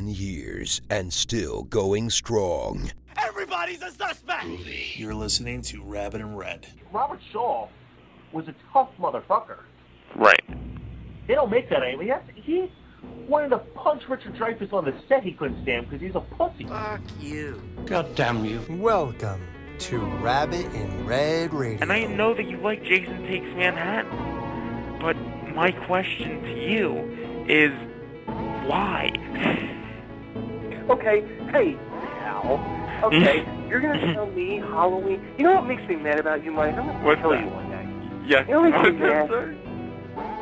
Ten years and still going strong. Everybody's a suspect! You're listening to Rabbit and Red. Robert Shaw was a tough motherfucker. Right. They don't make that anymore. Yes, he wanted to punch Richard Dreyfuss on the set he couldn't stand because he's a pussy. Fuck you. God damn you. Welcome to Rabbit in Red Radio. And I know that you like Jason Takes Manhattan, but my question to you is why? Okay, hey, pal. Okay, mm-hmm. you're gonna mm-hmm. tell me Halloween. You know what makes me mad about you, Mike? I'm gonna What's tell that? you one day. Yeah. You know what makes me mad? sorry.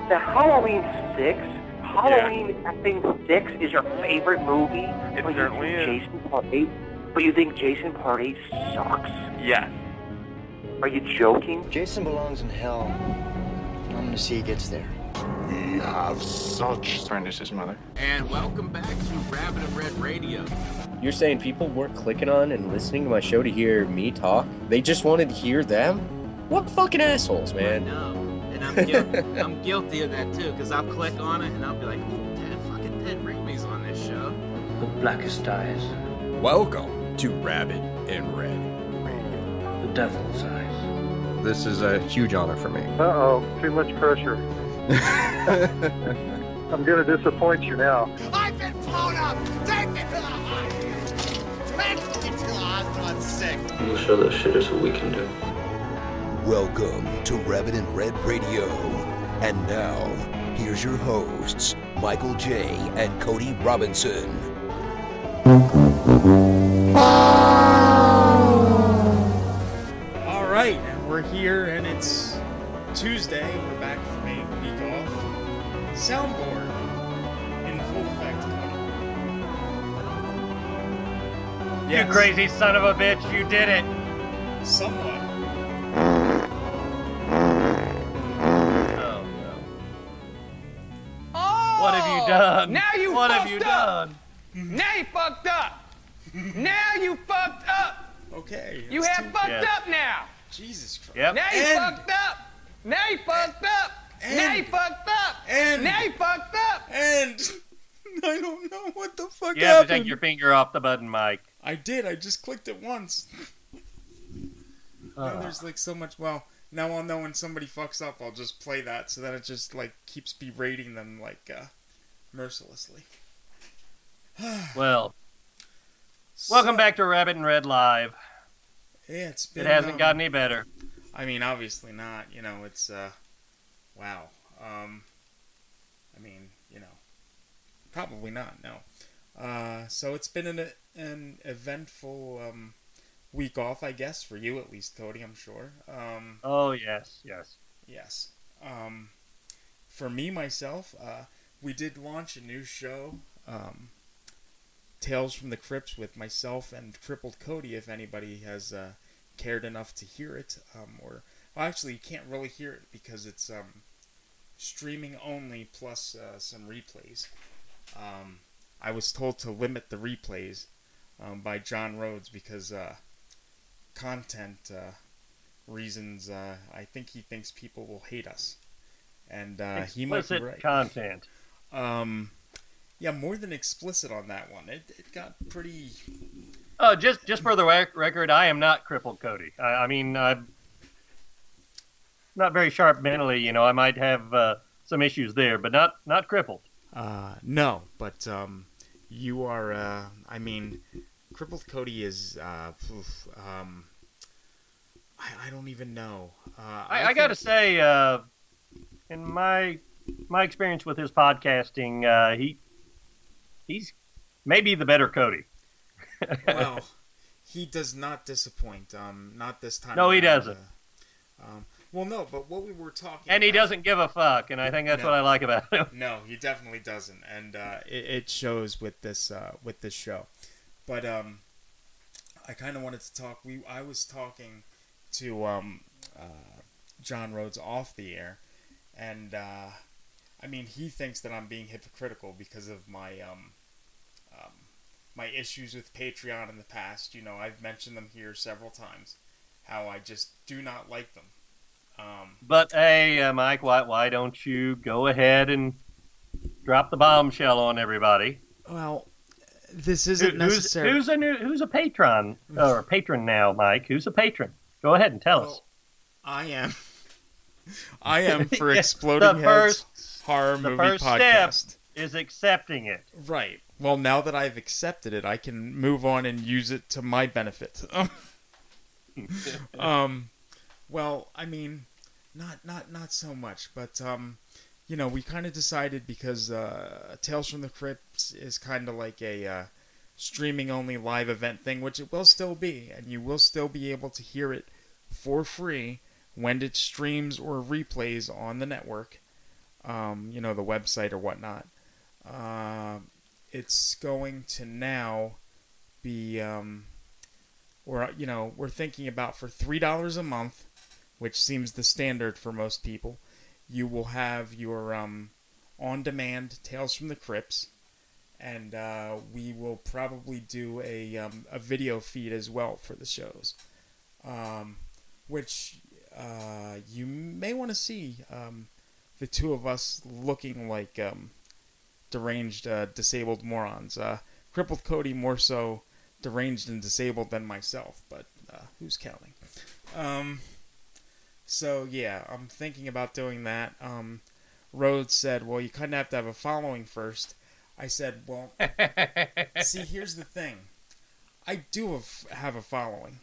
The Halloween Six. Halloween effing Six is your favorite movie. It but certainly you think is. Jason Part Eight. But you think Jason Part Eight sucks? Yes. Are you joking? Jason belongs in hell. I'm gonna see he gets there. We have such. Sorry, this mother. And welcome back to Rabbit and Red Radio. You're saying people weren't clicking on and listening to my show to hear me talk? They just wanted to hear them? What fucking assholes, man? No, and I'm, guil- I'm guilty of that too, because I'll click on it and I'll be like, ooh, Ted, fucking Ted Rigby's on this show. The blackest eyes. Welcome to Rabbit and Red Radio. The devil's eyes. This is a huge honor for me. Uh oh, too much pressure. I'm gonna disappoint you now. I've been blown up! Take me to the hospital! Take me to the hospital, I'm sick! We'll show those shitters what we can do. Welcome to Rabbit and Red Radio. And now, here's your hosts, Michael J. and Cody Robinson. Soundboard in full effect. You crazy son of a bitch, you did it. Somewhat. Oh, no. Oh, what have you oh, done? Now you What fucked have you up. done? Now you fucked up! now you fucked up. Okay. You have too- fucked Yeah. up now! Jesus Christ. Yep. Now you And- fucked up! Now you fucked up! Now you And- fucked up! and- now you fucked up! And I don't know what the fuck You have to happened. take your finger off the button, Mike. I did. I just clicked it once. Uh. There's like so much. Well, now I'll know when somebody fucks up. I'll just play that, so that it just like keeps berating them like uh, mercilessly. Well, welcome back to Rabbit and Red Live. Yeah, it's been. It hasn't um, gotten any better. I mean, obviously not. You know, it's uh, wow. Um, I mean, you know, probably not. No. Uh, so it's been an an eventful um, week off, I guess, for you at least, Cody. I'm sure. Um, Oh yes, yes. yes. Um, for me myself, uh, we did launch a new show, um, Tales from the Crypts, with myself and Crippled Cody. If anybody has uh, cared enough to hear it, um, or well, actually, you can't really hear it because it's um, streaming only plus uh, some replays. Um, I was told to limit the replays um, by John Rhodes because uh, content uh, reasons. Uh, I think he thinks people will hate us, and uh, he might be right. content. Um, yeah, more than explicit on that one. It, it got pretty. Oh, just just for the rec- record, I am not crippled, Cody. I, I mean, I'm not very sharp mentally. You know, I might have uh, some issues there, but not not crippled. Uh, no, but um, you are. Uh, I mean, crippled Cody is. Uh, oof, um, I, I don't even know. Uh, I, I, got to think- say, uh, in my my experience with his podcasting, uh, he he's maybe the better Cody. well, he does not disappoint. Um, not this time. No, he doesn't. Uh, Well, no, but what we were talking And he about- doesn't give a fuck, and I think that's No. what I like about him. No, he definitely doesn't, and uh, it, it shows with this uh, with this show. But um, I kind of wanted to talk. We I was talking to um, uh, John Rhodes off the air, and uh, I mean he thinks that I'm being hypocritical because of my um, um, my issues with Patreon in the past. You know, I've mentioned them here several times. How I just do not like them. Um, But hey, uh, Mike, why why don't you go ahead and drop the bombshell on everybody? Well, this isn't who's, necessary. Who's a new, who's a patron or a patron now, Mike? Who's a patron? Go ahead and tell us. I am. I am for Exploding the Heads first- Horror the Movie first Podcast. step is accepting it. Right. Well, now that I've accepted it, I can move on and use it to my benefit. um, well, I mean, not not not so much, but um, you know, we kind of decided because uh, Tales from the Crypt is kind of like a uh, streaming only live event thing, which it will still be, and you will still be able to hear it for free when it streams or replays on the network. Um, you know, the website or whatnot. Um, it's going to now be, um, or you know, we're thinking about for three dollars a month, which seems the standard for most people. You will have your um, on-demand Tales from the Crypts, and uh, we will probably do a um, a video feed as well for the shows, um, which uh, you may want to see um, the two of us looking like um, deranged, uh, disabled morons. Uh, crippled Cody more so deranged and disabled than myself, but uh, who's counting? So yeah, I'm thinking about doing that. Um, Rhodes said, "Well, you kind of have to have a following first. I said, "Well, see, here's the thing. I do have, have a following.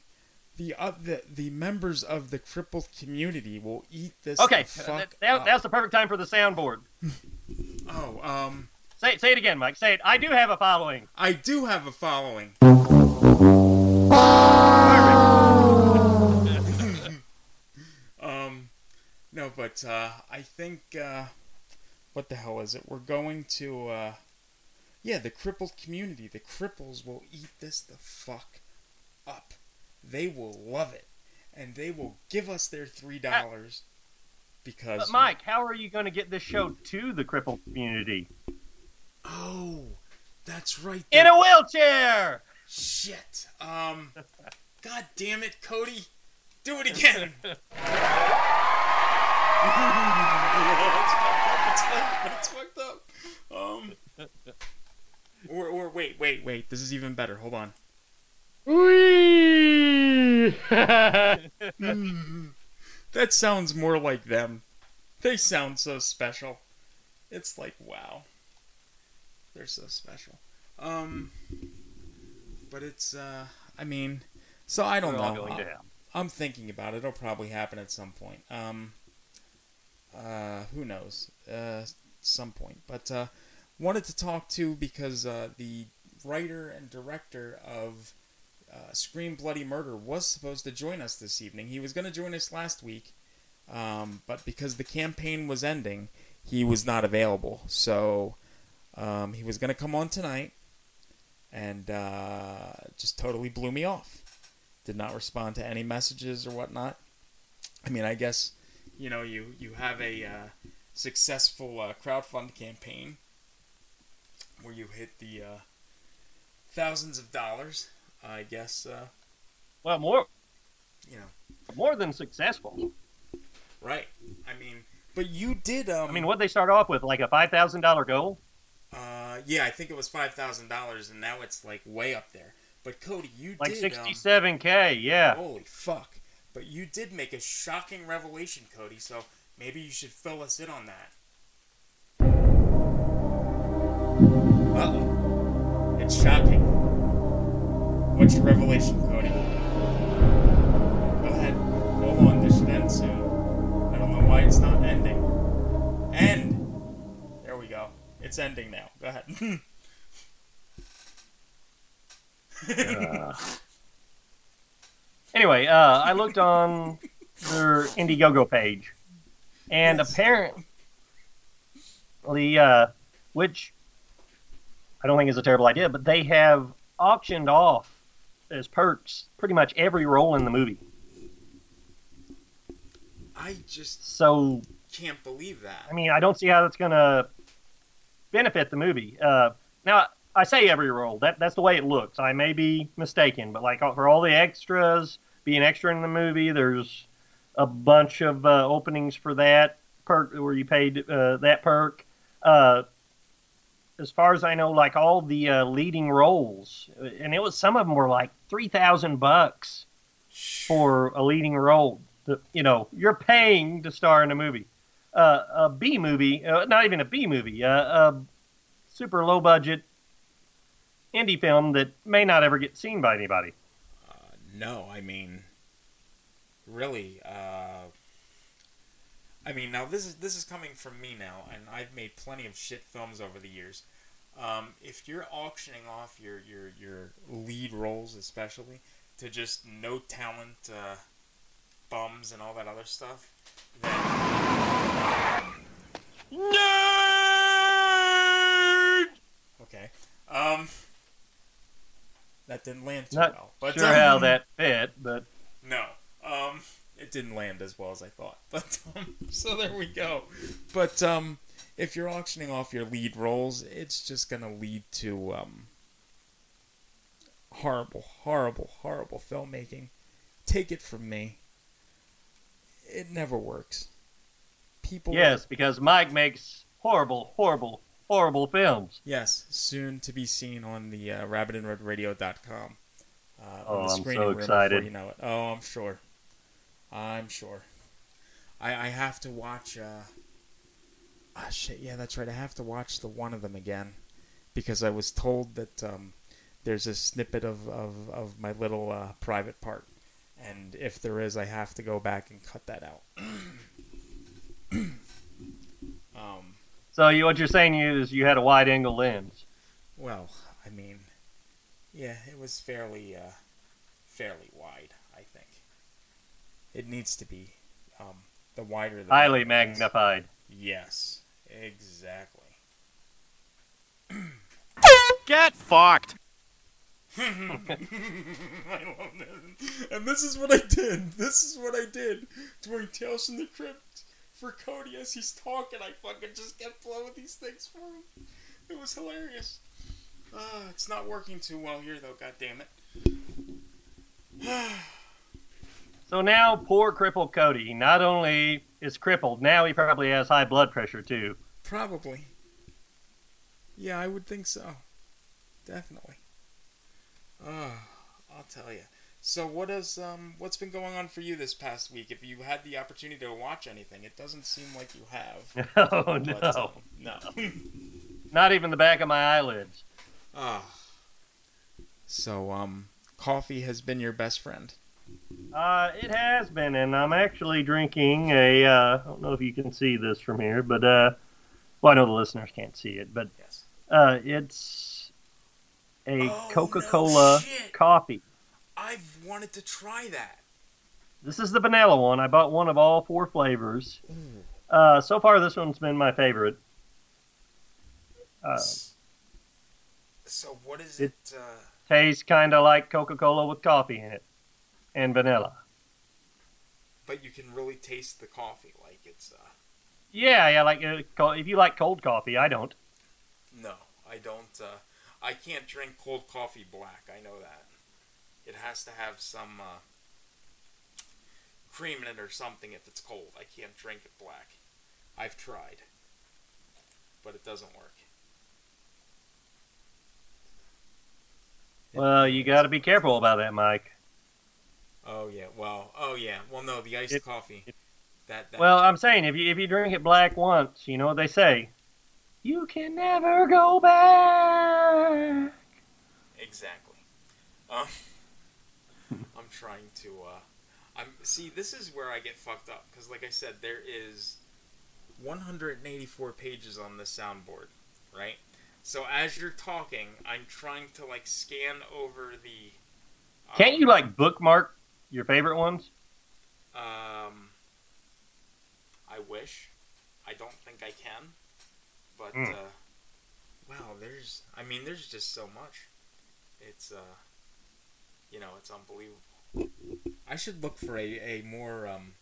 The, uh, the the members of the crippled community will eat this. Okay, the uh, that, that, up. that's the perfect time for the soundboard. Oh, um, Say say it again, Mike. Say it. I do have a following. I do have a following. um, no, but uh, I think uh, what the hell is it? We're going to uh, yeah, the crippled community. The cripples will eat this the fuck up. They will love it, and they will give us their three dollars because But Mike, how are you going to get this show to the crippled community? Oh, that's right. In a wheelchair. Shit. Um. God damn it, Cody. Do it again. it's fucked up. It's fucked, but it's fucked up. Um. Or, or wait, wait, wait. This is even better. Hold on. That sounds more like them. They sound so special. It's like wow. They're so special. Um. But it's uh. I mean, so I don't know. I- hell. I'm thinking about it. It'll probably happen at some point. Um. Uh, who knows? Uh, some point. But uh, wanted to talk to because uh, the writer and director of uh, Scream Bloody Murder was supposed to join us this evening. He was going to join us last week, um, but because the campaign was ending, he was not available. So um, he was going to come on tonight, and uh, just totally blew me off. Did not respond to any messages or whatnot. I mean, I guess you know you you have a uh, successful uh, crowdfund campaign where you hit the uh, thousands of dollars. I guess uh, Well, more you know more than successful. right. I mean, but you did. Um, I mean, what they start off with, like a five thousand dollar goal. Uh, yeah, I think it was five thousand dollars, and now it's like way up there. But Cody, you Like did um, sixty-seven k. Yeah. Holy fuck! But you did make a shocking revelation, Cody. So maybe you should fill us in on that. Uh oh, it's shocking. What's your revelation, Cody? Go ahead. Hold on, this should end soon. I don't know why it's not ending. End. There we go. It's ending now. Go ahead. Uh, anyway, uh, I looked on their Indiegogo page, and apparently, uh, which I don't think is a terrible idea, but they have auctioned off as perks pretty much every role in the movie. I just So can't believe that. I mean, I don't see how that's going to benefit the movie. Uh, now, I say every role. That that's the way it looks. I may be mistaken, but like for all the extras, being extra in the movie, there's a bunch of uh, openings for that perk where you paid uh, that perk. Uh, as far as I know, like all the uh, leading roles, and it was some of them were like three thousand bucks for a leading role. You know, you're paying to star in a movie uh, a B movie, uh, not even a B movie, a super low budget indie film that may not ever get seen by anybody. No, I mean, really. Uh, I mean, now this is this is coming from me now, and I've made plenty of shit films over the years. Um, if you're auctioning off your your your lead roles, especially to just no talent uh, bums and all that other stuff, then okay. Um, that didn't land too Not well. But sure um, how that fit, but no, um, it didn't land as well as I thought. But um, so there we go. But um, if you're auctioning off your lead roles, it's just gonna lead to um, horrible, horrible, horrible filmmaking. Take it from me. It never works. People. yes, because Mike makes horrible, horrible, horrible films. Yes, soon to be seen on the uh, rabbitandredradio.com. Uh, Oh, I'm so excited. You know it. Oh, I'm sure. I'm sure. I, I have to watch. Uh, ah, shit. Yeah, that's right. I have to watch the one of them again because I was told that um, there's a snippet of, of, of my little uh, private part, and if there is, I have to go back and cut that out. um, So you, what you're saying is you had a wide angle lens. Well, I mean, yeah, it was fairly, uh, fairly wide. I think it needs to be. Um, the wider the Highly better it is. magnified. Yes, exactly. Get fucked. I love that. And this is what I did. This is what I did during Tales from the Crypt for Cody as he's talking. I fucking just kept blowing these things for him. It was hilarious. Ah, it's not working too well here though. God damn it. So now, poor crippled Cody not only is crippled, now he probably has high blood pressure too. Probably. Yeah, I would think so. Definitely. Ah, I'll tell you. So what is um what's been going on for you this past week? If you had the opportunity to watch anything, it doesn't seem like you have. Oh But, no, um, no. not even the back of my eyelids. Ah. So um, coffee has been your best friend. Uh, it has been, and I'm actually drinking a. Uh, I don't know if you can see this from here, but uh, well, I know the listeners can't see it, but uh, it's a Coca-Cola coffee. I've wanted to try that. This is the vanilla one. I bought one of all four flavors. Uh, so far, this one's been my favorite. Uh, So what is it? It- uh, tastes kind of like Coca-Cola with coffee in it and vanilla. but you can really taste the coffee, like it's. Uh, Yeah, yeah. Like uh, if you like cold coffee, I don't. no, I don't. Uh, I can't drink cold coffee black. I know that. It has to have some uh, cream in it or something if it's cold. I can't drink it black. I've tried, but it doesn't work. Well, you got to be careful about that, Mike. Oh yeah. Well. Oh yeah. Well, no, the iced coffee. That. that Well, I'm saying if you if you drink it black once, you know what they say. You can never go back. Exactly. Um, I'm trying to. Uh, I'm see. This is where I get fucked up because, like I said, there is 184 pages on this soundboard, right? So as you're talking, I'm trying to like scan over the. Can't you like bookmark your favorite ones? Um, I wish. I don't think I can. But Hmm. uh, wow, there's. I mean, there's just so much. It's uh, you know, it's unbelievable. I should look for a a more um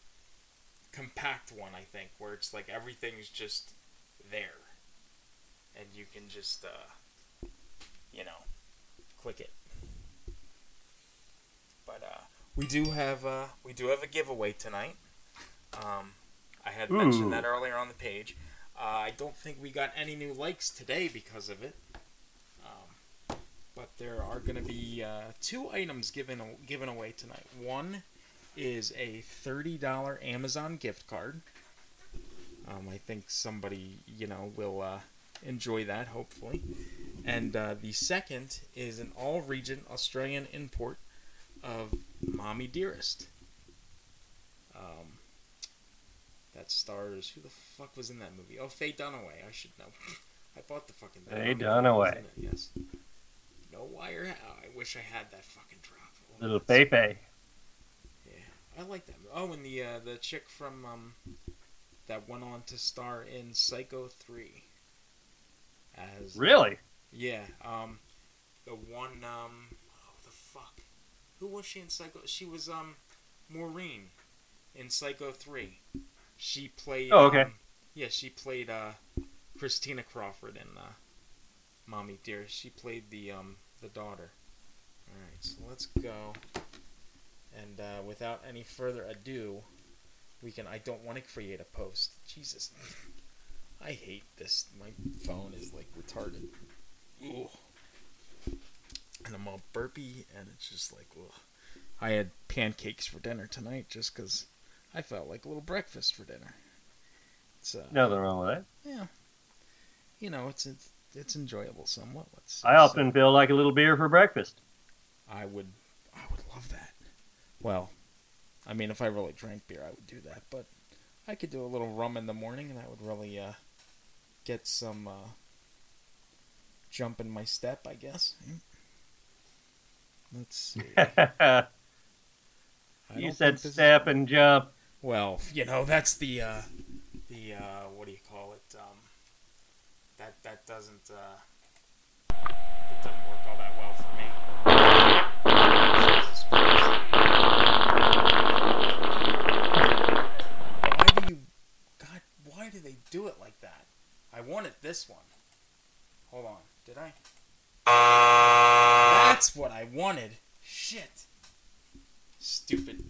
compact one. I think where it's like everything's just there, and you can just uh, you know, click it. But uh, we do have uh, we do have a giveaway tonight. Um, I had Ooh. mentioned that earlier on the page. Uh, I don't think we got any new likes today because of it. But there are going to be uh, two items given given away tonight. One is a thirty dollar Amazon gift card. Um, I think somebody you know will uh, enjoy that hopefully. And uh, the second is an all region Australian import of Mommy Dearest. Um, that stars who the fuck was in that movie? Oh, Faye Dunaway. I should know. I bought the fucking. Faye I don't know who Dunaway. was in it, Yes. No wire. I wish I had that fucking drop. Oh, Little Pepe. I like that. Oh, and the uh, the chick from um, that went on to star in Psycho three. As Really? Yeah. Um, the one um, oh the fuck, who was she in Psycho? She was um, Maureen, in Psycho three. She played. Oh, okay. um, yeah, she played uh, Christina Crawford in uh, Mommy Dear. She played the um the daughter. All right, so let's go. And uh, without any further ado, we can. I don't want to create a post. Jesus, I hate this. My phone is like retarded. Ooh. And I'm all burpy, and it's just like, ugh. I had pancakes for dinner tonight just because I felt like a little breakfast for dinner. It's, uh, Nothing wrong with that. yeah. You know, it's it's, it's enjoyable somewhat. Let's. I often feel like a little beer for breakfast. I would, I would love that. Well, I mean, if I really drank beer, I would do that. But I could do a little rum in the morning, and that would really uh, get some uh, jump in my step, I guess. Let's see. You said step and jump. Well, you know, that's the uh, the uh, what do you call it? Um, that that doesn't uh, it doesn't work all that well for me. Why do you, God? Why do they do it like that? I wanted this one. Hold on, did I? That's what I wanted. Shit. Stupid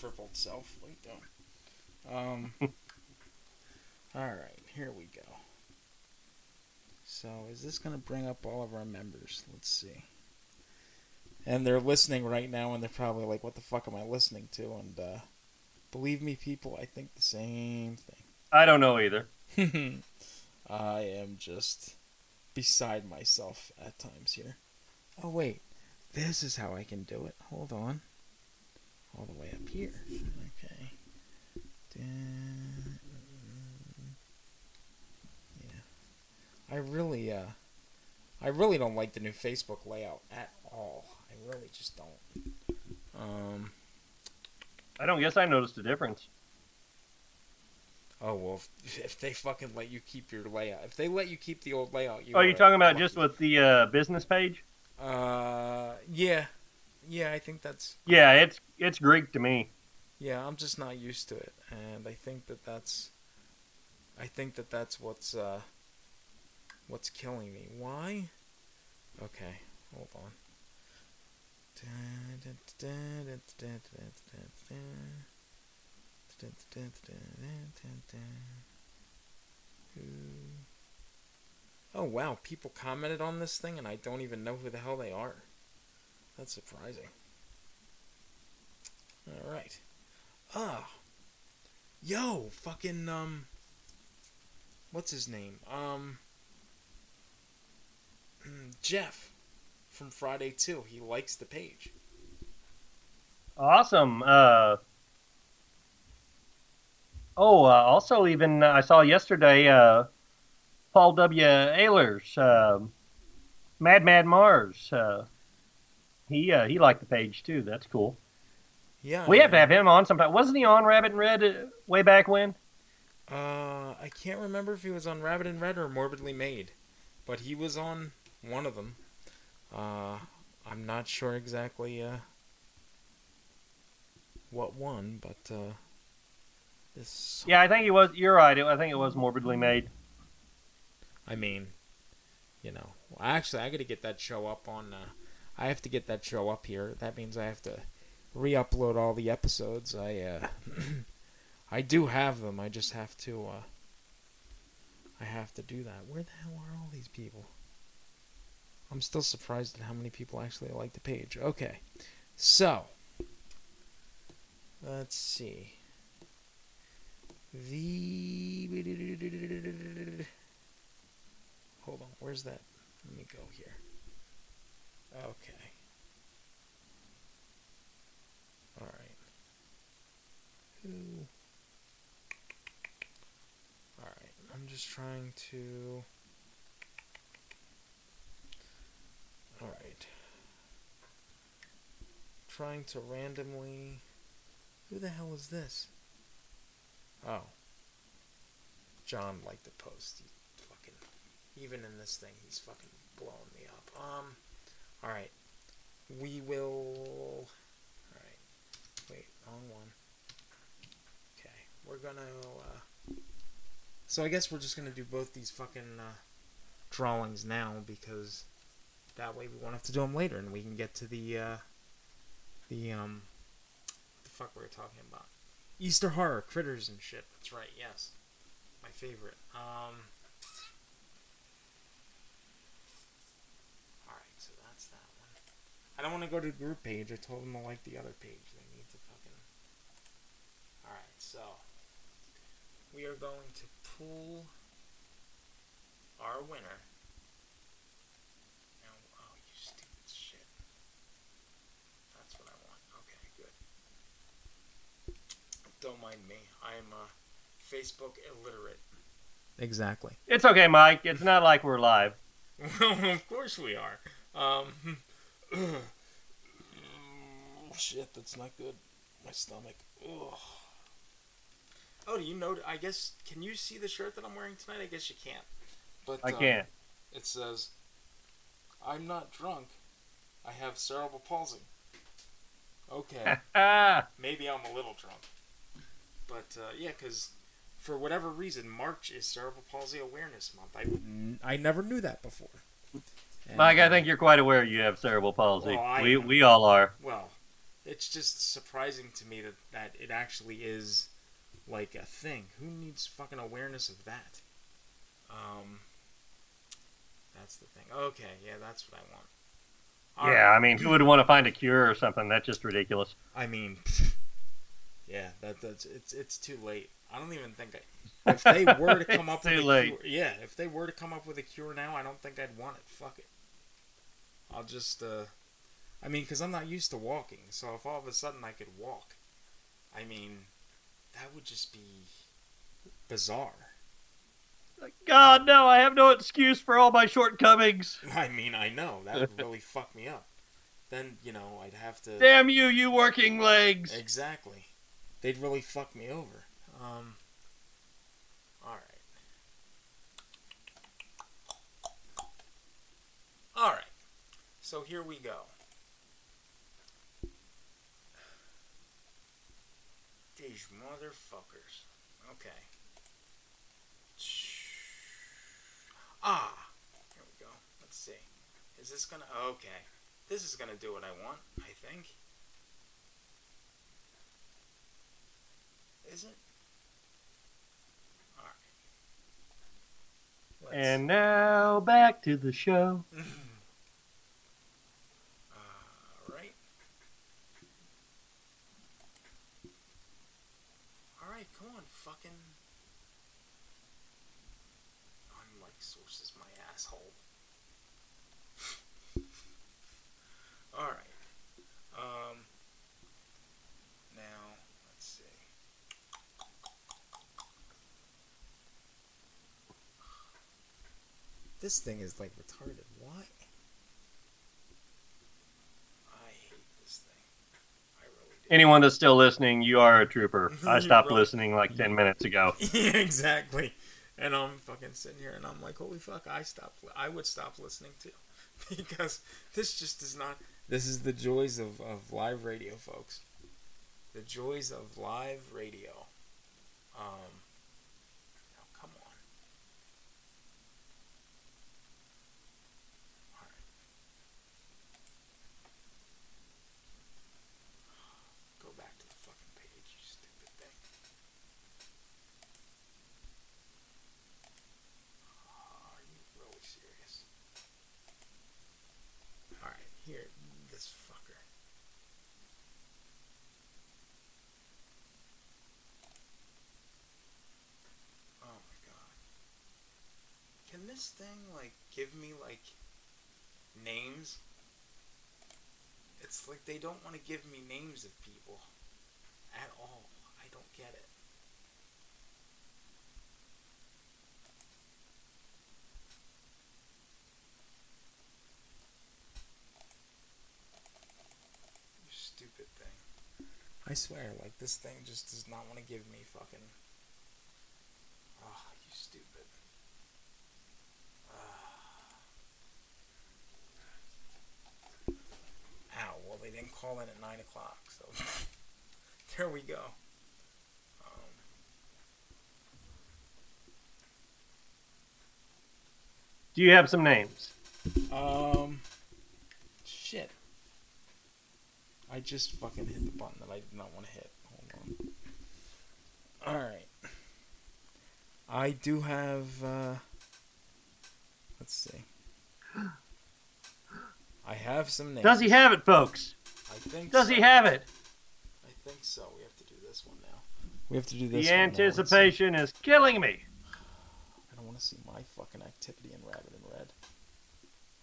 crippled self. Wait down. Um. all right, here we go. So, is this going to bring up all of our members? Let's see. And they're listening right now, and they're probably like, "What the fuck am I listening to?" And uh, believe me, people, I think the same thing. I don't know either. I am just beside myself at times here. Oh wait, this is how I can do it. Hold on. All the way up here. Okay. Dun- I really, uh, I really don't like the new Facebook layout at all. I really just don't. Um. I don't guess I noticed a difference. Oh well, if, if they fucking let you keep your layout, if they let you keep the old layout, you. oh, you talking about just with the uh, business page? Uh, yeah, yeah. I think that's. Yeah, it's it's Greek to me. Yeah, I'm just not used to it, and I think that that's. I think that that's what's uh. What's killing me? Why? Okay, hold on. Oh wow, people commented on this thing and I don't even know who the hell they are. That's surprising. Alright. Ah. Yo, fucking um what's his name? Um Jeff from Friday 2. He likes the page. Awesome. Uh, oh, uh, also, even uh, I saw yesterday uh, Paul W. Ehlers, uh, Mad Mad Mars. Uh, he uh, he liked the page too. That's cool. Yeah. We have to have him on sometime. Wasn't he on Rabbit and Red way back when? Uh, I can't remember if he was on Rabbit and Red or Morbidly Made, but he was on one of them. Uh, I'm not sure exactly uh, what one, but uh, this. Yeah, I think he was. You're right. I think it was morbidly made. I mean, you know, actually, I got to get that show up on. Uh, I have to get that show up here. That means I have to re-upload all the episodes. I uh, I do have them. I just have to. Uh, I have to do that. Where the hell are all these people? I'm still surprised at how many people actually like the page. Okay, so let's see. The hold on. Where's that? Let me go here. Okay. All right. Who? All right. I'm just trying to. All right. Trying to randomly. Who the hell is this? Oh. John liked the post. He fucking. Even in this thing, he's fucking blowing me up. Um. Alright. We will. Alright. Wait, wrong one. Okay. We're gonna. Uh... So I guess we're just gonna do both these fucking uh, drawings now because that way we won't have to do them later and we can get to the. Uh, the, um. What the fuck we were talking about? Easter horror, critters and shit. That's right, yes. My favorite. Um. Alright, so that's that one. I don't want to go to the group page. I told them to like the other page. They need to fucking. Alright, so. We are going to pull our winner. Now, oh, you stupid shit. That's what I want. Okay, good. Don't mind me. I'm uh, Facebook illiterate. Exactly. It's okay, Mike. It's not like we're live. Well, of course we are. Um, shit, that's not good. My stomach. Ugh. Oh, do you know? I guess can you see the shirt that I'm wearing tonight? I guess you can't. But I um, can't. It says, "I'm not drunk. I have cerebral palsy." Okay. Maybe I'm a little drunk. But uh, yeah, because for whatever reason, March is Cerebral Palsy Awareness Month. I I never knew that before. And, Mike, I think you're quite aware you have cerebral palsy. Well, I we we all are. Well, it's just surprising to me that, that it actually is like a thing. Who needs fucking awareness of that? Um, that's the thing. Okay, yeah, that's what I want. All yeah, right. I mean, who would want to find a cure or something? That's just ridiculous. I mean, yeah, that that's it's it's too late. I don't even think I. If they were to come up with too a late. cure, yeah, if they were to come up with a cure now, I don't think I'd want it. Fuck it. I'll just, uh, I mean, because I'm not used to walking, so if all of a sudden I could walk, I mean, that would just be bizarre. God, no, I have no excuse for all my shortcomings. I mean, I know that would really fuck me up. Then you know I'd have to. Damn you, you working legs. Exactly. They'd really fuck me over. Um. Alright. Alright. So here we go. These motherfuckers. Okay. Ah! Here we go. Let's see. Is this gonna. Okay. This is gonna do what I want, I think. Is it? Alright. And now back to the show. Alright. Alright, come on, fucking. Unlike sources, my asshole. Alright. Um. Now, let's see. This thing is like retarded. Why? I hate this thing. I really anyone that's still listening, you are a trooper. I stopped really- listening like ten minutes ago. yeah, exactly. And I'm fucking sitting here and I'm like, holy fuck, I stopped. I would stop listening too, because this just is not. This is the joys of, of live radio, folks. The joys of live radio. Um, oh, come on. Go back to the fucking page, you stupid thing. Are you really serious? Alright, here, this fucker. Oh my god. Can this thing, like, give me, like, names? It's like they don't want to give me names of people at all. I don't get it. You stupid thing. I swear, like, this thing just does not want to give me fucking. Oh, you stupid. Ow, well, they didn't call in at 9 o'clock, so there we go. Um, Do you have some names? Um, shit. I just fucking hit the button that I did not want to hit. Hold on. Alright. I do have, uh, let's see. I have some names. Does he have it, folks? I think Does so. he have it? I think so. We have to do this one now. We have to do this The one now. Let's anticipation is killing me. I don't want to see my fucking activity in Rabbit and Red.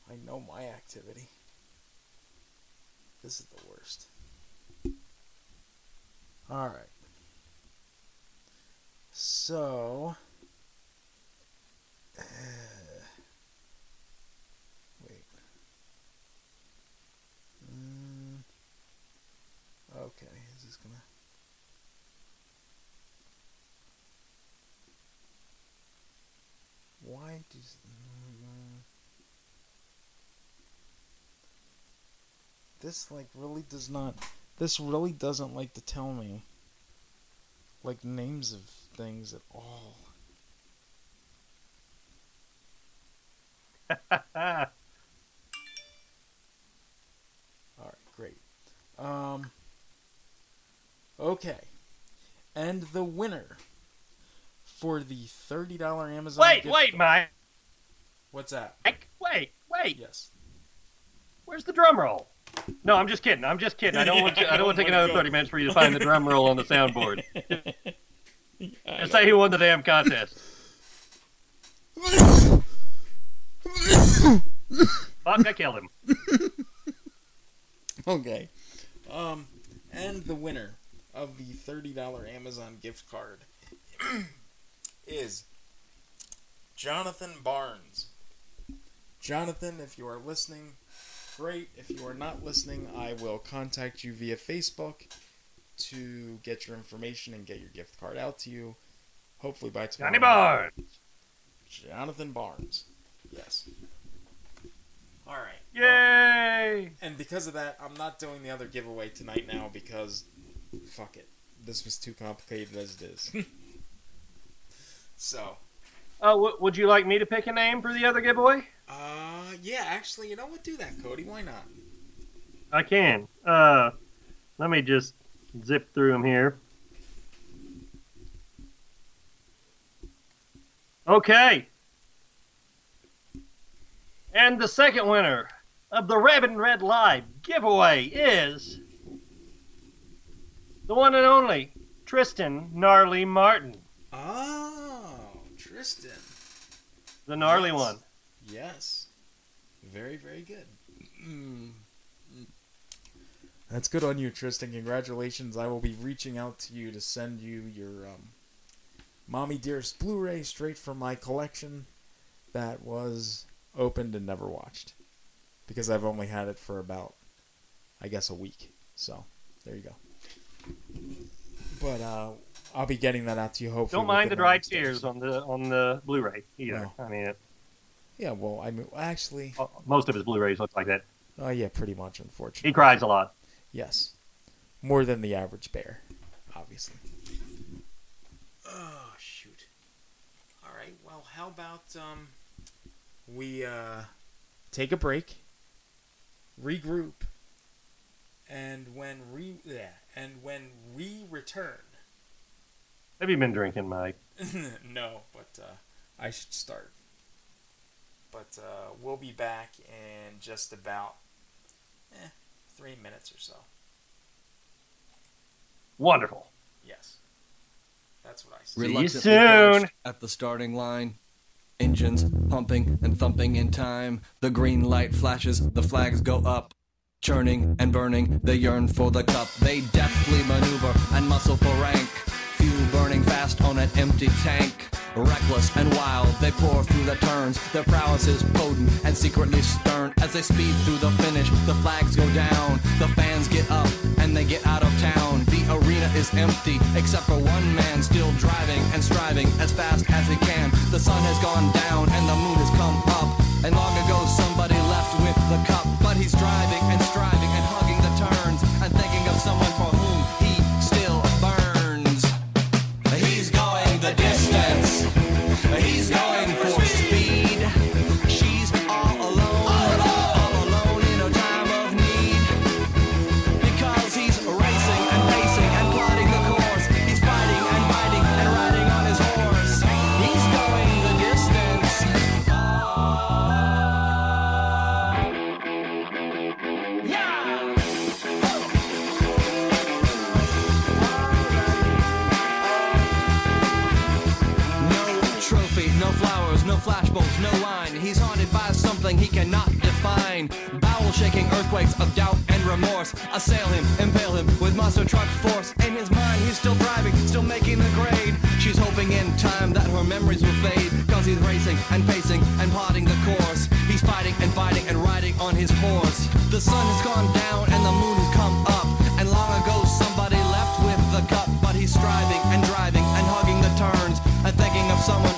I know my activity. This is the worst. Alright. So. uh, wait. Mm, okay, is this gonna. Why does. This, like, really does not. This really doesn't like to tell me, like, names of things at all. Alright, great. Um. Okay. And the winner for the $30 Amazon Wait, gift wait, card- Mike. What's that? Wait, wait. Yes. Where's the drum roll? No, I'm just kidding. I'm just kidding. I don't want to. I don't want to take another thirty minutes for you to find the drum roll on the soundboard. Just say who won the damn contest. Fuck! I killed him. Okay. Um, and the winner of the $30 Amazon gift card is Jonathan Barnes. Jonathan, if you are listening, great. If you are not listening, I will contact you via Facebook to get your information and get your gift card out to you. Hopefully by tomorrow. Johnny Barnes. Jonathan Barnes. Yes. All right. Yay! And because of that, I'm not doing the other giveaway tonight now because fuck it. This was too complicated as it is. so, Oh, w- would you like me to pick a name for the other giveaway? uh, yeah, actually, you know what? Do that, Cody. Why not? I can. Uh, let me just zip through them here. Okay. And the second winner of the Rabbit and Red Live giveaway is the one and only Tristan Gnarly Martin, Oh, Tristan. the gnarly Yes. one. Yes. Very, very good. Mm. That's good on you, Tristan. Congratulations. I will be reaching out to you to send you your um, Mommy Dearest Blu ray straight from my collection that was opened and never watched. Because I've only had it for about, I guess, a week. So, there you go. But uh, I'll be getting that out to you. Hopefully, Don't mind the dry days. tears on the on the Blu-ray either. No. I mean, it, Yeah, well, I mean, actually, most of his Blu-rays look like that. oh yeah, pretty much. Unfortunately, He cries a lot. Yes, more than the average bear, obviously. Oh shoot! All right. Well, how about um, we uh, take a break, regroup, and when re yeah, and when we return. Have you been drinking, Mike? no, but uh, I should start. But uh, we'll be back in just about eh, three minutes or so. Wonderful. Yes. That's what I said. Reluctantly Reluctantly soon. At the starting line. Engines pumping and thumping in time. The green light flashes, the flags go up. Churning and burning, they yearn for the cup. They deftly maneuver and muscle for rank. Fuel burning fast on an empty tank. Reckless and wild, they pour through the turns. Their prowess is potent and secretly stern. As they speed through the finish, the flags go down. The fans get up and they get out of town. The arena is empty, except for one man still driving and striving as fast as he can. The sun has gone down and the moon has come up. And long ago somebody left with the cup. But he's driving and striving and hugging the turns and thinking of someone he cannot define. Bowel shaking earthquakes of doubt and remorse assail him, impale him with monster truck force. In his mind, he's still driving, still making the grade. She's hoping in time that her memories will fade. Cause he's racing and pacing and plotting the course. He's fighting and fighting and riding on his horse. The sun has gone down and the moon has come up. And long ago, somebody left with the cup. But he's striving and driving and hugging the turns and thinking of someone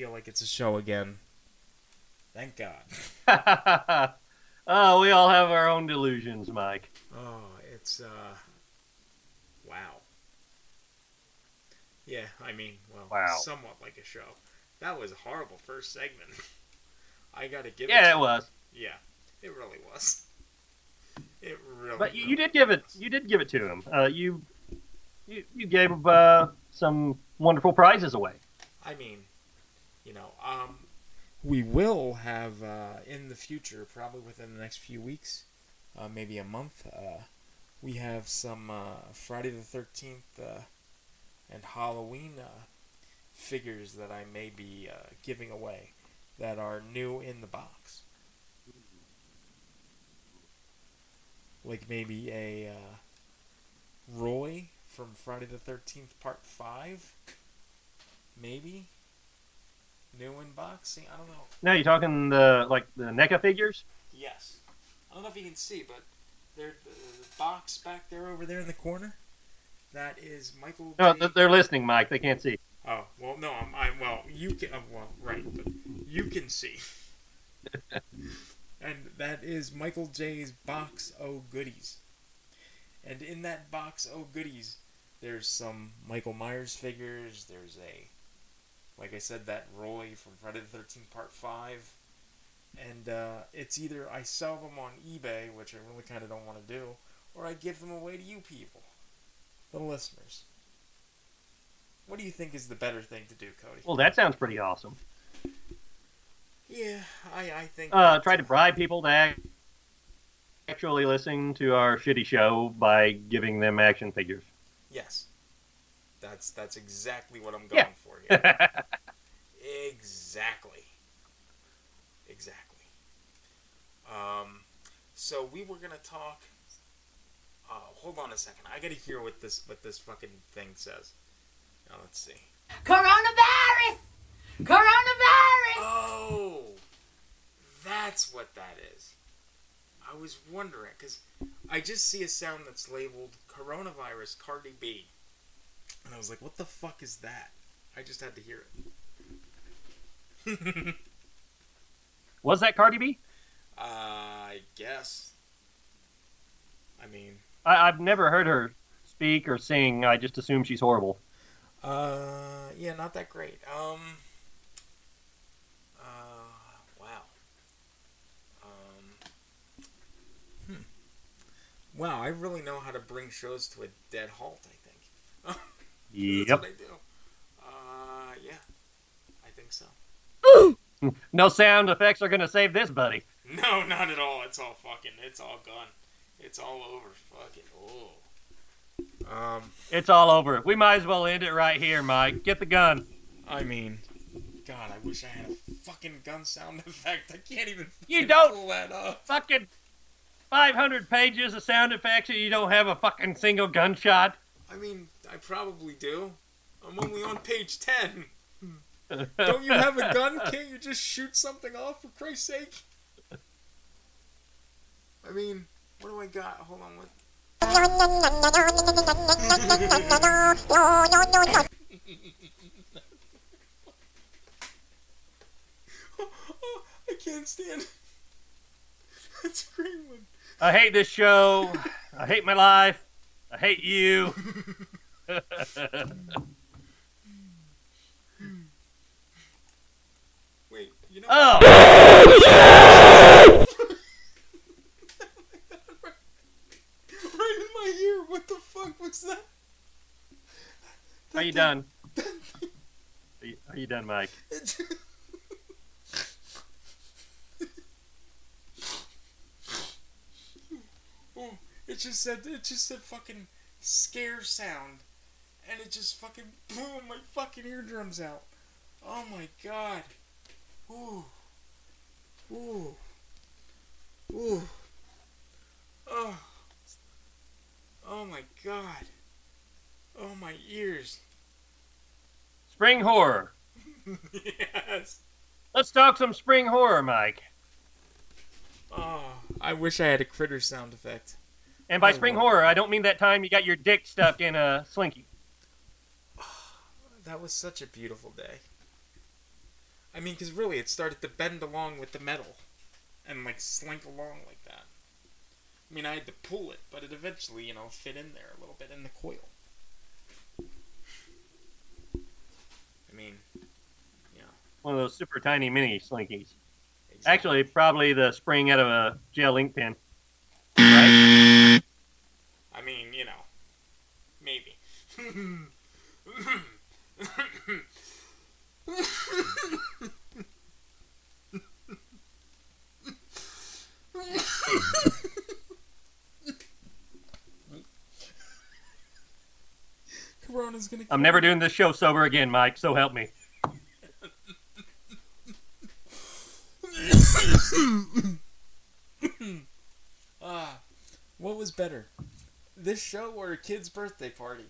feel like it's a show again. Thank God. oh, we all have our own delusions, Mike. Oh, it's uh wow. Yeah, I mean, well, Wow. somewhat like a show. That was a horrible first segment. I got to give it Yeah, it was. Yeah, it really was. It really But you, you did give it. You did give it to him. Uh, you, you, you gave uh, some wonderful prizes away. I mean, um, we will have uh, in the future, probably within the next few weeks, uh, maybe a month, uh, we have some uh, Friday the Thirteenth uh, and Halloween uh, figures that I may be giving away that are new in the box. Like maybe a Roy from Friday the Thirteenth Part Five, maybe new unboxing. I don't know. Now you're talking the like the NECA figures? Yes, I don't know if you can see, but there the, box back there over there in the corner. That is Michael. No, J- they're listening, Mike. They can't see. Oh well, no, I'm, I'm well. You can, uh, well, right, but you can see. and that is Michael J's box o goodies. And in that box o goodies, there's some Michael Myers figures. There's a, like I said, that Roy from Friday the Thirteenth Part Five. And uh, it's either I sell them on eBay, which I really kind of don't want to do, or I give them away to you people, the listeners. What do you think is the better thing to do, Cody? Well, that sounds pretty awesome. Yeah, I, I think. Uh, try to bribe people to actually listen to our shitty show by giving them action figures. Yes, that's that's exactly what I'm going Yeah. for here. exactly. Exactly. Um, so we were gonna talk. Uh, hold on a second. I gotta hear what this what this fucking thing says. Now let's see. Coronavirus! Coronavirus! Oh, that's what that is. I was wondering because I just see a sound that's labeled coronavirus Cardi B, and I was like, "What the fuck is that?" I just had to hear it. Was that Cardi B? Uh, I guess. I mean, I, I've never heard her speak or sing. I just assume she's horrible. uh, yeah, not that great. Um, uh, wow. Um, hmm. Wow, I really know how to bring shows to a dead halt. I think. Yep. That's what I do. Uh, yeah, I think so. No sound effects are to save this, buddy. No, not at all. It's all fucking. It's all gone. It's all over. Fucking. Oh. Um. It's all over. We might as well end it right here, Mike. Get the gun. I mean, God, I wish I had a fucking gun sound effect. I can't even. You don't pull that up. fucking 500 pages of sound effects and you don't have a fucking single gunshot. I mean, I probably do. I'm only on page ten. Don't you have a gun? Can't you just shoot something off for Christ's sake? I mean, what do I got? Hold on, what? oh, I can't stand. That's a great one. I hate this show. I hate my life. I hate you. Wait, you know. Oh! right in my ear. What the fuck was that? Are you done? Are you, are you done, Mike? Oh, it just said it just said fucking scare sound, and it just fucking blew my fucking eardrums out. Oh my god. Ooh. Ooh. Ooh. Oh. Oh my god. Oh my ears. Spring horror. yes. Let's talk some spring horror, Mike. Oh, I wish I had a critter sound effect. And by spring horror, I don't mean that time you got your dick stuck in a slinky. That was such a beautiful day. I mean, because really, it started to bend along with the metal and like slink along like that. I mean, I had to pull it, but it eventually, you know, fit in there a little bit in the coil. I mean, yeah. One of those super tiny mini slinkies. Actually, probably the spring out of a gel ink pen. Right? I mean, you know, maybe. Corona's gonna. I'm never doing this show sober again, Mike, so help me. Ah, what was better, this show or a kid's birthday party?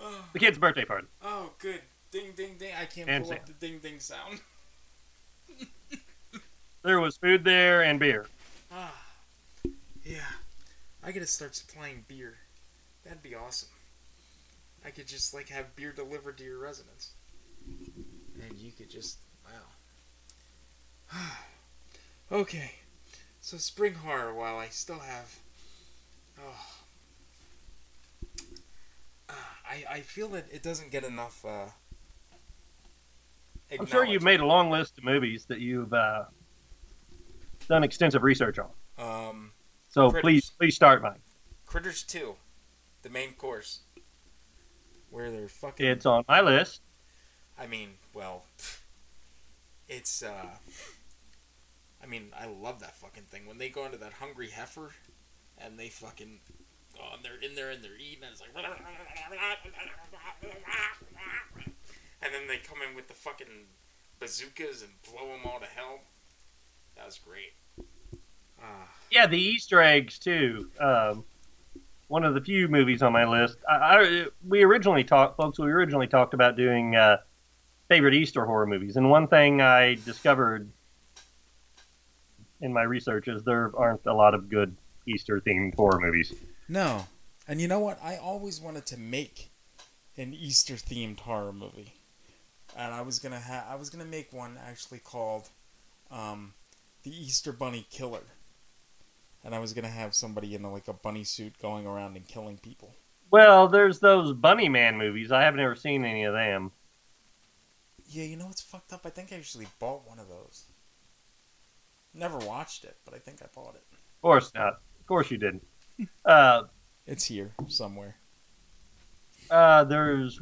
oh, The kid's birthday party. oh, good. Ding, ding, ding. I can't And pull up the ding, ding sound. There was food there and beer. Ah, yeah. I gotta start supplying beer. That'd be awesome. I could just like have beer delivered to your residence, and you could just wow. okay, so spring horror. While I still have, oh, uh, I I feel that it doesn't get enough. Uh, I'm sure you've made a long list of movies that you've uh, done extensive research on. Um, So Critters. please, please start, Mike. Critters Two, the main course, where they're fucking. It's on my list. I mean, well, it's. uh I mean, I love that fucking thing when they go into that hungry heifer, and they fucking. Oh, and they're in there and they're eating, and it's like. And then they come in with the fucking bazookas and blow them all to hell. That was great. Ah. Yeah, the Easter eggs too. Um, one of the few movies on my list. I, I, we originally talked, folks. We originally talked about doing uh, favorite Easter horror movies, and one thing I discovered in my research is there aren't a lot of good Easter themed horror movies. No. And you know what? I always wanted to make an Easter themed horror movie. And I was gonna ha- I was gonna make one actually called um, The Easter Bunny Killer. And I was gonna have somebody in like a bunny suit going around and killing people. Well, there's those Bunny Man movies. I haven't ever seen any of them. Yeah, you know what's fucked up? I think I actually bought one of those. Never watched it, but I think I bought it. Of course not. Of course you didn't. Uh, It's here somewhere. uh, there's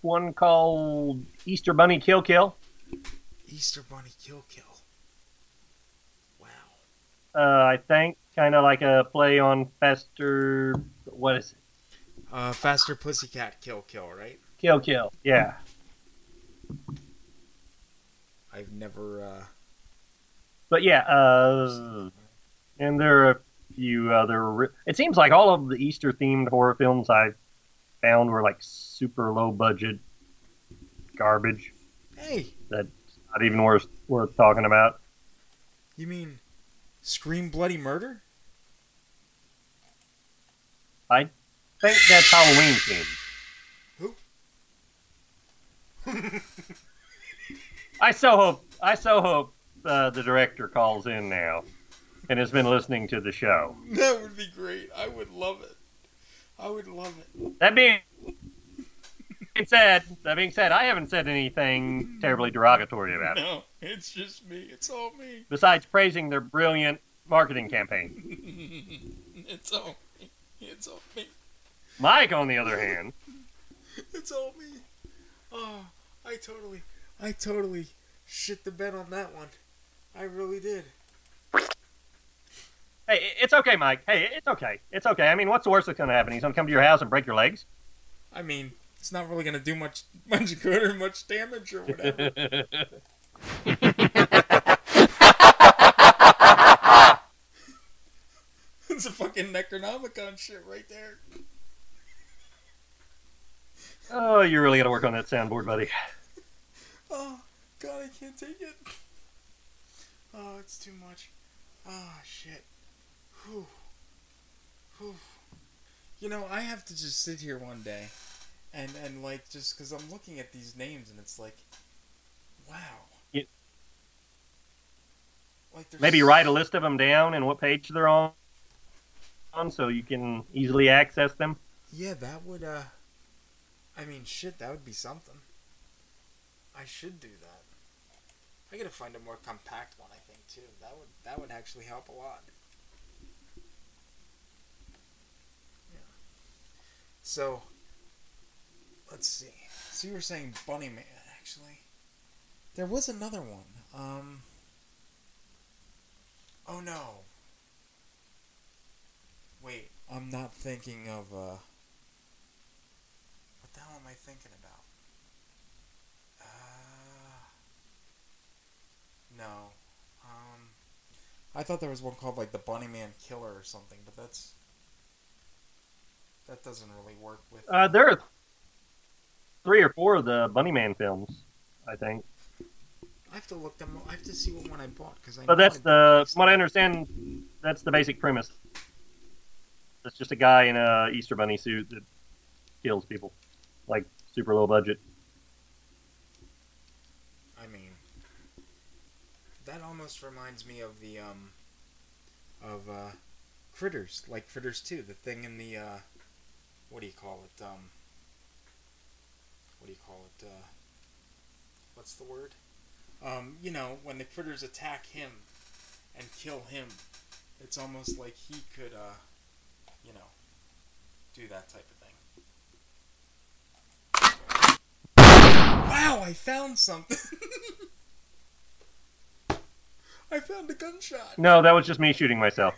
one called Easter Bunny Kill Kill. Easter Bunny Kill Kill. Uh, I think kind of like a play on Faster. What is it? Uh, Faster Pussycat Kill Kill, right? Kill Kill. Yeah. I've never. Uh... But yeah, uh, and there are a few other. It seems like all of the Easter themed horror films I found were like super low budget garbage. Hey, That's not even worth worth talking about. you mean Scream Bloody Murder? I think that's Halloween themed. I so hope. I so hope uh, the director calls in now and has been listening to the show. That would be great. I would love it. I would love it. That being said, that being said, I haven't said anything terribly derogatory about it, No, it's just me. It's all me. besides praising their brilliant marketing campaign. it's all me. It's all me. Mike, on the other hand, It's all me. Oh, I totally, I totally shit the bed on that one. I really did. hey, it's okay, Mike. Hey, it's okay. It's okay. I mean, what's the worst that's going to happen? He's going to come to your house and break your legs. I mean, it's not really gonna do much, much good or much damage or whatever. it's a fucking Necronomicon shit right there. oh, you're really got to work on that soundboard, buddy. Oh, God, I can't take it. Oh, it's too much. Oh, shit. Whew. Whew. You know, I have to just sit here one day and, and like, just because I'm looking at these names and it's like, wow. Like, there's Maybe write a list of them down and what page they're on, on so you can easily access them. Yeah, that would, uh. I mean, shit, that would be something. I should do that. I gotta find a more compact one, I think, too. That would that would actually help a lot. Yeah. So, let's see. So you were saying Bunny Man, actually. There was another one. Um. Oh no. Wait, I'm not thinking of, uh. What the hell am I thinking about? Uh. No. Um. I thought there was one called, like, the Bunny Man Killer or something, but that's. That doesn't really work with. Uh, there are three or four of the Bunny Man films, I think. I have to look them. I have to see what one I bought because I. But that's I the, from what I understand, that's the basic premise. It's just a guy in a Easter bunny suit that kills people, like super low budget. I mean, that almost reminds me of the um, of uh, Critters, like Critters Two, the thing in the uh, what do you call it? Um, what do you call it? Uh, what's the word? Um, you know, when the critters attack him and kill him, it's almost like he could, uh, you know, do that type of thing. Wow, I found something. I found a gunshot. No, that was just me shooting myself.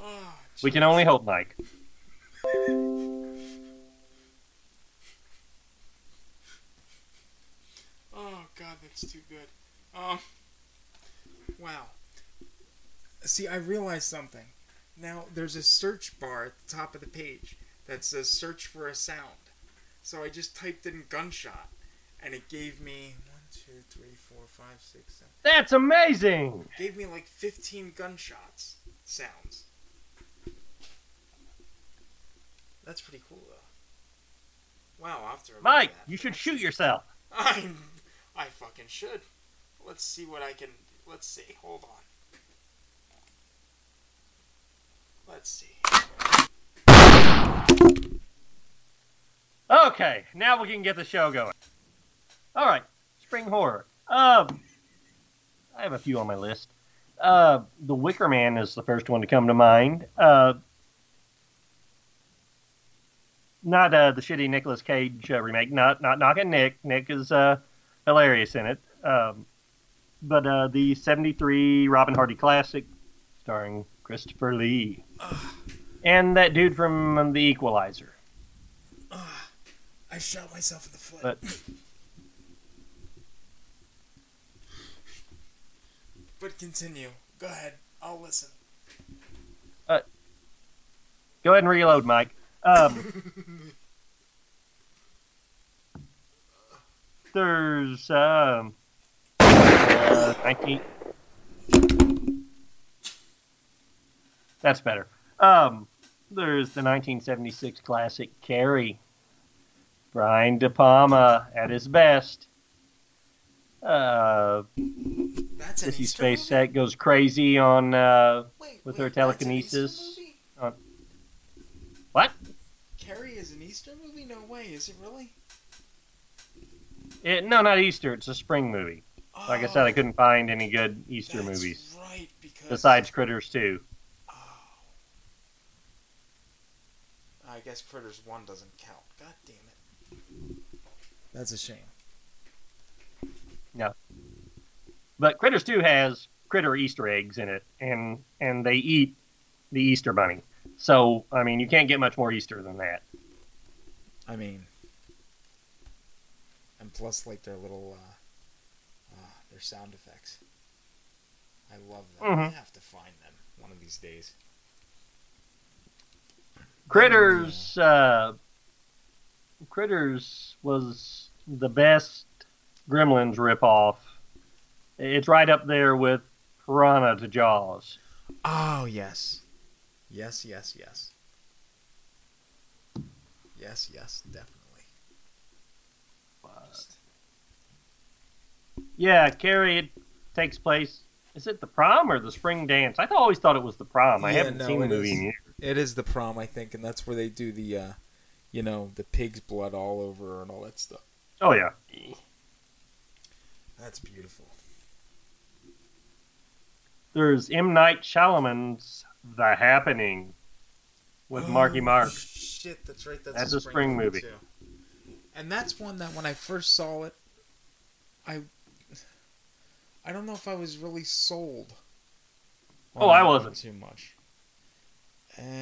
Oh, We can only hope, Mike. Oh god, that's too good. Um Wow. See, I realized something. Now there's a search bar at the top of the page that says search for a sound. So I just typed in gunshot and it gave me one, two, three, four, five, six, seven. That's amazing. Gave me like fifteen gunshots sounds. That's pretty cool though. Wow, I'll have to remember Mike, that. you should shoot yourself. I, I fucking should. Let's see what I can. Let's see. Hold on. Let's see. Okay, now we can get the show going. All right, spring horror. Um, I have a few on my list. Uh, The Wicker Man is the first one to come to mind. Uh, not uh, the shitty Nicolas Cage uh, remake. Not not knocking Nick. Nick is uh, hilarious in it. Um, but uh, the '73 Robin Hardy classic, starring Christopher Lee, and that dude from The Equalizer. I shot myself in the foot. But But continue. Go ahead. I'll listen. uh, go ahead and reload, Mike. Um, there's um, uh, 19. That's better. Um, there's the 1976 classic Carrie. Brian De Palma at his best. Uh, That's an Sissy Easter Spacek goes crazy on uh, with her telekinesis. On- what? Carrie is an Easter movie? No way. Is it really? It, no, not Easter. It's a spring movie. Like I said, I Oh. couldn't find any good Easter That's movies right, because besides Critters 2. I guess Critters One doesn't count. God damn it. That's a shame. No. But Critters 2 has critter Easter eggs in it, and and they eat the Easter bunny. So I mean, you can't get much more Easter than that. I mean, and plus, like their little, uh, uh, their sound effects. I love them. I Mhm. have to find them one of these days. Critters, uh, Critters was the best Gremlins ripoff. It's right up there with Piranha to Jaws. Oh yes, yes, yes, yes, yes, yes, definitely. Just- Yeah, Carrie, it takes place. Is it the prom or the spring dance? I always thought it was the prom. I haven't no, seen the movie is. in years. It is the prom, I think, and that's where they do the, uh, you know, the pig's blood all over and all that stuff. Oh yeah. That's beautiful. There's M Night Shyamalan's The Happening with Marky Oh, Mark. Shit, that's right. That's, That's a a spring movie. too. And that's one that when I first saw it, I, I don't know if I was really sold. Oh, I wasn't. too much.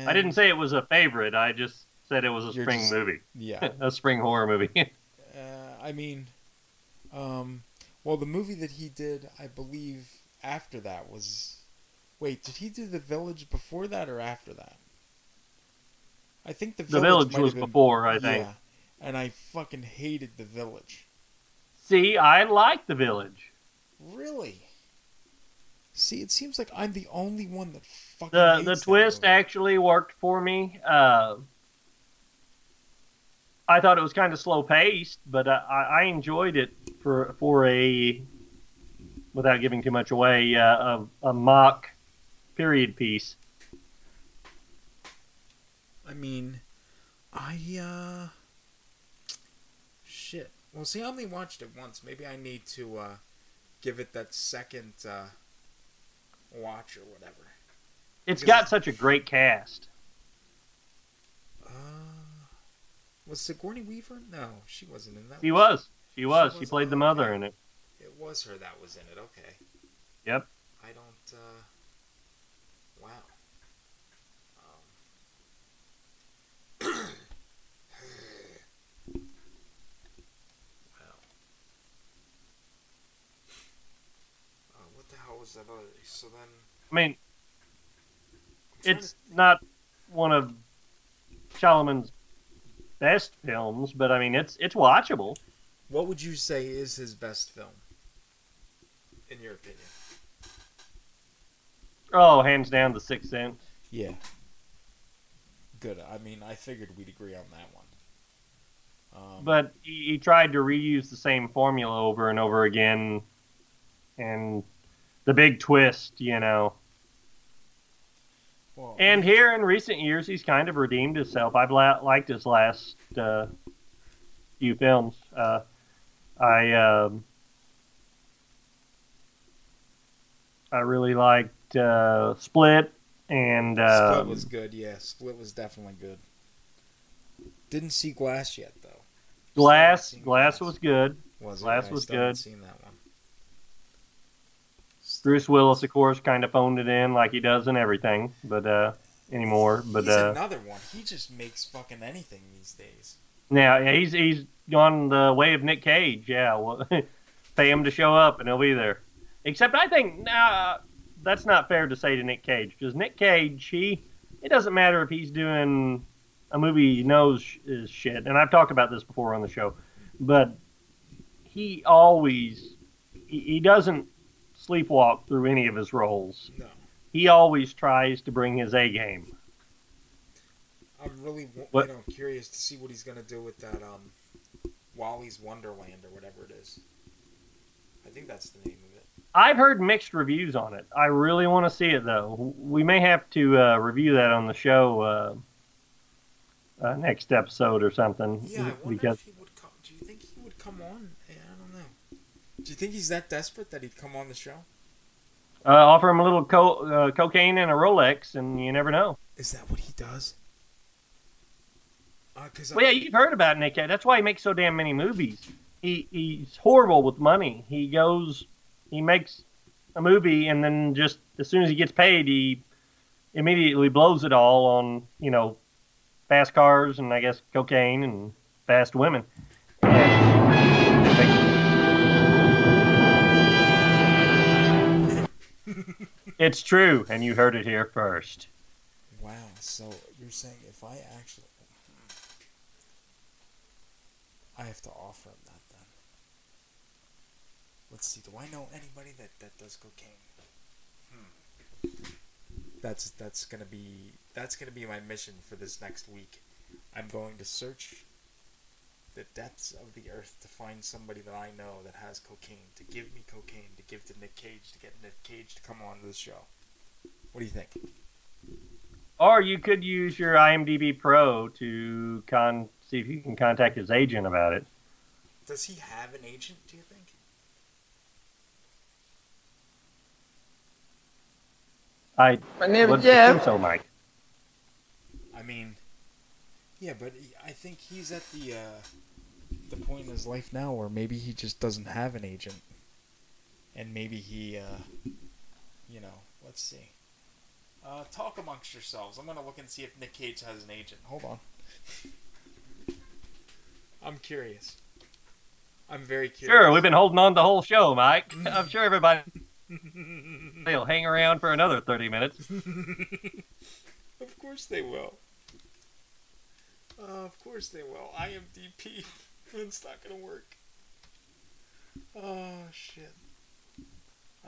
I didn't say it was a favorite. I just said it was a spring just- movie. yeah. a spring horror movie. Uh, I mean, um, well, the movie that he did, I believe, after that was. Wait, did he do The Village before that or after that? I think The Village, The Village, was been- before, I think. Yeah, and I fucking hated The Village. See, I like The Village. Really? See, it seems like I'm the only one that fucking The hates the twist actually worked for me. Uh, I thought it was kind of slow paced, but I, I enjoyed it for for a without giving too much away uh, a, a mock period piece. I mean, I uh, shit. Well, see, I only watched it once. Maybe I need to uh, give it that second uh, watch or whatever. It's Because- got such a great cast. Uh, was Sigourney Weaver? No, she wasn't in that. She was. She was. She was- played the mother in it. It was her that was in it. Okay. Yep. I don't. uh Wow. Um, wow. Uh, what the hell was that other? So then, I mean, it's not one of Shyamalan's best films, but I mean, it's it's watchable. what would you say is his best film? In your opinion? Oh, hands down, The Sixth Sense. Yeah. Good. I mean, I figured we'd agree on that one. Um, But he, he tried to reuse the same formula over and over again, and the big twist, you know. Well, And here in recent years, he's kind of redeemed himself. I've la- liked his last uh, few films. Uh, I um, I really liked uh, Split and uh, Split was good. Yeah, Split was definitely good. Didn't see Glass yet though. Glass. Still Glass was good. Was? Glass I was good. Seen that one. Bruce Willis, of course, kind of phoned it in like he does in everything, but uh, anymore. But He's uh, another one. He just makes fucking anything these days. now yeah, he's he's gone the way of Nick Cage. Yeah, well, pay him to show up and he'll be there. Except I think nah, that's not fair to say to Nick Cage because Nick Cage, he it doesn't matter if he's doing a movie he knows is shit, and I've talked about this before on the show, but he always he, he doesn't sleepwalk through any of his roles. No. He always tries to bring his A game. I'm really, What? you know, curious to see what he's gonna do with that um, Wally's Wonderland or whatever it is. I think that's the name of it. I've heard mixed reviews on it. I really want to see it though. We may have to uh, review that on the show uh, uh, next episode or something. Yeah, because if he would come. Do you think he would come on? Yeah, I don't know. Do you think he's that desperate that he'd come on the show? uh, offer him a little co- uh, cocaine and a Rolex, and you never know. Is that what he does? Uh, Well, yeah, you've heard about Nick That's why he makes so damn many movies. He he's horrible with money. He goes, he makes a movie, and then just as soon as he gets paid, he immediately blows it all on you know fast cars and I guess cocaine and fast women. It's true, and you heard it here first. Wow. So you're saying if I actually, I have to offer him that then. Let's see. Do I know anybody that that does cocaine? Hmm. That's that's gonna be that's gonna be my mission for this next week. I'm going to search the depths of the earth to find somebody that I know that has cocaine to give me cocaine to give to Nick Cage to get Nick Cage to come on to the show. What do you think? Or you could use your IMDb Pro to con see if you can contact his agent about it. Does he have an agent? Do you think? I My name would is Jeff. assume so, Mike. I mean, yeah, but I think he's at the uh, the point in his life now where maybe he just doesn't have an agent, and maybe he, uh, you know, let's see. Uh, talk amongst yourselves. I'm gonna look and see if Nick Cage has an agent. Hold on. I'm curious. I'm very curious. Sure, we've been holding on the whole show, Mike. I'm sure everybody they'll hang around for another thirty minutes. of course they will. Uh, of course they will. IMDb. it's not gonna work. Oh shit.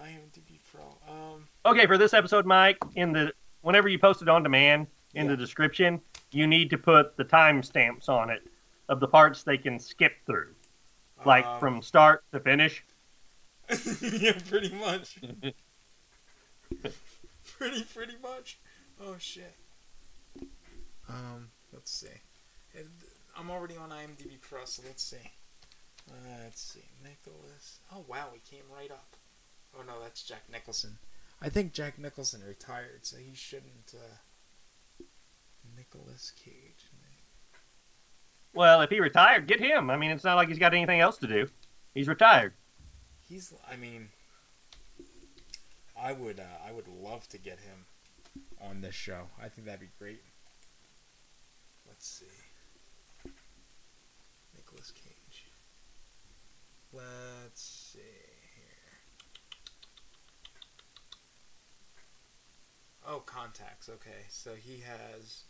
IMDb Pro. Um. Okay, for this episode, Mike, in the whenever you post it on demand in the description, you need to put the timestamps on it of the parts they can skip through, like Um. from start to finish. yeah, pretty much. pretty pretty much. Oh shit. Um, let's see. And I'm already on IMDb Pro, so let's see. Uh, let's see. Nicholas. Oh wow, he came right up. Oh no, that's Jack Nicholson. I think Jack Nicholson retired, so he shouldn't. Uh... Nicolas Cage. Well, if he retired, get him. I mean, it's not like he's got anything else to do. He's retired. He's. I mean, I would. Uh, I would love to get him on this show. I think that'd be great. Let's see. Nicolas Cage. Let's see here. Oh, contacts. Okay, so he has.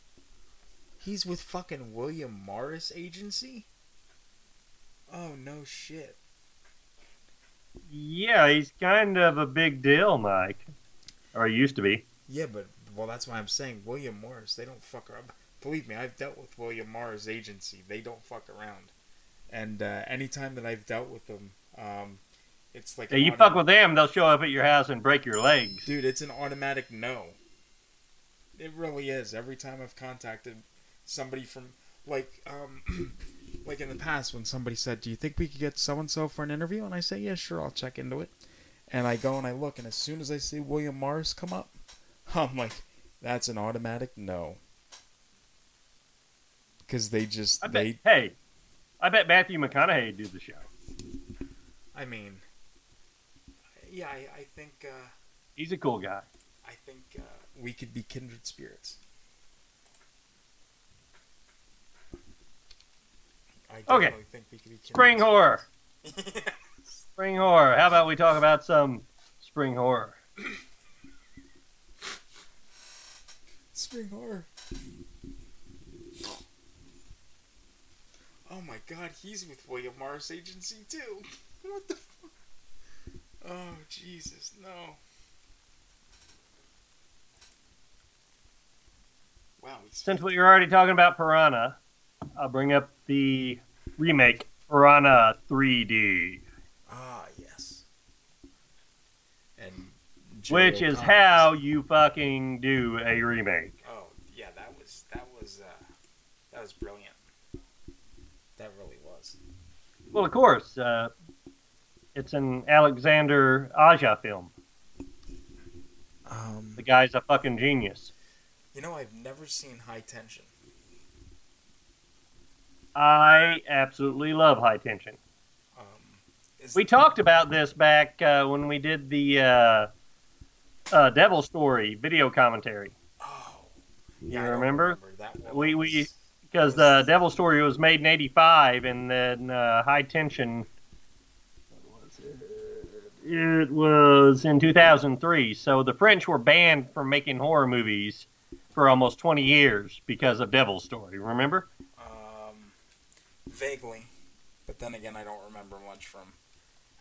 He's with fucking William Morris Agency. Oh no shit. Yeah, he's kind of a big deal, Mike. Or he used to be. Yeah, but well, that's why I'm saying William Morris. They don't fuck around. Believe me, I've dealt with William Morris agency. They don't fuck around. And uh, anytime that I've dealt with them, um, it's like Yeah, you fuck with them, they'll show up at your house and break your legs. dude. It's an automatic no. It really is. Every time I've contacted somebody from like um like in the past when somebody said, "Do you think we could get so and so for an interview?" and I say, "Yeah, sure, I'll check into it." And I go and I look, and as soon as I see William Morris come up, I'm like, "That's an automatic no." Because they just bet, they hey, I bet Matthew McConaughey did the show. I mean, yeah, I, I think uh, He's a cool guy. I think uh, we could be kindred spirits. I Okay. think we could be kindred Spring horror. Spring horror. How about we talk about some spring horror? Spring horror. Oh my god, he's with William Morris Agency too. What the fuck? Oh Jesus, no. Wow, Since we were already talking about Piranha, I'll bring up the remake Piranha 3D, ah yes. And which is how you fucking do a remake. Oh yeah, that was that was uh, that was brilliant. That really was. Well, of course, uh, it's an Alexander Aja film. Um, The guy's a fucking genius. you know, I've never seen High Tension. I absolutely love High Tension. Um, We talked about this back uh, when we did the uh, uh, Devil Story video commentary. You yeah, I don't remember? That one We we because the Devil Story was made in '85, and then uh, High Tension. was it? It was in 2003. So the French were banned from making horror movies for almost 20 years because of Devil Story. Remember? Um, vaguely, but then again, I don't remember much from.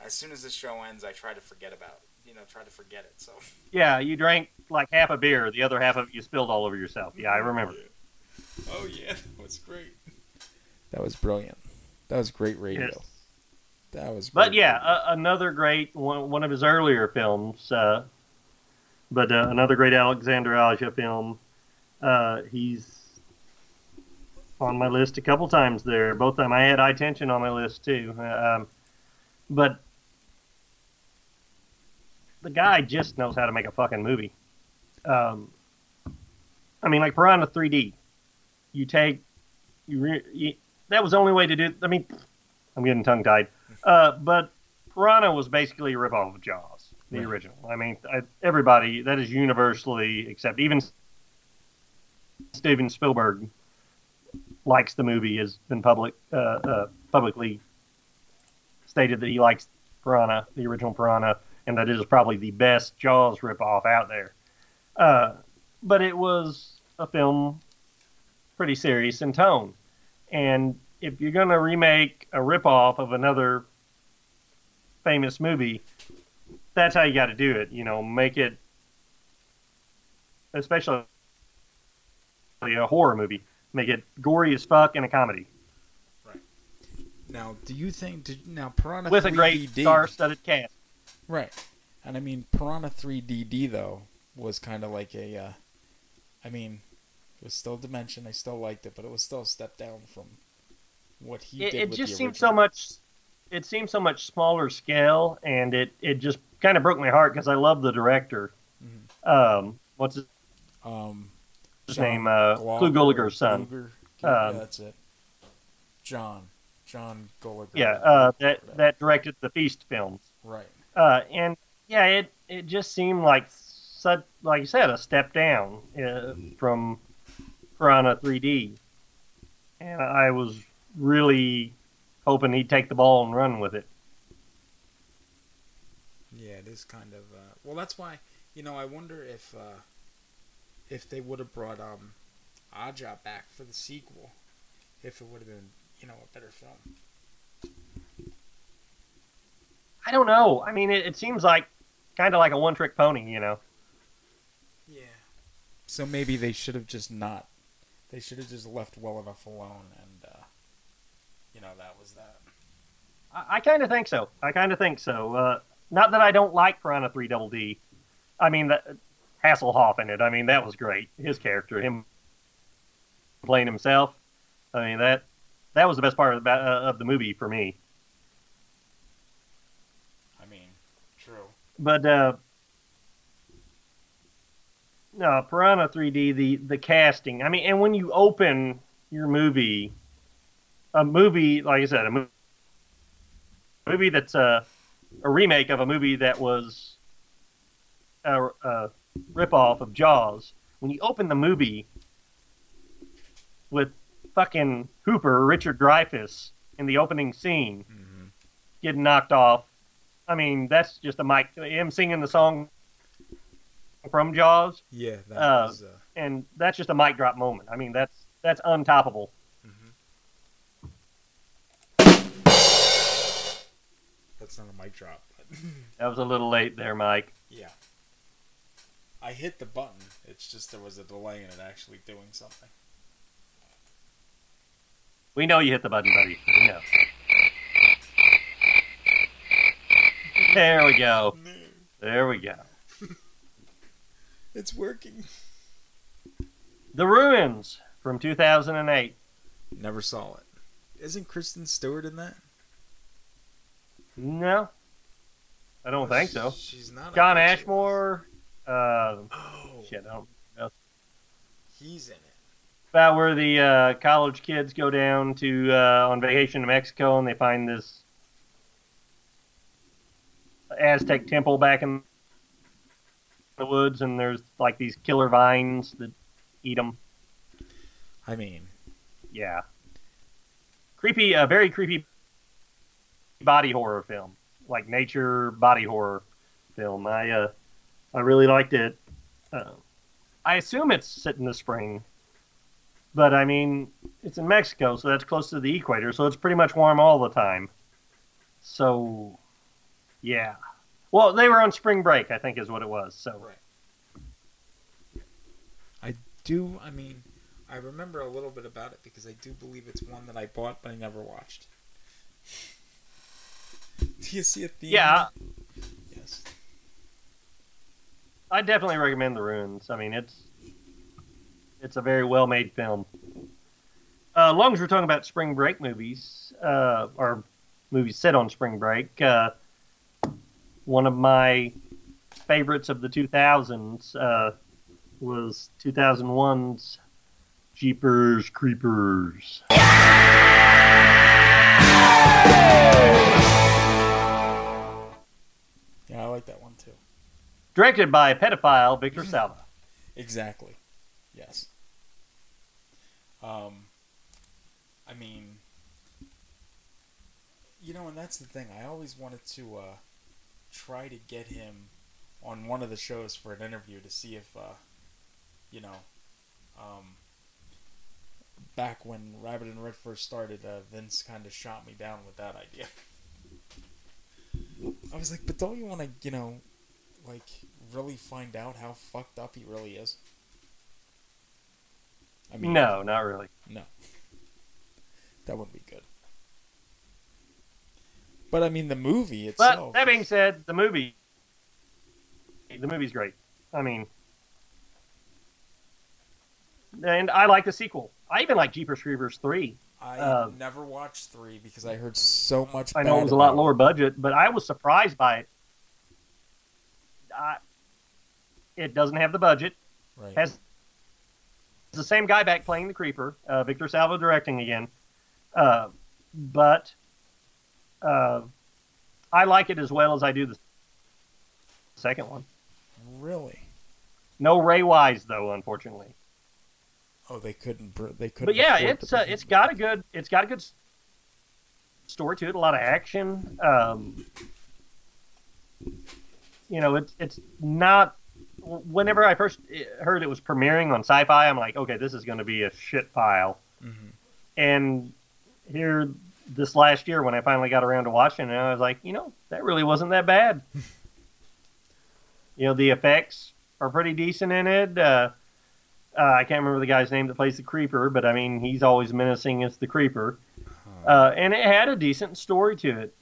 As soon as the show ends, I try to forget about. it You know, try to forget it. So. Yeah, you drank like half a beer. The other half of it you spilled all over yourself. Yeah, I remember. Oh yeah, that was great. That was brilliant. That was great radio. Yes. That was. But yeah, uh, another great one, one of his earlier films. Uh, but uh, another great Alexander Aja film. Uh, he's on my list a couple times there. Both time I had High Tension on my list too. Um, but the guy just knows how to make a fucking movie. Um, I mean, like Piranha 3D. You take you, re, you that was the only way to do. I mean, I'm getting tongue tied. Uh, but Piranha was basically a ripoff of Jaws, the Right. original. I mean, I, everybody that is universally accepted. Even Steven Spielberg likes the movie. Has been public uh, uh, publicly stated that he likes Piranha, the original Piranha, and that it is probably the best Jaws ripoff out there. Uh, but it was a film pretty serious in tone. And if you're going to remake a ripoff of another famous movie, that's how you got to do it. You know, make it, especially a horror movie, make it gory as fuck and a comedy Right. Now, do you think did, now Piranha with a 3D great star-studded cast. Right. And I mean, Piranha 3DD though was kind of like a, uh, I mean, it was still Dimension. I still liked it, but it was still a step down from what he It, did. it with just the seemed so much. It seemed so much smaller scale, and it it just kind of broke my heart because I love the director. Um, what's his, um, his John name? Uh, Glauber Clu Gulager's son. Gluger? Yeah, Um, that's it. John. John Gulager. yeah, uh, that that directed the Feast films. Right. Uh, and yeah, it it just seemed like such like you said a step down uh, from Piranha 3D, and I was really hoping he'd take the ball and run with it. Yeah, it is kind of. Uh, well, that's why you know I wonder if uh, if they would have brought um, Aja back for the sequel, if it would have been you know a better film. I don't know. I mean, it, it seems like kind of like a one-trick pony, you know. Yeah. So maybe they should have just not. They should have just left well enough alone, and uh, you know that was that. I, I kind of think so. I kind of think so. Uh, not that I don't like Piranha 3 Double D. I mean, that, Hasselhoff in it. I mean, that was great. His character, him playing himself. I mean, that that was the best part of the, uh, of the movie for me. I mean, true. But uh, no, Piranha 3D, the the casting. I mean, and when you open your movie, a movie like I said, a mo- movie that's a a remake of a movie that was a, a ripoff of Jaws. When you open the movie with fucking Hooper, Richard Dreyfuss in the opening scene, getting knocked off. I mean, that's just a mic. Him singing the song from Jaws. Yeah, that uh, was. Uh, and that's just a mic drop moment. I mean, that's that's untoppable. that's not a mic drop. But That was a little late there, Mike. yeah. I hit the button. It's just there was a delay in it actually doing something. We know you hit the button, buddy. We know. There we go. There we go. It's working. The Ruins from 2008. Never saw it. Isn't Kristen Stewart in that? No, I don't think so. She's not. Shawn Ashmore. Uh, oh, shit, I don't know. He's in it. About where the uh, college kids go down to uh, on vacation to Mexico and they find this Aztec temple back in the woods, and there's like these killer vines that eat them. I mean, Yeah, creepy, a very creepy body horror film, like nature body horror film. I uh, I really liked it. Uh, I assume it's set in the spring, but I mean it's in Mexico, so that's close to the equator, so it's pretty much warm all the time. So, yeah. Well, they were on spring break, I think, is what it was. So, I do. I mean, I remember a little bit about it because I do believe it's one that I bought but I never watched. do you see a theme? yeah, Yes. I definitely recommend The Ruins. I mean, it's it's a very well made film. Uh, long as we're talking about spring break movies, uh, or movies set on spring break, uh, one of my favorites of the 2000s uh, was 2001's Jeepers Creepers. Yeah, I like that one too. Directed by pedophile Victor Salva. Exactly. Yes. Um, I mean, you know, and that's the thing. I always wanted to uh, try to get him on one of the shows for an interview to see if, uh, you know, um, back when Rabbit and Red first started, uh, Vince kind of shot me down with that idea. I was like, but don't you want to, you know, like really find out how fucked up he really is? I mean, no, not really. No, that wouldn't be good. But I mean, the movie itself. But that being said, the movie, the movie's great. I mean, and I like the sequel. I even like Jeepers Creepers three. I uh, never watched three because I heard so much. I know it was a lot lower budget, but I was surprised by it. I, it doesn't have the budget. Right. Has the same guy back playing the creeper, uh, Victor Salva directing again, uh, but uh, I like it as well as I do the second one. Really? No Ray Wise though, unfortunately. Oh, they couldn't. They couldn't. But yeah, it's uh, it's got a good it's got a good story to it. A lot of action. Um, you know, it's it's not. Whenever I first heard it was premiering on Sci-Fi, I'm like, okay, this is going to be a shit pile. Mm-hmm. And here, this last year, when I finally got around to watching it, I was like, you know, that really wasn't that bad. you know, the effects are pretty decent in it. Uh, uh, I can't remember the guy's name that plays the creeper, but I mean, he's always menacing as the creeper. Uh, and it had a decent story to it.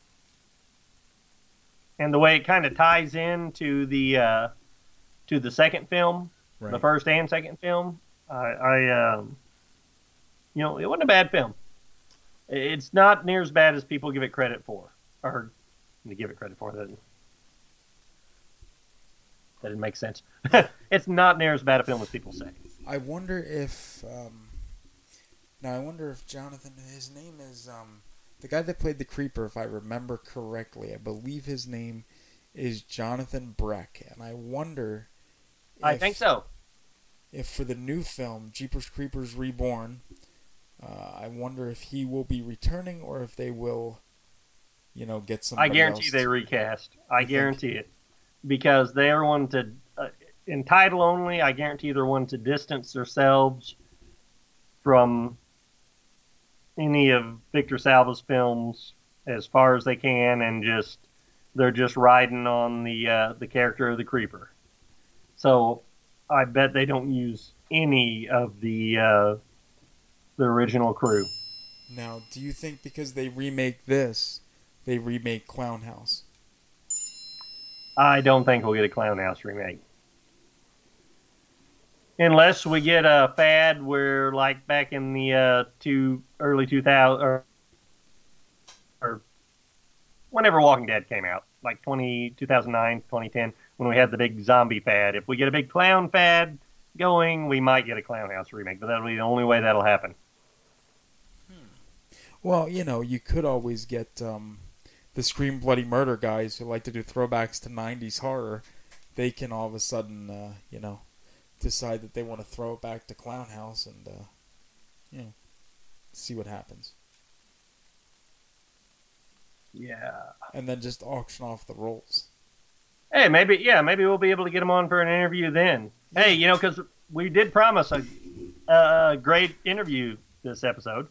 And the way it kind of ties into the uh, to the second film, right. the first and second film, I, I um, you know, it wasn't a bad film. It's not near as bad as people give it credit for, or to give it credit for that. That didn't make sense. it's not near as bad a film as people say. I wonder if um, now I wonder if Jonathan his name is um, the guy that played the creeper if I remember correctly I believe his name is Jonathan Breck and I wonder if, I think so if for the new film Jeepers Creepers Reborn uh, I wonder if he will be returning or if they will you know get some I guarantee they recast I guarantee think? it because they are one to in title only, I guarantee they're one to distance themselves from any of Victor Salva's films as far as they can, and just they're just riding on the uh, the character of the creeper. So I bet they don't use any of the uh, the original crew. Now, do you think because they remake this, they remake Clown House? I don't think we'll get a Clown House remake unless we get a fad where like back in the uh, two early 2000 or, or whenever Walking Dead came out, like 20, 2009, 2010, when we had the big zombie fad. If we get a big clown fad going, we might get a Clown House remake, but that'll be the only way that'll happen. Well, you know, you could always get um, the Scream Bloody Murder guys who like to do throwbacks to 90s horror. They can all of a sudden, uh, you know, decide that they want to throw it back to Clown House and, uh, you know, see what happens. Yeah. And then just auction off the roles. Hey, maybe yeah, maybe we'll be able to get them on for an interview then. Hey, you know, because we did promise a, a great interview this episode.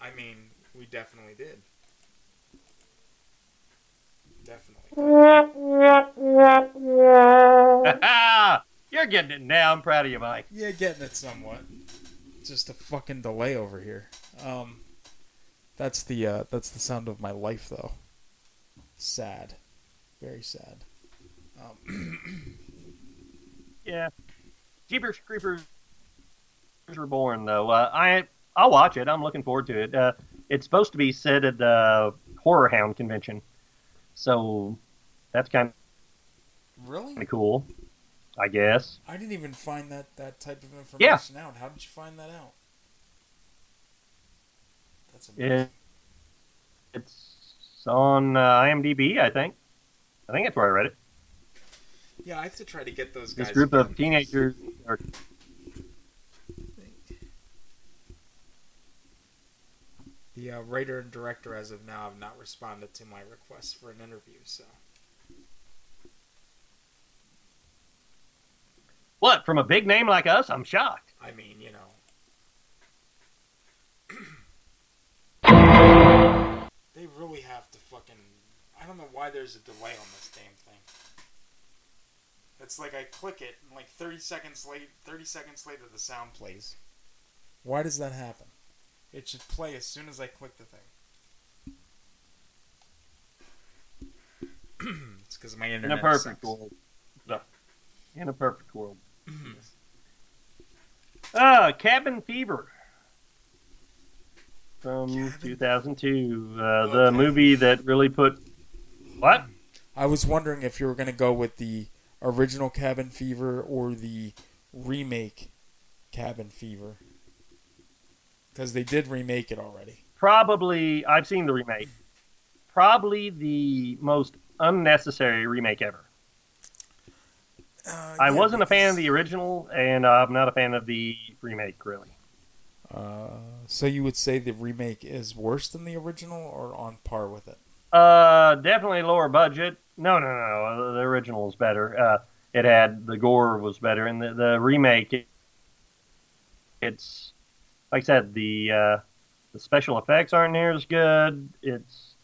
I mean, we definitely did. Definitely. You're getting it now. I'm proud of you, Mike. Yeah, getting it somewhat. Just a fucking delay over here. Um, that's the uh, that's the sound of my life, though. Sad, very sad. Um, yeah, Jeepers Creepers Reborn though. Uh, I I'll watch it. I'm looking forward to it. Uh, it's supposed to be set at the HorrorHound convention, so that's kind of really cool. I guess. I didn't even find that, that type of information yeah. out. How did you find that out? That's amazing. It, it's on uh, IMDb, I think. I think that's where I read it. Yeah, I have to try to get those guys. This group of teenagers are. the uh, writer and director, as of now, have not responded to my request for an interview. So. What from a big name like us? I'm shocked. I mean, you know. they really have to fucking. I don't know why there's a delay on this damn thing. It's like I click it and like 30 seconds late 30 seconds later the sound plays. Why does that happen? It should play as soon as I click the thing. it's because my internet. In a perfect sucks. world. No. In a perfect world. Ah, Cabin Fever. From 2002. Uh, the movie that really put. What? I was wondering if you were going to go with the original Cabin Fever or the remake Cabin Fever. Because they did remake it already. Probably. I've seen the remake. Probably the most unnecessary remake ever. Uh, I wasn't a fan of the original, and I'm not a fan of the remake, really. Uh, so you would say the remake is worse than the original or on par with it? Uh, definitely lower budget. No, no, no. no. The original is better. Uh, it had the gore was better, and the the remake. It, it's like I said, the uh, the special effects aren't near as good. It's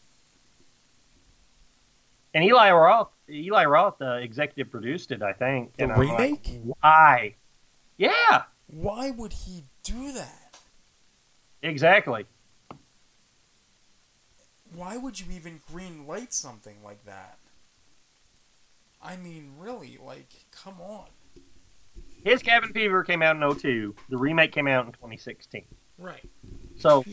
and Eli Roth. Eli Roth uh, executive produced it, I think. The and I'm like, remake? why? Yeah, Why would he do that? exactly. Why would you even green light something like that? I mean, really, like, come on. His Cabin Fever came out in 02. The remake came out in 2016. Right. So,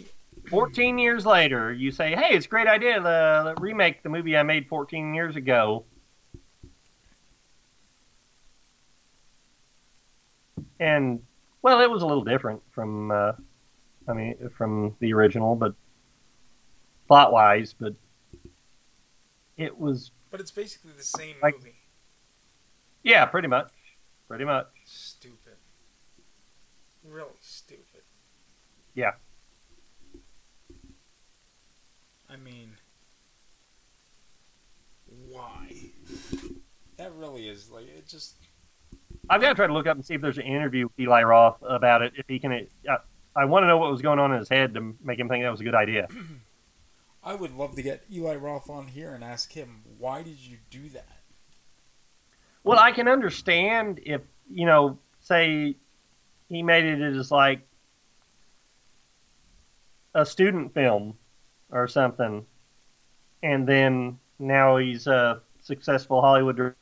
14 years later, you say, hey, it's a great idea to, remake the movie I made 14 years ago. And, well, it was a little different from, uh, I mean, from the original, but plot wise, but it was, But it's basically the same Like- movie. yeah, pretty much. Pretty much. Stupid. Really stupid. Yeah. I mean, why? That really is like it just. I've got to try to look up and see if there's an interview with Eli Roth about it. If he can, uh, I want to know what was going on in his head to make him think that was a good idea. I would love to get Eli Roth on here and ask him why did you do that? Well, I can understand if you know, say, he made it as like a student film or something, and then now he's a successful Hollywood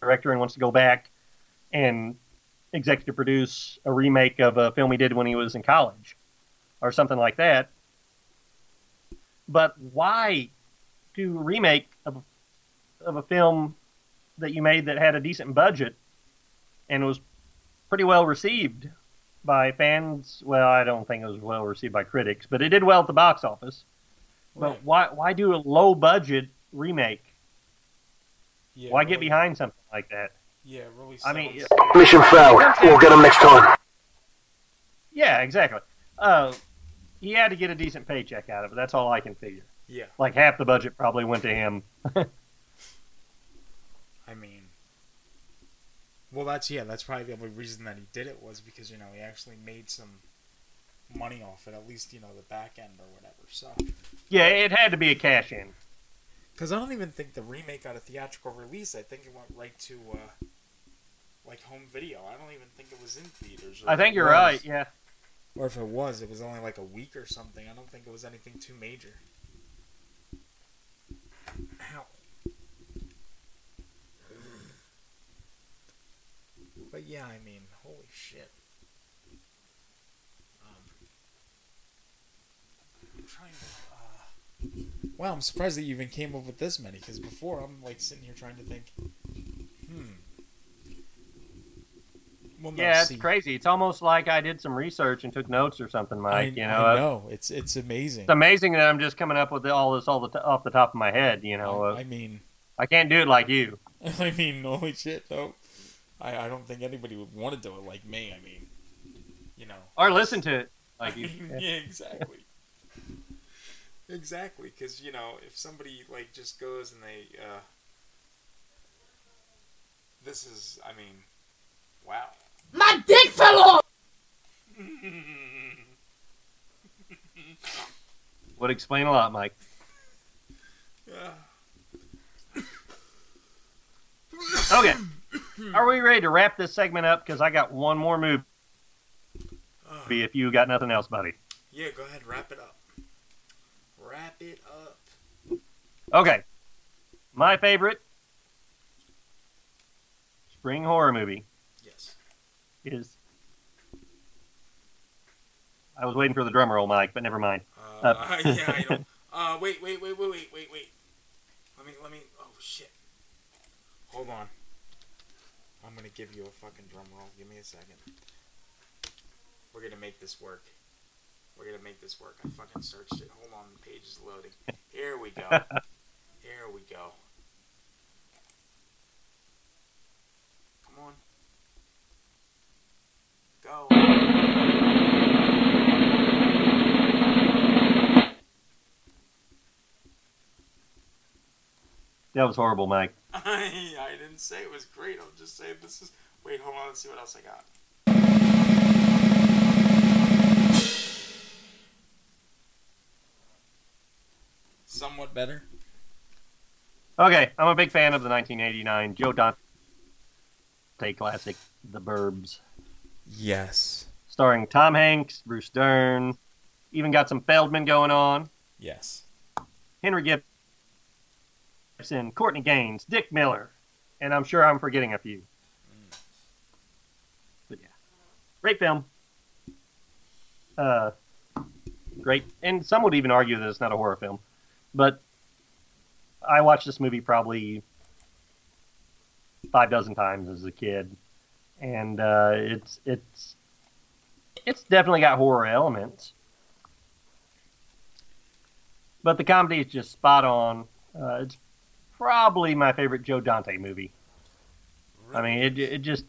director and wants to go back and executive produce a remake of a film he did when he was in college or something like that. But why do a remake of, of a film that you made that had a decent budget and was pretty well received by fans? Well, I don't think it was well received by critics, but it did well at the box office. But Right. why why do a low budget remake? Yeah, why get behind something like that? Yeah, it really. I mean, sounds- Mission failed. We'll get him next time. Yeah, exactly. Uh, he had to get a decent paycheck out of it. That's all I can figure. Yeah. Like half the budget probably went to him. I mean, well, that's yeah, that's probably the only reason that he did it was because you know he actually made some money off it, at least you know the back end or whatever. So, yeah, it had to be a cash in. because I don't even think the remake got a theatrical release. I think it went right to uh, like home video. I don't even think it was in theaters. or I think you're was- right. Yeah. Or if it was, it was only like a week or something. I don't think it was anything too major. Ow. But yeah, I mean, holy shit. Um, I'm trying to. Uh, wow, I'm surprised that you even came up with this many. Because before, I'm like sitting here trying to think. Hmm. Well, no, Yeah, it's see, crazy. It's almost like I did some research and took notes or something, Mike. I, you know, I know it's it's amazing. it's amazing that I'm just coming up with all this all the t- off the top of my head. You know, uh, I mean, I can't do it like you. I mean, holy shit, no. I, I don't think anybody would want to do it like me. I mean, you know, or listen to it like you. yeah, exactly. exactly, because you know, if somebody like just goes and they, uh, this is, I mean, wow. My dick fell off. Would explain a lot, Mike. okay. Are we ready to wrap this segment up? Because I got one more movie. If you got nothing else, buddy. Yeah, go ahead, wrap it up. Wrap it up. Okay. My favorite spring horror movie. Yes. Is. I was waiting for the drum roll, Mike, but never mind. Uh, yeah, I know. Uh, wait, wait, wait, wait, wait, wait, wait. Let me, let me. Oh shit. Hold on. I'm gonna give you a fucking drum roll. Give me a second. We're gonna make this work. We're gonna make this work. I fucking searched it. Hold on, the page is loading. Here we go. Here we go. Come on. Go. That was horrible, Mike. I, I didn't say it was great. I'm just saying this is. Wait, hold on. Let's see what else I got. Somewhat better. Okay, I'm a big fan of the 1989 Joe Dante classic, The Burbs. Yes. Starring Tom Hanks, Bruce Dern, even got some Feldman going on. Yes. Henry Gibson, Courtney Gaines, Dick Miller, and I'm sure I'm forgetting a few. But yeah, great film. Uh, great, and some would even argue that it's not a horror film, but I watched this movie probably five dozen times as a kid, and uh, it's it's it's definitely got horror elements but the comedy is just spot on. Uh, it's probably my favorite Joe Dante movie. I mean, it it just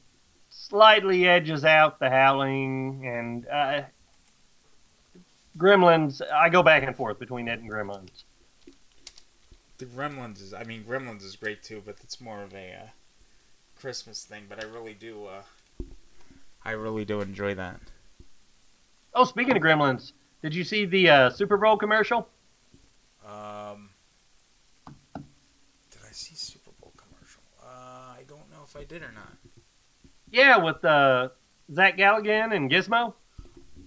slightly edges out the Howling and uh, Gremlins. I go back and forth between it and Gremlins. The Gremlins is. I mean, Gremlins is great too, but it's more of a uh, Christmas thing. But I really do. Uh, I really do enjoy that. Oh, speaking of Gremlins, did you see the uh, Super Bowl commercial? Um, see Super Bowl commercial? Uh, I don't know if I did or not. Yeah, with uh, Zach Galligan and Gizmo.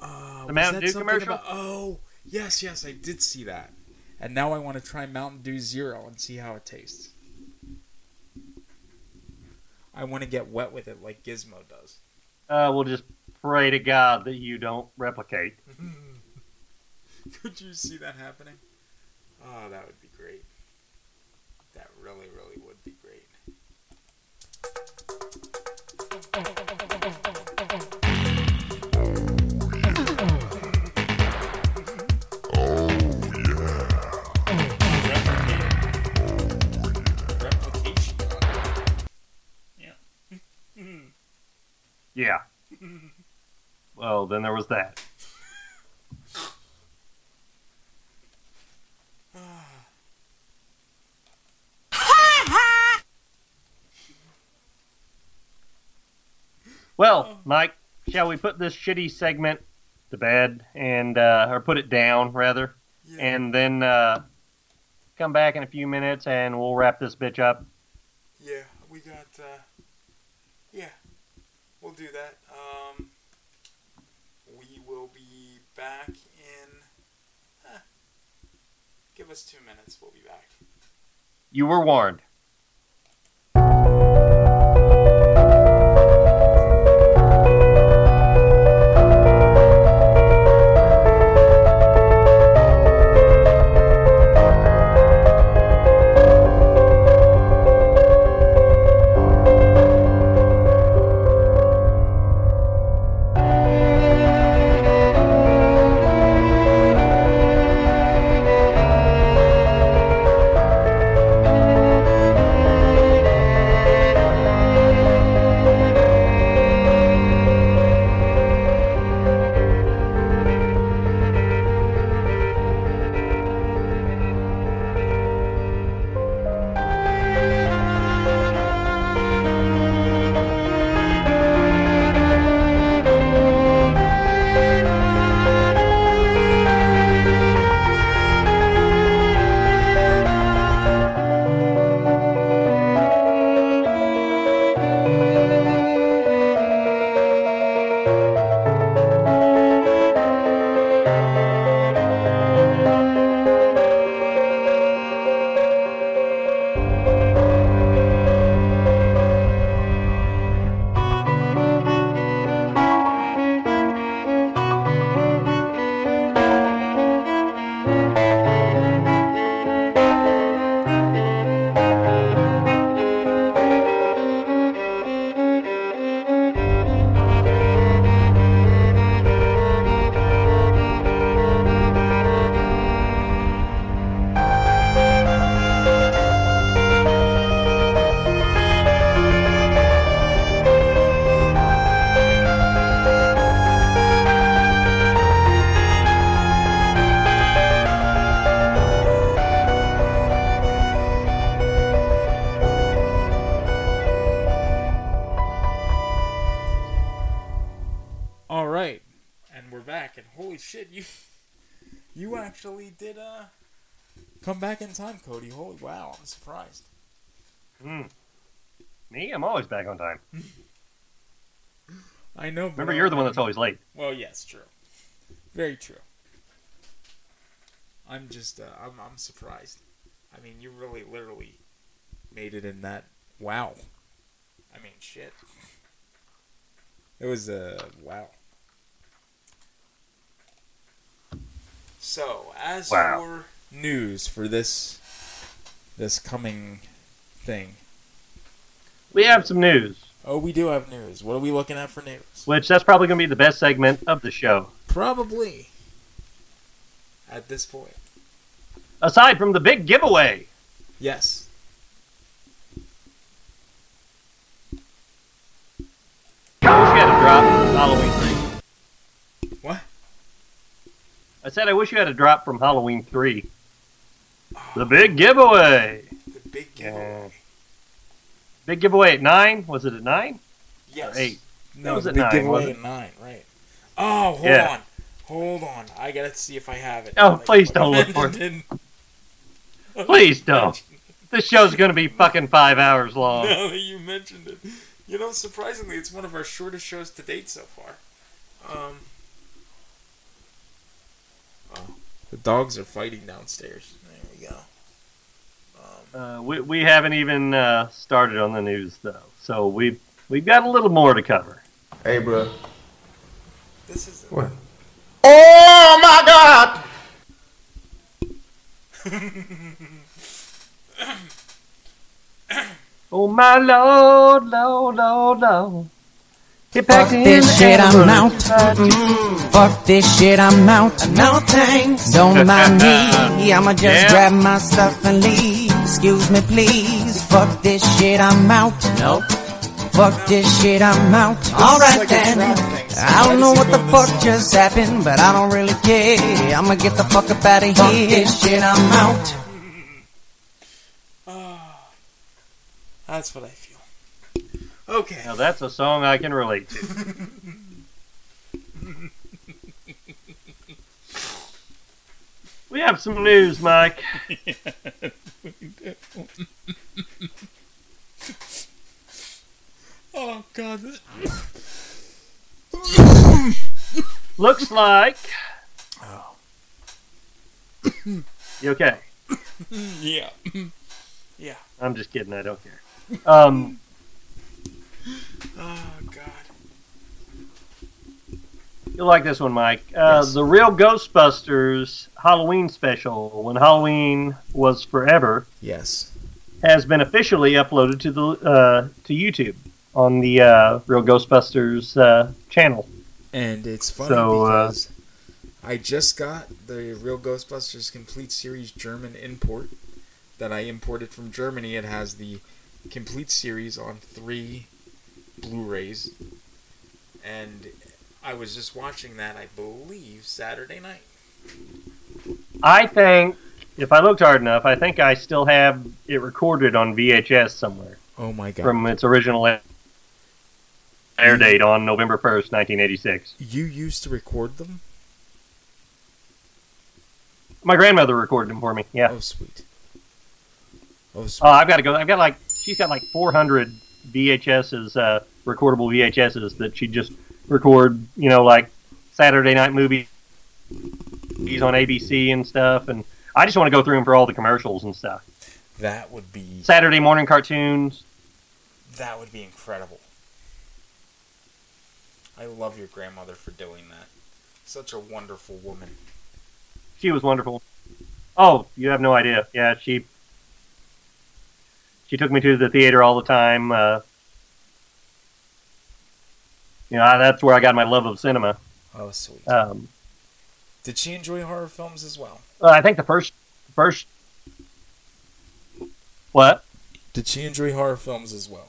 Uh, the Mountain Dew commercial. about- oh, yes, yes, I did see that. And now I want to try Mountain Dew Zero and see how it tastes. I want to get wet with it like Gizmo does. Uh, we'll just pray to God that you don't replicate. Could you see that happening? Oh, that would be really, really would be great. Oh, yeah. Well, then there was that. Well, Mike, shall we put this shitty segment to bed and uh, or put it down rather, and then uh, come back in a few minutes and we'll wrap this bitch up. Yeah, we got. Uh, yeah, we'll do that. Um, we will be back in. eh, give us two minutes. We'll be back. You were warned. Cody. Holy wow, I'm surprised. Hmm. Me? I'm always back on time. I know. Remember, you're the one that's always late. Well, yes, true. Very true. I'm just, uh, I'm, I'm surprised. I mean, you really, literally made it in that. Wow. I mean, shit. It was uh, wow. So, as Wow. for news for this, this coming thing. We have some news, Oh, we do have news. What are we looking at for news? which that's probably going to be the best segment of the show. Probably. At this point. Aside from the big giveaway. Yes. I wish you had a drop from Halloween 3. What? I said I wish you had a drop from Halloween 3. The big giveaway. The big giveaway. Big giveaway at 9? Was it at 9? Yes. Or 8? No, It was the at big 9, giveaway at nine, right? Oh, hold Yeah. on, hold on. I gotta see if I have it. Oh, Like, please don't look for it. Please don't. This show's going to be fucking five hours long. Now that you mentioned it, you know, surprisingly, it's one of our shortest shows to date so far. Um. Oh, the dogs are fighting downstairs. There we. Uh, we, we haven't even uh, started on the news, though. So we've, we've got a little more to cover. Hey, bro. This is What? Oh my God! Oh, my Lord, Lord, Lord, Lord. Get Fuck this shit, I'm out. inside you. Mm, Fuck this shit, I'm out. No thanks. Don't mind me. I'ma just Yeah. grab my stuff and leave. Excuse me, please. Fuck this shit, I'm out. Nope. Fuck this shit, I'm out. Alright like then. trap thing, so I don't know what the fuck this just happened, but I don't really care. I'ma get the fuck up out of here. this shit, I'm out. Ah, that's what I feel. Okay. Now, that's a song I can relate to. we have some news, Mike. oh God. Looks like. Oh. You okay? yeah. yeah. I'm just kidding. I don't care. Um, You'll like this one, Mike. Uh, Yes. The Real Ghostbusters Halloween special, when Halloween was forever, Yes. has been officially uploaded to the uh, to YouTube on the uh, Real Ghostbusters uh, channel. And it's funny So, uh, because I just got the Real Ghostbusters Complete Series German import that I imported from Germany. It has the complete series on three Blu-rays, and I was just watching that. I believe Saturday night. I think, if I looked hard enough, I think I still have it recorded on VHS somewhere Oh my God! from its original air date on November 1st, 1986. you used to record them? My grandmother recorded them for me. Yeah. Oh sweet. Oh sweet. Oh, I've got to go. I've got like she's got like 400 VHSs, uh, recordable VHSs that she just record. You know, like Saturday night movies These on ABC and stuff. And I just want to go through them for all the commercials and stuff. that would be Saturday morning cartoons. that would be incredible. I love your grandmother for doing that. Such a wonderful woman. She was wonderful. Oh, you have no idea. Yeah, she she took me to the theater all the time. Uh, you know, that's where I got my love of cinema. Oh sweet. Um, Did she enjoy horror films as well? Uh, I think the first first what? Did she enjoy horror films as well,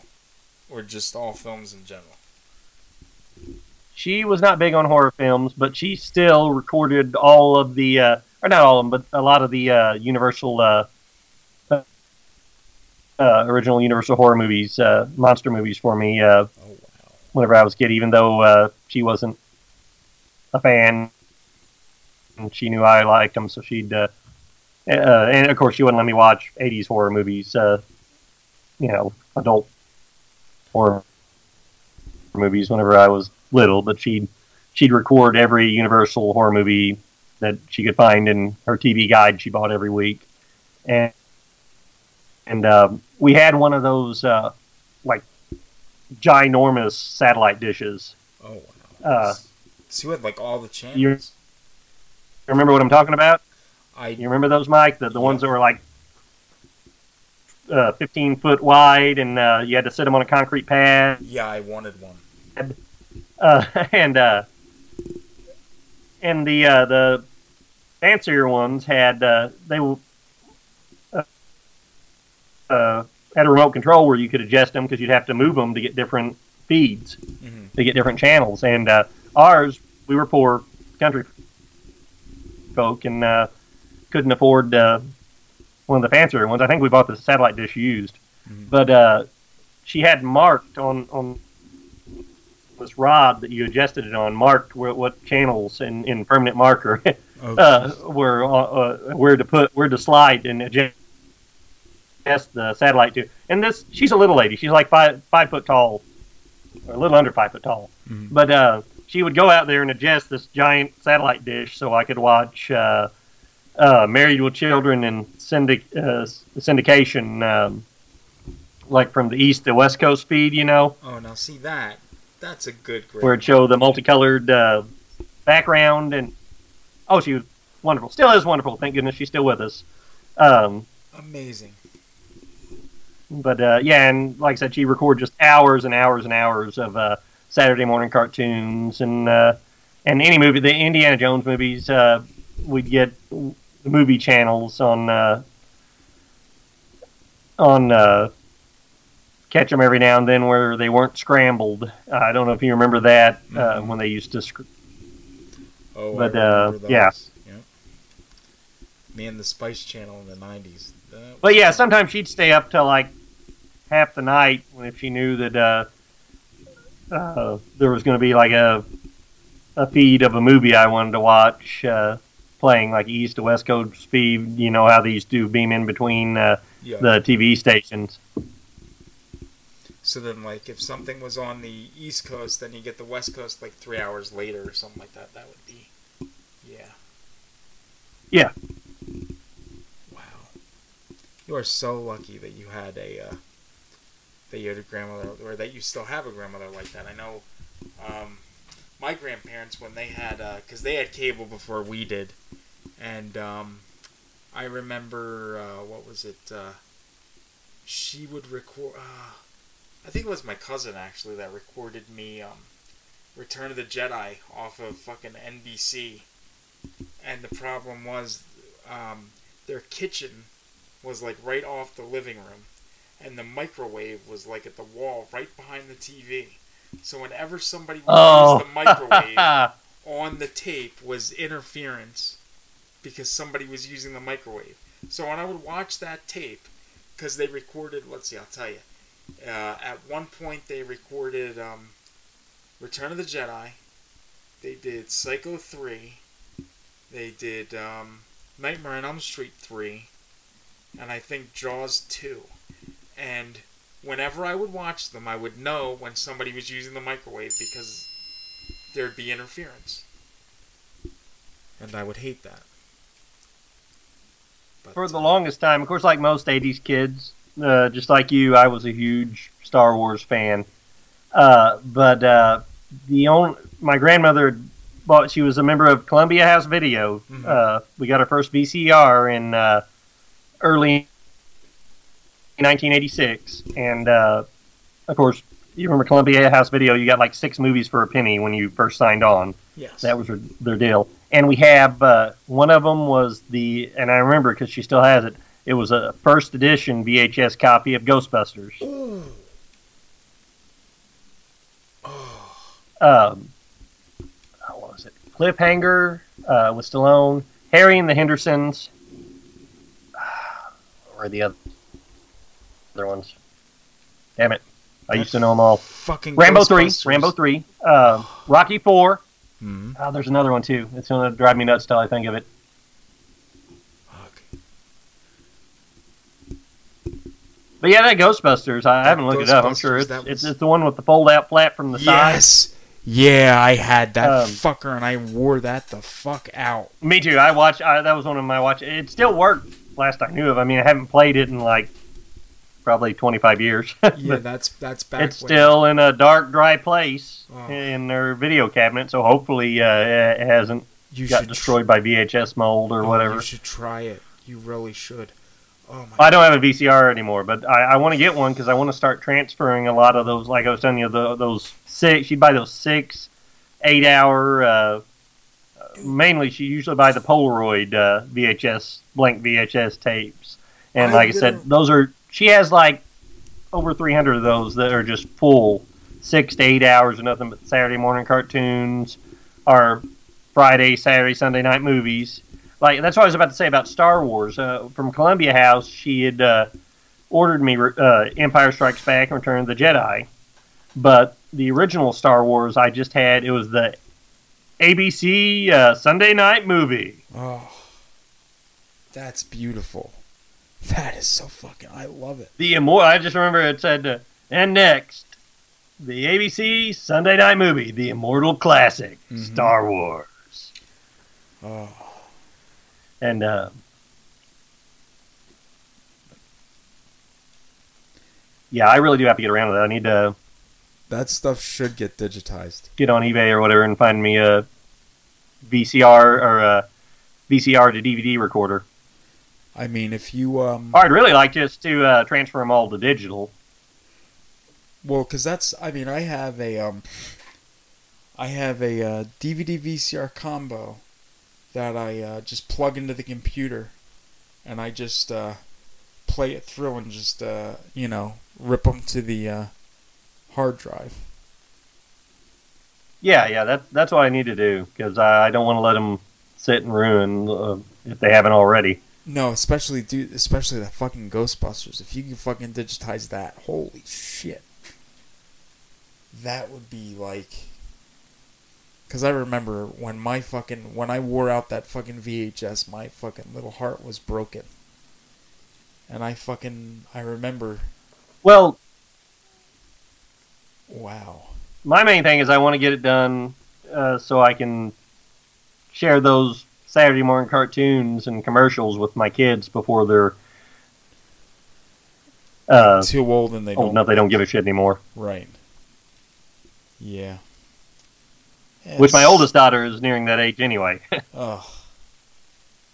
or just all films in general? She was not big on horror films, but she still recorded all of the uh, or not all of them, but a lot of the uh, Universal uh, uh, uh, original Universal horror movies, uh, monster movies for me. Uh, whenever I was a kid, even though uh, she wasn't a fan and she knew I liked them, so she'd. Uh, uh, and of course, she wouldn't let me watch '80s horror movies. Uh, you know, adult horror movies whenever I was little, but she'd she'd record every Universal horror movie that she could find in her TV guide she bought every week, and and um, we had one of those uh, like ginormous satellite dishes. Oh wow! Uh, so you had like all the channels. you remember what I'm talking about? I you remember those, Mike? The the ones that were like uh, 15 foot wide, and uh, you had to sit them on a concrete pad. Yeah, I wanted one. Uh, and uh, and the uh, the fancier ones had uh, they were uh, uh, had a remote control where you could adjust them because you'd have to move them to get different feeds Mhm. to get different channels. And uh, ours, we were poor country folk and uh, couldn't afford uh, one of the fancier ones. I think we bought the satellite dish used, but uh, she had marked on on this rod that you adjusted it on, marked where, what channels in, in permanent marker Oh, uh, were uh, uh, where to put where to slide and adjust the satellite to. And this, she's a little lady. She's like five five foot tall, or a little under five foot tall. Mhm. But uh, she would go out there and adjust this giant satellite dish so I could watch uh, uh, Married with Children and syndic- uh, syndication, um, like from the east to west coast feed. You know Oh, now see that? That's a good grade. where it showed the multicolored uh, background and oh she was wonderful still is wonderful thank goodness she's still with us um, Amazing. But uh, yeah and like i said she recorded just hours and hours and hours of uh, saturday morning cartoons and uh, and any movie the indiana jones movies uh, we'd get the movie channels on uh, on uh, catch them every now and then where they weren't scrambled. Uh, I don't know if you remember that uh, when they used to. Sc- Oh, but I uh, those. yeah, Yep. Man, the Spice Channel in the '90s. That but yeah, sometimes she'd stay up till like half the night when if she knew that uh, uh, there was going to be like a a feed of a movie I wanted to watch uh, playing like east to west coast feed. You know how they used to beam in between uh, Yeah. the TV stations. So then, like, if something was on the East Coast, then you get the West Coast like three hours later or something like that. That would be, yeah. Yeah. Wow. You are so lucky that you had a, uh, that you had a grandmother, or that you still have a grandmother like that. I know, um, my grandparents when they had, because they had cable before we did, and um, I remember uh, what was it? Uh, she would record. Uh, I think it was my cousin actually that recorded me um, Return of the Jedi off of fucking NBC, and the problem was um, their kitchen was like right off the living room, and the microwave was like at the wall right behind the TV. So whenever somebody would Oh. use the microwave on the tape was interference because somebody was using the microwave. So when I would watch that tape, because they recorded, let's see, I'll tell you. Uh, at one point, they recorded um, Return of the Jedi. They did Psycho 3. They did um, Nightmare on Elm Street 3. And I think Jaws 2. And whenever I would watch them, I would know when somebody was using the microwave because there'd be interference. And I would hate that. for the longest time, of course, like most '80s kids, uh, just like you, I was a huge Star Wars fan. Uh, but uh, the only my grandmother bought. She was a member of Columbia House Video. Mhm. Uh, we got our first VCR in uh, early 1986, and uh, of course, you remember Columbia House Video. You got like six movies for a penny when you first signed on. Yes. That was their deal. And we have uh, one of them was the, and I remember because she still has it. It was a first edition VHS copy of Ghostbusters. Um, what was it? Cliffhanger uh, with Stallone, Harry and the Hendersons. Where are the other, other ones? Damn it! I used to know them all. Fucking Rambo three, Rambo three, uh, Rocky four, Hmm. Oh, there's another one too. It's gonna drive me nuts till I think of it. But yeah, that Ghostbusters. I haven't looked it up. I'm sure it's, that it's it's the one with the fold out flap from the side. Yes. Yeah, I had that Um, fucker and I wore that the fuck out. Me too. I watched. I, that was one of my watch. It still worked. Last I knew of. I mean, I haven't played it in like probably 25 years. Yeah, that's that's back. it's when- still in a dark, dry place Oh. in their video cabinet. So hopefully, uh, it hasn't You got destroyed by VHS mold or Oh, whatever. You should try it. You really should. Oh my. I don't have a VCR anymore, but I, I want to get one because I want to start transferring a lot of those. Like I was telling you, the, those six. She'd buy those six, eight hour. Uh, mainly, she usually buy the Polaroid uh, VHS blank VHS tapes, and I'm like I gonna- said, those are. She has like over three hundred of those that are just full six to eight hours of nothing but Saturday morning cartoons, or Friday, Saturday, Sunday night movies. Like that's what I was about to say about Star Wars. Uh, from Columbia House, she had uh, ordered me uh, Empire Strikes Back and Return of the Jedi, but the original Star Wars I just had it was the ABC uh, Sunday night movie. Oh, that's beautiful. That is so fucking. I love it. The immortal. I just remember it said, uh, and next, the ABC Sunday night movie, the immortal classic, Star Wars. Oh, And uh, yeah, I really do have to get around to that. I need to that stuff should get digitized. get on eBay or whatever and find me a VCR or a VCR to DVD recorder. I mean, if you. Um, I'd really like just to uh, transfer them all to digital. well, because that's. I mean, I have a um, I have a uh, DVD VCR combo that I uh, just plug into the computer, and I just uh, play it through and just uh, you know rip them to the uh, hard drive. Yeah, yeah, that's that's what I need to do because I, I don't want to let them sit and ruin uh, if they haven't already. No, especially dude, especially that fucking Ghostbusters. If you can fucking digitize that, holy shit. That would be like cuz I remember when my fucking when I wore out that fucking VHS, my fucking little heart was broken. And I fucking I remember Well, wow. my main thing is I want to get it done uh, so I can share those Saturday morning cartoons and commercials with my kids before they're uh, Too old and they old don't enough they don't give a shit anymore. Right. Yeah. Which my oldest daughter is nearing that age anyway. Oh.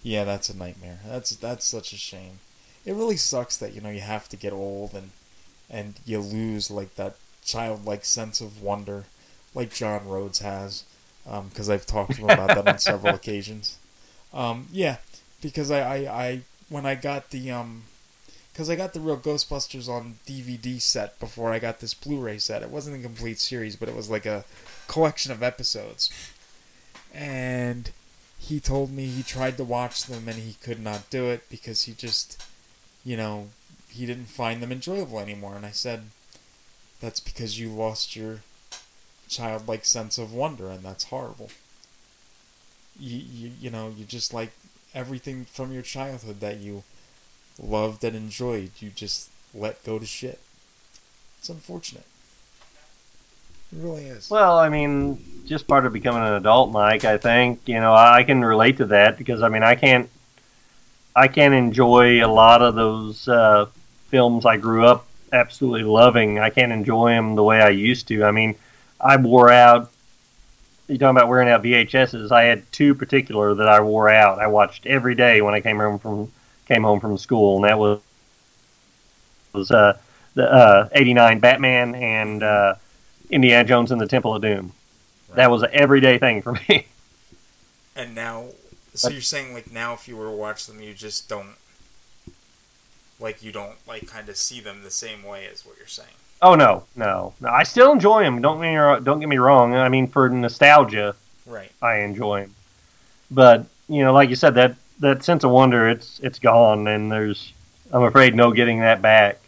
Yeah, that's a nightmare. That's that's such a shame. It really sucks that you know you have to get old and and you lose like that childlike sense of wonder, like John Rhodes has, because I've talked to him about that on several occasions. Um, yeah, because I, I, I when I got the um, because I got the real Ghostbusters on DVD set before I got this Blu-ray set. It wasn't a complete series, but it was like a collection of episodes, and he told me he tried to watch them and he could not do it because he just, you know, he didn't find them enjoyable anymore. And I said, that's because you lost your childlike sense of wonder, and that's horrible. You, you, you know, you just like everything from your childhood that you loved and enjoyed, you just let go to shit. It's unfortunate. It really is. Well, I mean, just part of becoming an adult, Mike. I think you know I can relate to that because I mean I can't, I can't enjoy a lot of those uh, films I grew up absolutely loving. I can't enjoy them the way I used to. I mean, I wore out. You talking about wearing out VHSs? I had two particular that I wore out. I watched every day when I came home from came home from school, and that was was uh, the uh, '89 Batman and. Uh, Indiana Jones and the Temple of Doom. That was an everyday thing for me. And now, so you're saying like now, if you were to watch them, you just don't like you don't like kind of see them the same way as what you're saying. Oh no, no, no! I still enjoy them. Don't me don't get me wrong. I mean, for nostalgia, Right. I enjoy them. But you know, like you said, that that sense of wonder, it's it's gone, and there's I'm afraid no getting that back.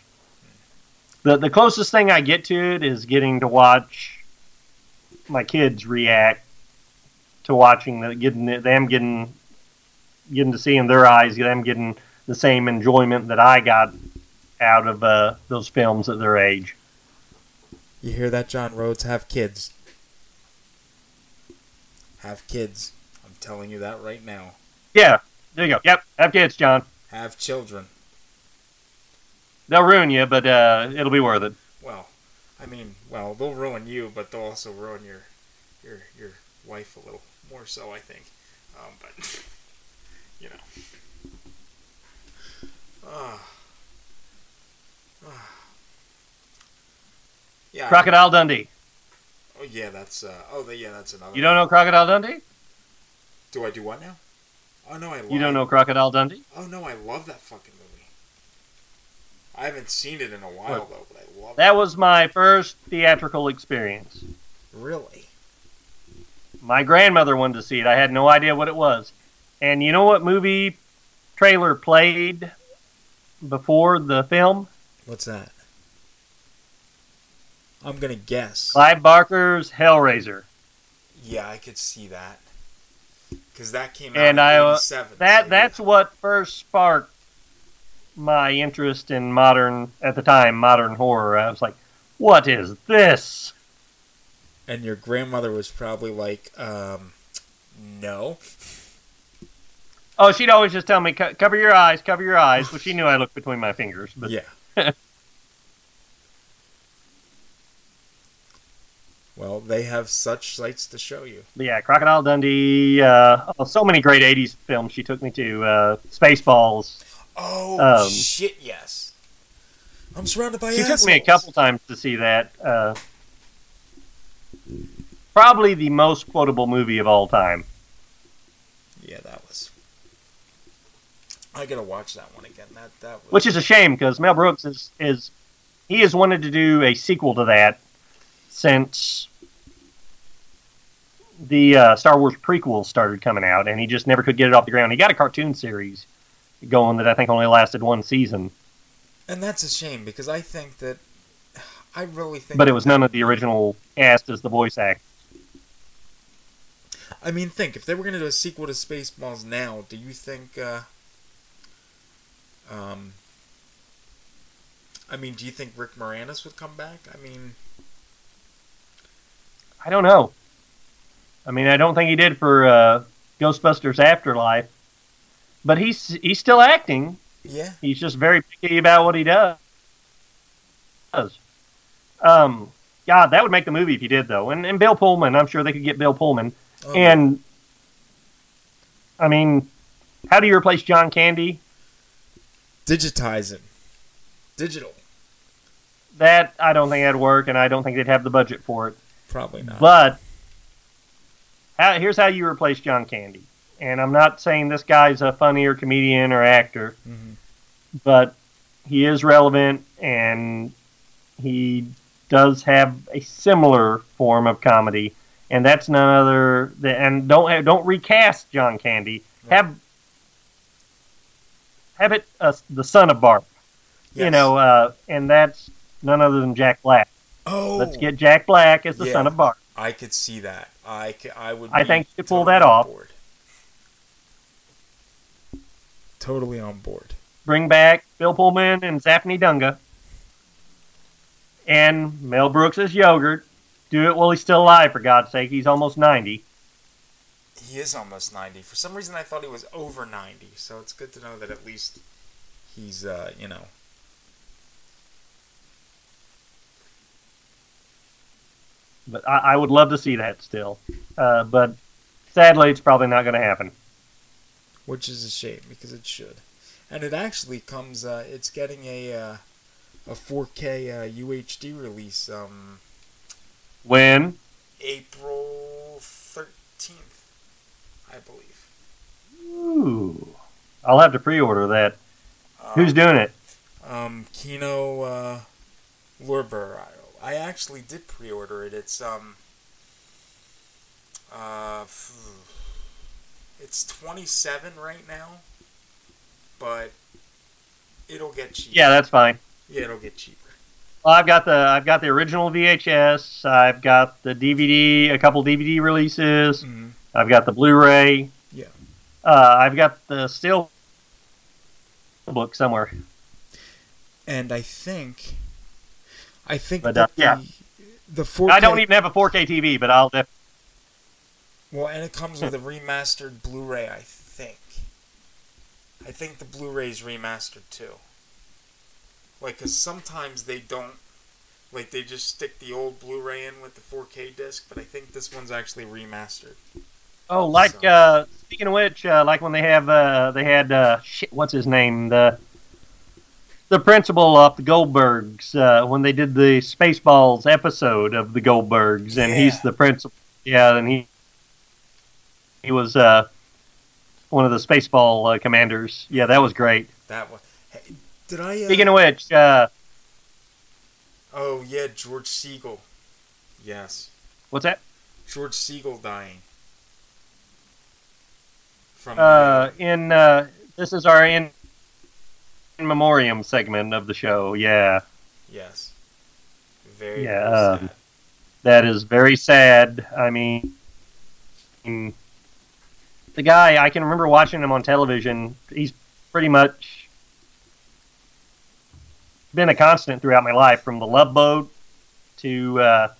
The the closest thing I get to it is getting to watch my kids react to watching the getting them getting getting to see in their eyes, them getting the same enjoyment that I got out of uh, those films at their age. You hear that, John Rhodes? Have kids. Have kids. I'm telling you that right now. Yeah, there you go. Yep, have kids, John. Have children. They'll ruin you, but uh, it'll be worth it. Well, I mean, well, they'll ruin you, but they'll also ruin your your your wife a little more so, I think. Um, but you know. Ah. Yeah. Crocodile Dundee. Oh yeah, that's uh. Oh the- yeah, that's another. You don't know Crocodile Dundee? Do I do what now? Oh no, I. Love You don't know Crocodile Dundee? Oh no, I love that fucking movie. I haven't seen it in a while What? though, but I love That was my first theatrical experience. Really? My grandmother wanted to see it. I had no idea what it was. And you know what movie trailer played before the film? What's that? I'm gonna guess. Clive Barker's Hellraiser. Yeah, I could see that. Because that came out and in I uh, '87. that that's what first sparked my interest in modern at the time modern horror. I was like, "What is this?" And your grandmother was probably like, um, no. Oh, she'd always just tell me, "Cover your eyes, cover your eyes," but she knew I looked between my fingers. But Yeah. Well, they have such sights to show you. Yeah, Crocodile Dundee. Uh, oh, so many great '80s films she took me to. Uh, Spaceballs. Oh Um, shit! Yes. I'm surrounded by She assholes. took me a couple times to see that. Uh, probably the most quotable movie of all time. Yeah, that was. I gotta watch that one again. That that was. Which is a shame because Mel Brooks is is he has wanted to do a sequel to that since the uh, Star Wars prequels started coming out, and he just never could get it off the ground. He got a cartoon series going that I think only lasted one season, And that's a shame because I think that I really think. but it was none of the original cast as the voice act. I mean, think if they were gonna do a sequel to Spaceballs now, do you think? Uh, um. I mean, do you think Rick Moranis would come back? I mean, I don't know. I mean, I don't think he did for uh, Ghostbusters Afterlife, but he's he's still acting. yeah. He's just very picky about what he does. Um, God, that would make the movie if he did, though. And, and Bill Pullman, I'm sure they could get Bill Pullman. Oh. And, I mean, how do you replace John Candy? Digitize him. Digital. That, I don't think that'd work, and I don't think they'd have the budget for it. Probably not. But, how, here's how you replace John Candy. And I'm not saying this guy's a funnier comedian or actor, Mhm. but he is relevant and he does have a similar form of comedy, and that's none other than and don't have, don't recast John Candy. Have have it uh, the son of Bart, you know, uh, and that's none other than Jack Black. Oh. Let's get Jack Black as the son of Bart. I could see that. I, ca- I would. I think you pull that off. board. Totally on board. Bring back Bill Pullman and Zaphne Dunga, and Mel Brooks as Yogurt. Do it while he's still alive, for God's sake. He's almost ninety. He is almost 90. For some reason, I thought he was over 90. So it's good to know that at least he's, uh, you know. But I, I would love to see that still. Uh, but sadly, it's probably not going to happen. Which is a shame because it should. And it actually comes, uh, it's getting a, uh, a 4K uh, UHD release um, When? April 13th, I believe. Ooh, I'll have to pre-order that. Who's doing it? Um, Kino uh, Lorber. I, actually did pre-order it. It's um, uh, it's twenty seven right now, but it'll get cheaper. Yeah, that's fine. Yeah, it'll get cheaper. Well, I've got the I've got the original VHS. I've got the DVD, a couple DVD releases. I've got the Blu-ray. Yeah. Uh, I've got the still book somewhere. And I think, I think But, that uh, yeah. the, the 4K. I don't even have a 4K TV, but I'll Well, and it comes with a remastered Blu-ray, I think. I think the Blu-ray's remastered too. Like, cause sometimes they don't, like they just stick the old Blu-ray in with the 4K disc, but I think this one's actually remastered. Oh, like uh, speaking of which, uh, like when they have uh, they had uh, shit, what's his name the the principal of the Goldbergs uh, when they did the Spaceballs episode of the Goldbergs, and he's the principal. Yeah, and he he was uh, one of the Spaceball uh, commanders. Yeah, that was great. That was. Hey, did I? Uh, Speaking of which, uh, Oh yeah, George Segal. Yes, what's that? George Segal dying. From Uh, in uh, this is our in, in memoriam segment of the show. Yeah. yes, very yeah, very um, sad. that is very sad. I mean, the guy I can remember watching him on television. He's pretty much been a constant throughout my life, from the Love Boat to uh,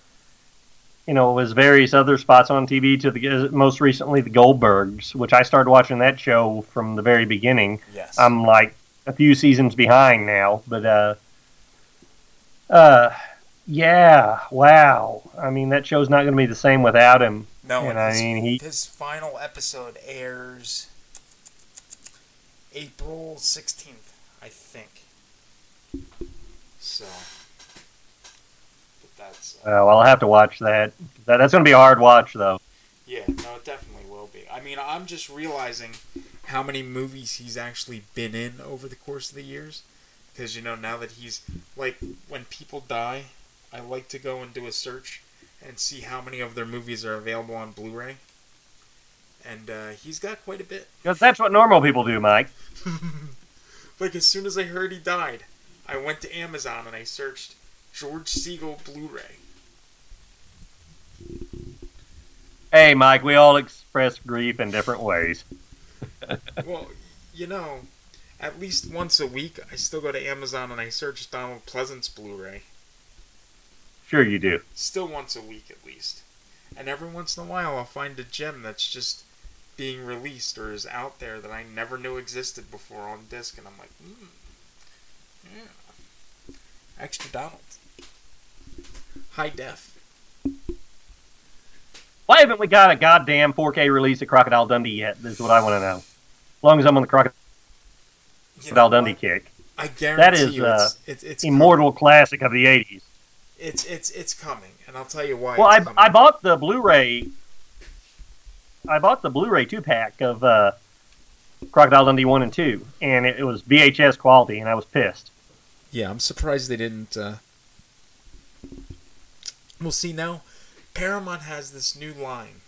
you know his various other spots on TV to the most recently the Goldbergs, which I started watching that show from the very beginning. Yes. I'm like a few seasons behind now, but uh, uh, yeah, wow. I mean, that show's not going to be the same without him. No, and I his, mean, he his final episode airs April sixteenth, I think. So, but that's uh, well, I'll have to watch that. that that's going to be a hard watch, though. yeah, no, it definitely will be. I mean, I'm just realizing how many movies he's actually been in over the course of the years. Because you know, now that he's like, when people die, I like to go and do a search and see how many of their movies are available on Blu-ray. And uh, he's got quite a bit. Because that's what normal people do, Mike. Like as soon as I heard he died, I went to Amazon and I searched George Segal Blu-ray. Hey, Mike, we all express grief in different ways. well, you know, at least once a week, I still go to Amazon and I search Donald Pleasence Blu-ray. Sure, you do. Still once a week at least. And every once in a while, I'll find a gem that's just being released or is out there that I never knew existed before on disc, and I'm like, hmm, yeah, extra Donald, high def. Why haven't we got a goddamn 4K release of Crocodile Dundee yet? This Is what I want to know. As long as I'm on the Crocodile You know Dundee kick. I That guarantee is you, uh, it's, it's, it's immortal classic of the 80s. It's it's it's coming, and I'll tell you why. Well, it's I, coming. I bought the Blu-ray. I bought the Blu-ray two pack of uh, Crocodile Dundee one and two, and it, it was VHS quality, and I was pissed. Yeah, I'm surprised they didn't. Uh... Well, see now, Paramount has this new line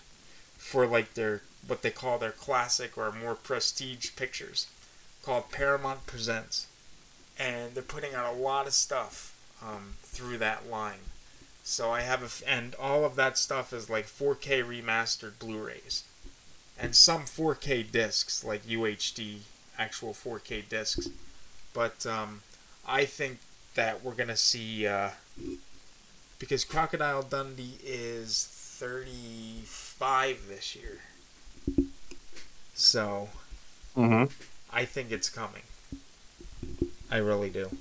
for like their what they call their classic or more prestige pictures, called Paramount Presents, and they're putting out a lot of stuff um, through that line. So I have a f- and all of that stuff is like 4K remastered Blu-rays, and some 4K discs like UHD actual 4K discs, but um, I think that we're gonna see uh, because Crocodile Dundee is 35 this year, so Mhm. I think it's coming. I really do.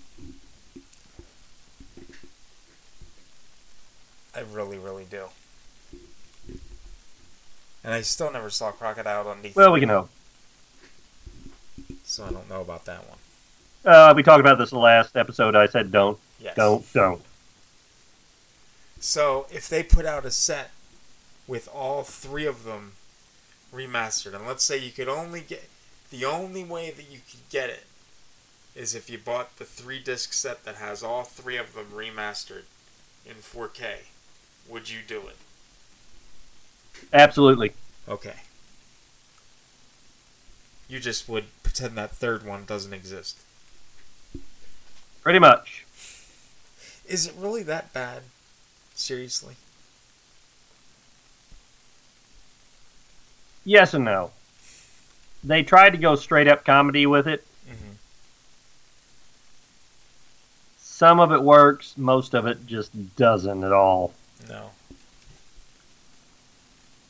I really, really do. And I still never saw Crocodile Dundee. Well, we 3, can hope. So I don't know about that one. Uh, we talked about this in the last episode. I said don't, Yes. don't, don't. So if they put out a set with all three of them remastered, and let's say you could only get the only way that you could get it is if you bought the three disc set that has all three of them remastered in 4K. Would you do it? Absolutely. Okay. You just would pretend that third one doesn't exist. Pretty much. Is it really that bad? Seriously? yes and no. They tried to go straight up comedy with it. Mm-hmm. Some of it works, most of it just doesn't at all. No.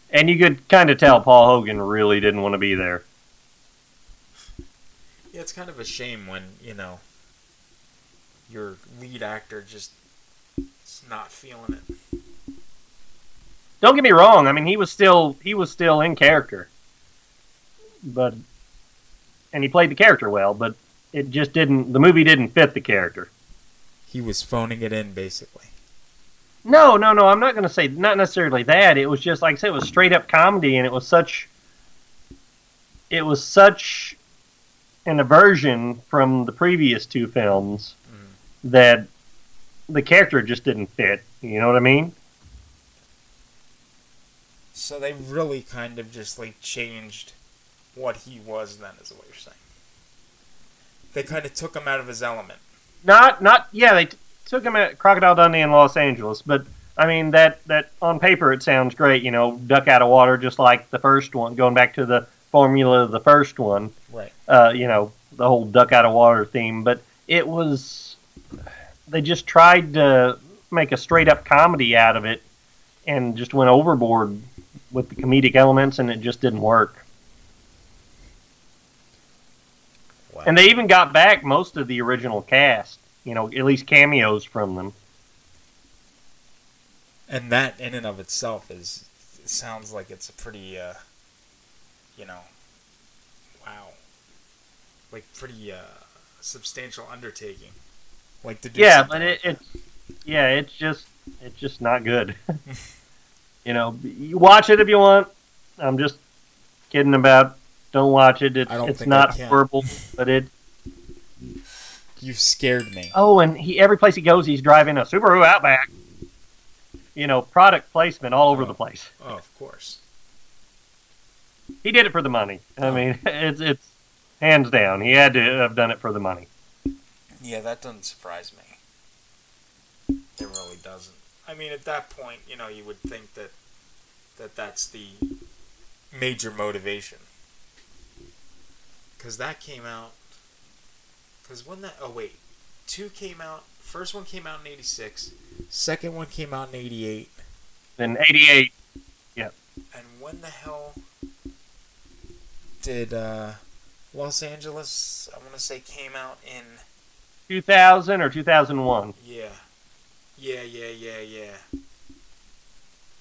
And you could kind of tell Paul Hogan really didn't want to be there. Yeah, it's kind of a shame when you know your lead actor just is not feeling it. Don't get me wrong. I mean, he was still he was still in character, but and he played the character well. But it just didn't. The movie didn't fit the character. He was phoning it in, basically. No, no, no. I'm not going to say not necessarily that. It was just like I said, it was straight up comedy, and it was such. It was such an aversion from the previous two films mm. that the character just didn't fit. You know what I mean? So they really kind of just like changed what he was then, is what you're saying. They kind of took him out of his element. Not, not. Yeah, they t- took him at Crocodile Dundee in Los Angeles, but I mean that that on paper it sounds great. You know, duck out of water, just like the first one. Going back to the formula of the first one. Right. Uh, you know, the whole duck out of water theme, but it was. They just tried to make a straight up comedy out of it, and just went overboard with the comedic elements, and it just didn't work. And they even got back most of the original cast, you know, at least cameos from them. And that, in and of itself, is it sounds like it's a pretty, uh, you know, wow, like pretty uh, substantial undertaking. Like to do Yeah, but it, it, yeah, it's just, it's just not good. you know, you watch it if you want. I'm just kidding about. Don't watch it. It's, I don't it's not horrible, but it. You've scared me. Oh, and he every place he goes, he's driving a Subaru Outback. You know, product placement all over the oh. place. Oh, of course. He did it for the money. I oh. mean, it's it's hands down. He had to have done it for the money. Yeah, that doesn't surprise me. It really doesn't. I mean, at that point, you know, you would think that that that's the major motivation. Because that came out. Because when that. Oh, wait. Two came out. First one came out in 86. Second one came out in 88. In '88, yeah. And when the hell did uh, Los Angeles, I want to say, came out in. 2000 or 2001. Yeah. Yeah, yeah, yeah, yeah.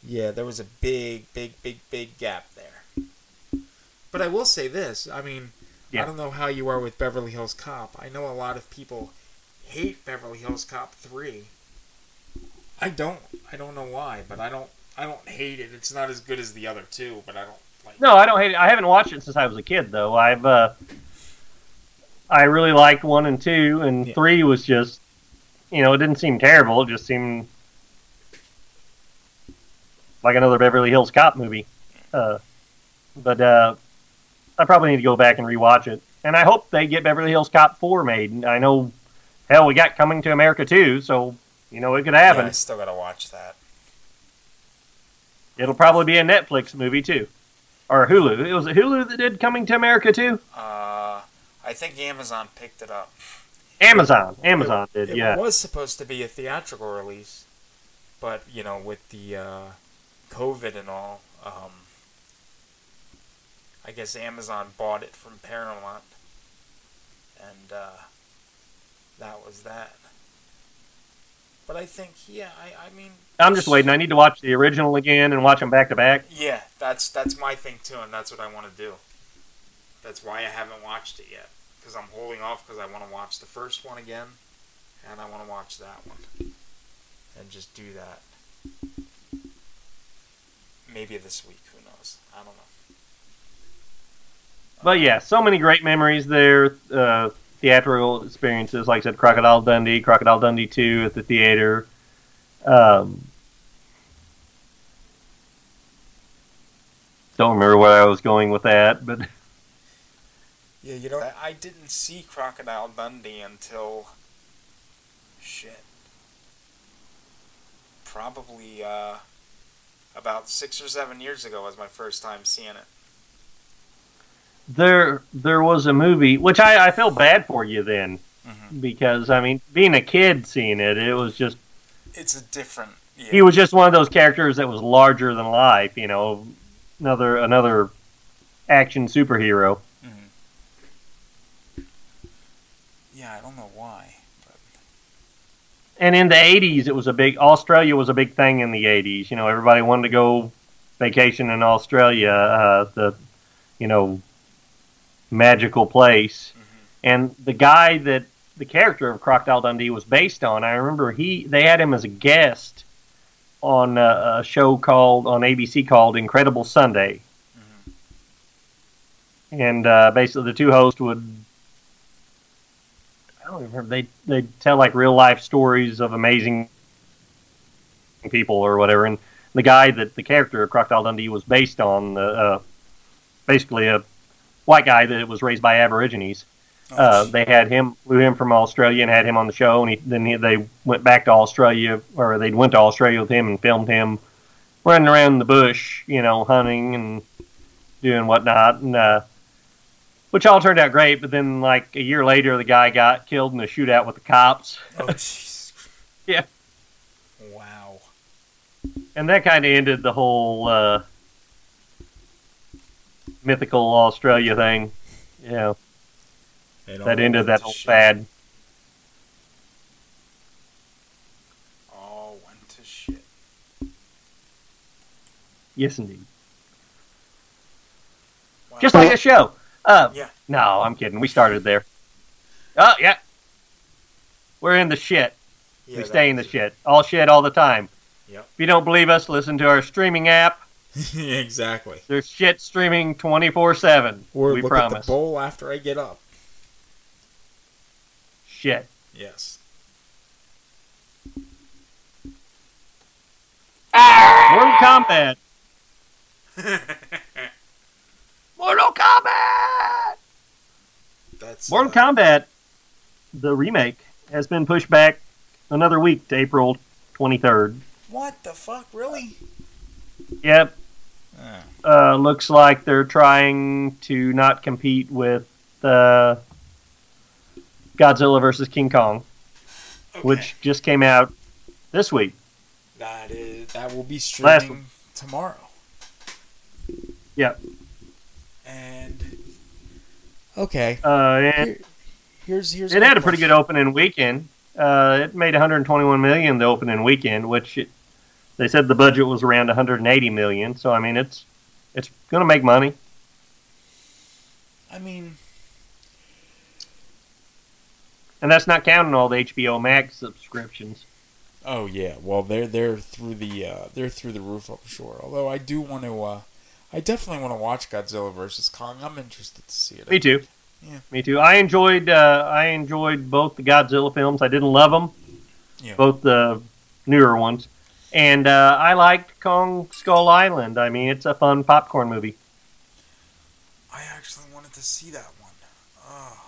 Yeah, there was a big, big, big, big gap there. But I will say this. I mean, Yeah. I don't know how you are with Beverly Hills Cop. I know a lot of people hate Beverly Hills Cop 3. I don't. I don't know why, but I don't I don't hate it. It's not as good as the other two, but I don't like No, I don't hate it. I haven't watched it since I was a kid, though. I've uh, I really liked one and two, and three was just, you know, it didn't seem terrible. It just seemed like another Beverly Hills Cop movie. Uh, but uh, I probably need to go back and rewatch it, and I hope they get Beverly Hills Cop four made. I know, hell, we got Coming to America too, so you know it could happen. Yeah, I still gotta watch that. It'll probably be a Netflix movie too, or Hulu. It was Hulu that did Coming to America too. Uh, I think Amazon picked it up. Amazon, Amazon did, It yeah. It was supposed to be a theatrical release, but you know, with the uh, COVID and all, um, I guess Amazon bought it from Paramount, and uh, that was that. But I think, yeah, I, I mean, I'm just waiting. I need to watch the original again and watch them back to back. yeah, that's that's my thing too, and that's what I want to do. That's why I haven't watched it yet, because I'm holding off because I want to watch the first one again, and I want to watch that one, and just do that. Maybe this week, who knows? I don't know. But yeah, so many great memories there. Uh, theatrical experiences, like I said, Crocodile Dundee, Crocodile Dundee 2 at the theater. Um, don't remember where I was going with that, but Yeah, you know, I, I didn't see Crocodile Dundee until shit, probably uh, about six or seven years ago was my first time seeing it. there there was a movie which I, I felt bad for you then because I mean being a kid seeing it it was just It's a different. Yeah. he was just one of those characters that was larger than life you know another another action superhero Yeah, I don't know why. But... and in the 80s it was a big australia was a big thing in the 80s you know everybody wanted to go vacation in australia uh, the you know magical place. And the guy that the character of crocodile dundee was based on i remember he they had him as a guest on a, a show called on abc called incredible sunday. And uh, basically the two hosts would I don't remember. They they tell like real life stories of amazing people or whatever. And the guy that the character of Crocodile Dundee was based on, uh, uh, basically a white guy that was raised by Aborigines. Uh, they had him, flew him from Australia, and had him on the show. And he, then he, they went back to Australia, or they went to Australia with him and filmed him running around the bush, you know, hunting and doing whatnot. And uh, which all turned out great. But then, like a year later, the guy got killed in a shootout with the cops. Oh, jeez. yeah, Wow. and that kind of ended the whole uh, mythical Australia thing. You know, It that ended that whole shit. fad. All went to shit. Yes, indeed. Just like a show. Uh, Yeah. No, I'm kidding. We started there. Oh yeah, we're in the shit. Yeah, we stay in the shit. All shit all the time. Yep. If you don't believe us, listen to our streaming app. exactly. There's shit streaming 24 seven. Or We look promise. at the bowl after I get up. Shit. Yes. Mortal Kombat. Mortal Kombat. That's Mortal Kombat, the remake, has been pushed back another week to April 23rd. What the fuck? Really? Yep. Ah. Uh, looks like they're trying to not compete with uh, Godzilla versus King Kong, which just came out this week. That is that will be streaming tomorrow. Yep. And okay. Uh, and Here- here's here's it my had a pretty good opening weekend. Uh, it made 121 million the opening weekend, which it, they said the budget was around 180 million. So I mean, it's it's going to make money. I mean, And that's not counting all the HBO Max subscriptions. oh yeah. Well, they're they're through the uh, they're through the roof, I'm sure. Although I do want to, uh, I definitely want to watch Godzilla versus Kong. I'm interested to see it. Me too. Yeah. Me too. I enjoyed uh, I enjoyed both the Godzilla films. I didn't love them, Yeah. both the newer ones, and uh, I liked Kong Skull Island. I mean, it's a fun popcorn movie. I actually wanted to see that one. Oh.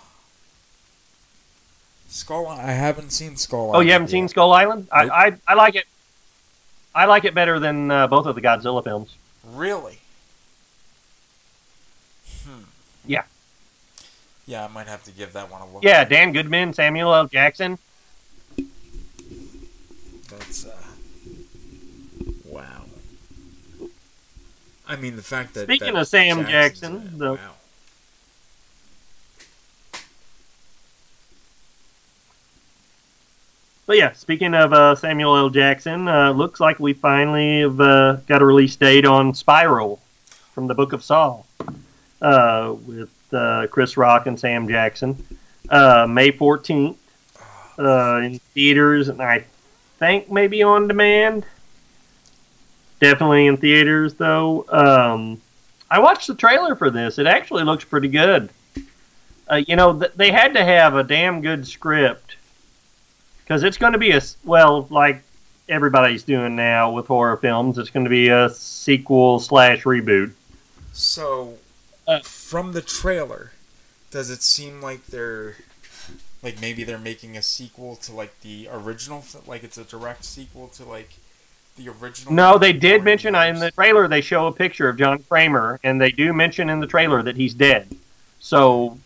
Skull. I haven't seen Skull. Island. Oh, you haven't yet. seen Skull Island? I, I I like it. I like it better than uh, both of the Godzilla films. Really? Hmm. Yeah. Yeah, I might have to give that one a look. Yeah, Dan Goodman, Samuel L. Jackson. That's uh. Wow. I mean, the fact that Speaking that of Sam Jackson, in it, the, wow. But yeah, speaking of uh, Samuel L. Jackson, uh, looks like we finally have uh, got a release date on Spiral from the Book of Saw uh, with uh, Chris Rock and Sam Jackson. Uh, May 14th uh, in theaters, and I think maybe on demand. Definitely in theaters, though. Um, I watched the trailer for this. It actually looks pretty good. Uh, you know, th- they had to have a damn good script because it's going to be a well, like everybody's doing now with horror films. It's going to be a sequel slash reboot. So, Uh, from the trailer, does it seem like they're like maybe they're making a sequel to like the original, like it's a direct sequel to like the original? No, they did mention in the trailer. They show a picture of John Kramer, and they do mention in the trailer that he's dead. So,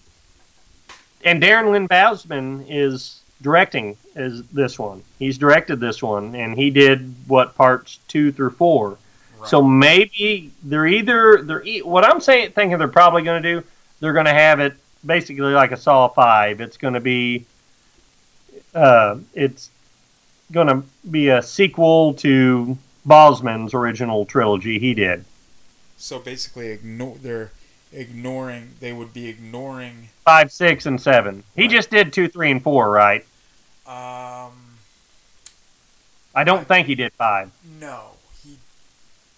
and Darren Lynn Bousman is directing is this one. He's directed this one, and he did what parts two through four. So maybe they're either they're what I'm saying thinking they're probably going to do. They're going to have it basically like a Saw Five. It's going to be uh, it's going to be a sequel to Bousman's original trilogy he did. So basically, ignore they're ignoring. They would be ignoring. Five, six, and seven. He just did two, three, and four, right? Um, I don't think he did five. no,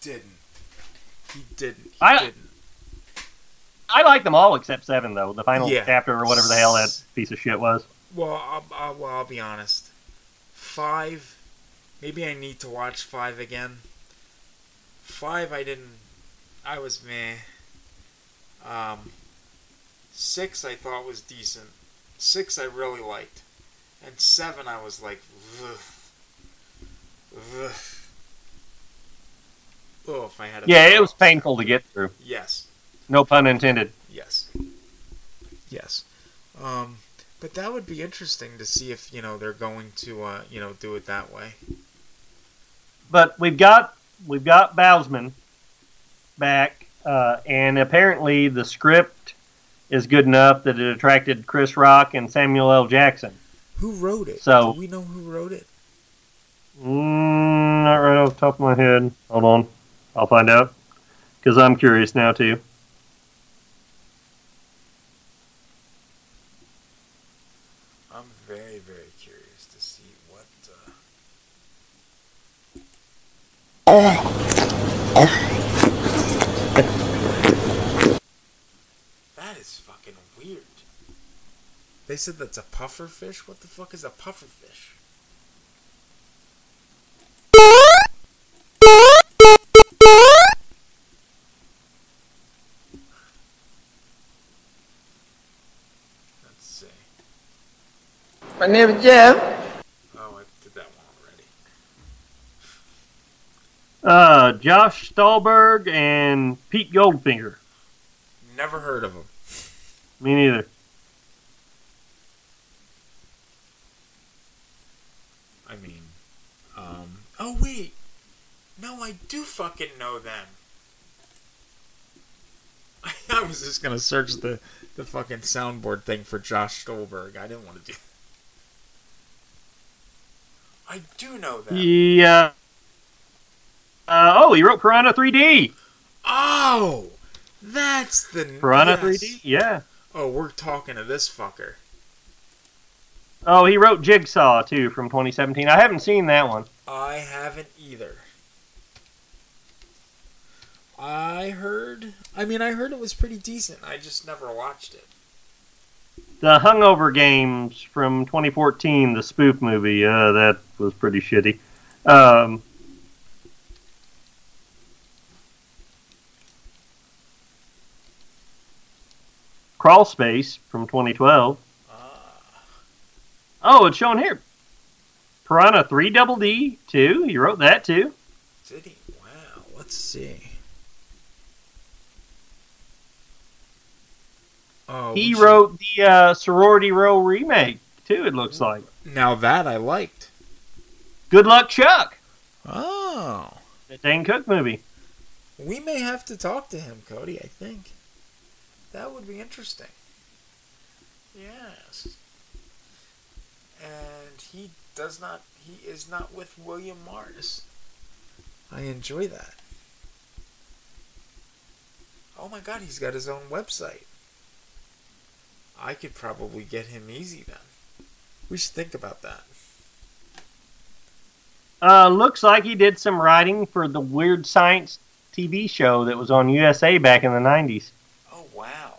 didn't. He didn't. He I- didn't. I like them all except seven, though. The final Yeah. chapter or whatever the hell that piece of shit was. Well, I'll, I'll, well, I'll be honest. Five, maybe I need to watch five again. Five, I didn't. I was meh. Um, six, I thought was decent. Six, I really liked, and seven, I was like, ugh, ugh. Oh, if I had. A Yeah, it was painful to get through. Yes. No pun intended. Yes. Yes. Um, but that would be interesting to see if you know they're going to uh, you know do it that way. But we've got we've got Bousman back, uh, and apparently the script is good enough that it attracted Chris Rock and Samuel L. Jackson. Who wrote it? So- do we know who wrote it? Mm, not right off the top of my head. Hold on, I'll find out because I'm curious now too. I'm very very curious to see what. Uh... That is fucking weird. They said that's a puffer fish. What the fuck is a puffer fish? My name is Jeff. Oh, I did that one already. Uh, Josh Stolberg and Pete Goldfinger. Never heard of them. Me neither. I mean, um. Oh wait, no, I do fucking know them. I was just gonna search the the fucking soundboard thing for Josh Stolberg. I didn't want to do. I do know that. Yeah. Uh, oh, he wrote Piranha 3D. Oh, that's the Piranha yes. 3D. Yeah. Oh, we're talking to this fucker. Oh, he wrote Jigsaw too from 2017. I haven't seen that one. I haven't either. I heard. I mean, I heard it was pretty decent. I just never watched it. The Hungover Games from 2014, the spoof movie. Uh, that was pretty shitty. Um, Crawl Space from 2012. Oh, it's shown here. Piranha 3 Double D too. He wrote that too. Did he? Wow. Let's see. Oh, he wrote the uh, Sorority Row remake too. It looks like. Now that I liked. Good Luck Chuck. Oh. The Dane Cook movie. We may have to talk to him, Cody, I think. That would be interesting. Yes. And he does not he is not with William Morris. I enjoy that. Oh my god, he's got his own website. I could probably get him easy then. We should think about that. Uh, looks like he did some writing for the Weird Science TV show that was on USA back in the 90s. Oh wow.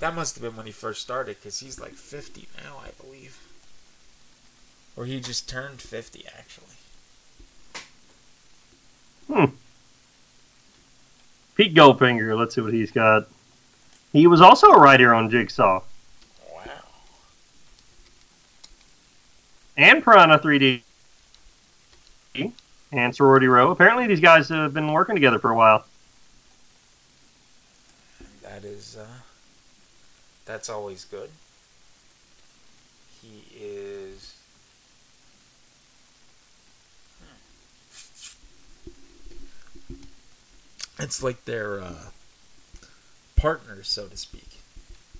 That must have been when he first started, because he's like 50 now, I believe. Or he just turned 50, actually. Hmm. Pete Goldfinger, let's see what he's got. He was also a writer on Jigsaw. Wow. And Piranha 3D. And Sorority Row. Apparently these guys have been working together for a while. That is, uh, that's always good. He is. hmm. It's like their uh, partners, so to speak.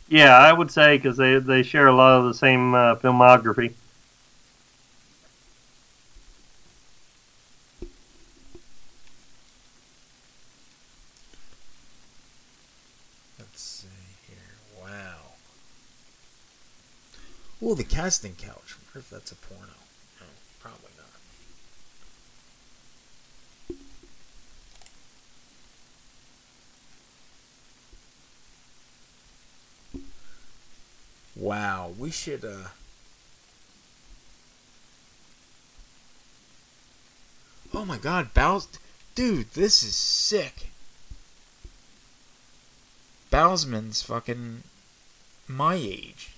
Yeah, I would say because they they share a lot of the same uh, filmography. Let's see here. Wow. Oh, the casting couch. I wonder if that's a porno. No, probably not. Wow, we should uh Oh my god, Bowles Dude, this is sick. Bousman's fucking my age.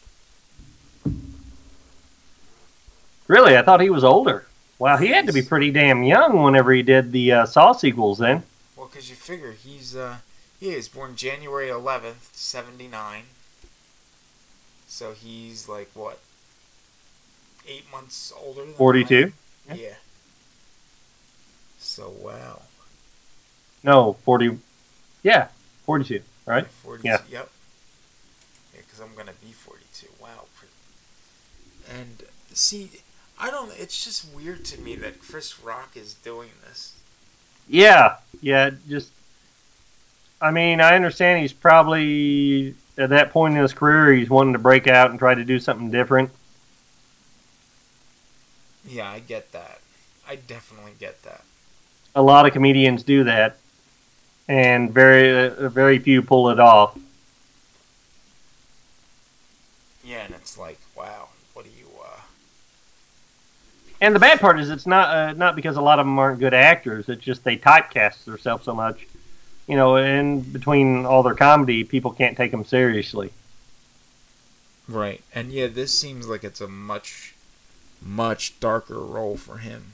Really, I thought he was older. Wow, he had to be pretty damn young whenever he did the uh, Saw sequels. Then. Well, because you figure he's uh he is born January 11th, 79. So he's like what? 8 months older than 42? I am? Yeah. So wow. No, forty. Yeah, forty-two. Right? 42. Yeah. Yep. Yeah, cuz I'm going to be 42. Wow. And see, I don't it's just weird to me that Chris Rock is doing this. Yeah, yeah. Just, I mean, I understand he's probably at that point in his career, he's wanting to break out and try to do something different. Yeah, I get that. I definitely get that. A lot of comedians do that, and very, uh, very few pull it off. Yeah, and it's like, wow, what do you uh And the bad part is, it's not uh, not because a lot of them aren't good actors. It's just they typecast themselves so much, you know. In between all their comedy, people can't take them seriously. Right. And yeah, this seems like it's a much much darker role for him.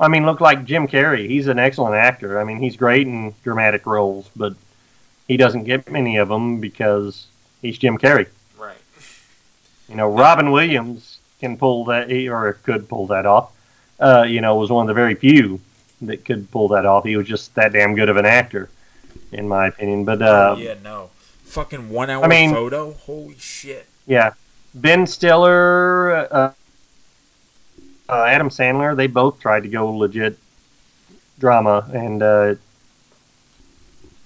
I mean, look like Jim Carrey. He's an excellent actor. I mean, he's great in dramatic roles, but he doesn't get many of them because he's Jim Carrey. Right. You know, Robin Williams can pull that, or could pull that off. Uh, you know, was one of the very few that could pull that off. He was just that damn good of an actor, in my opinion. But uh, oh, yeah, no. Fucking 1 hour I mean- photo? Holy shit. yeah, Ben Stiller, uh, uh, Adam Sandler, they both tried to go legit drama, and uh,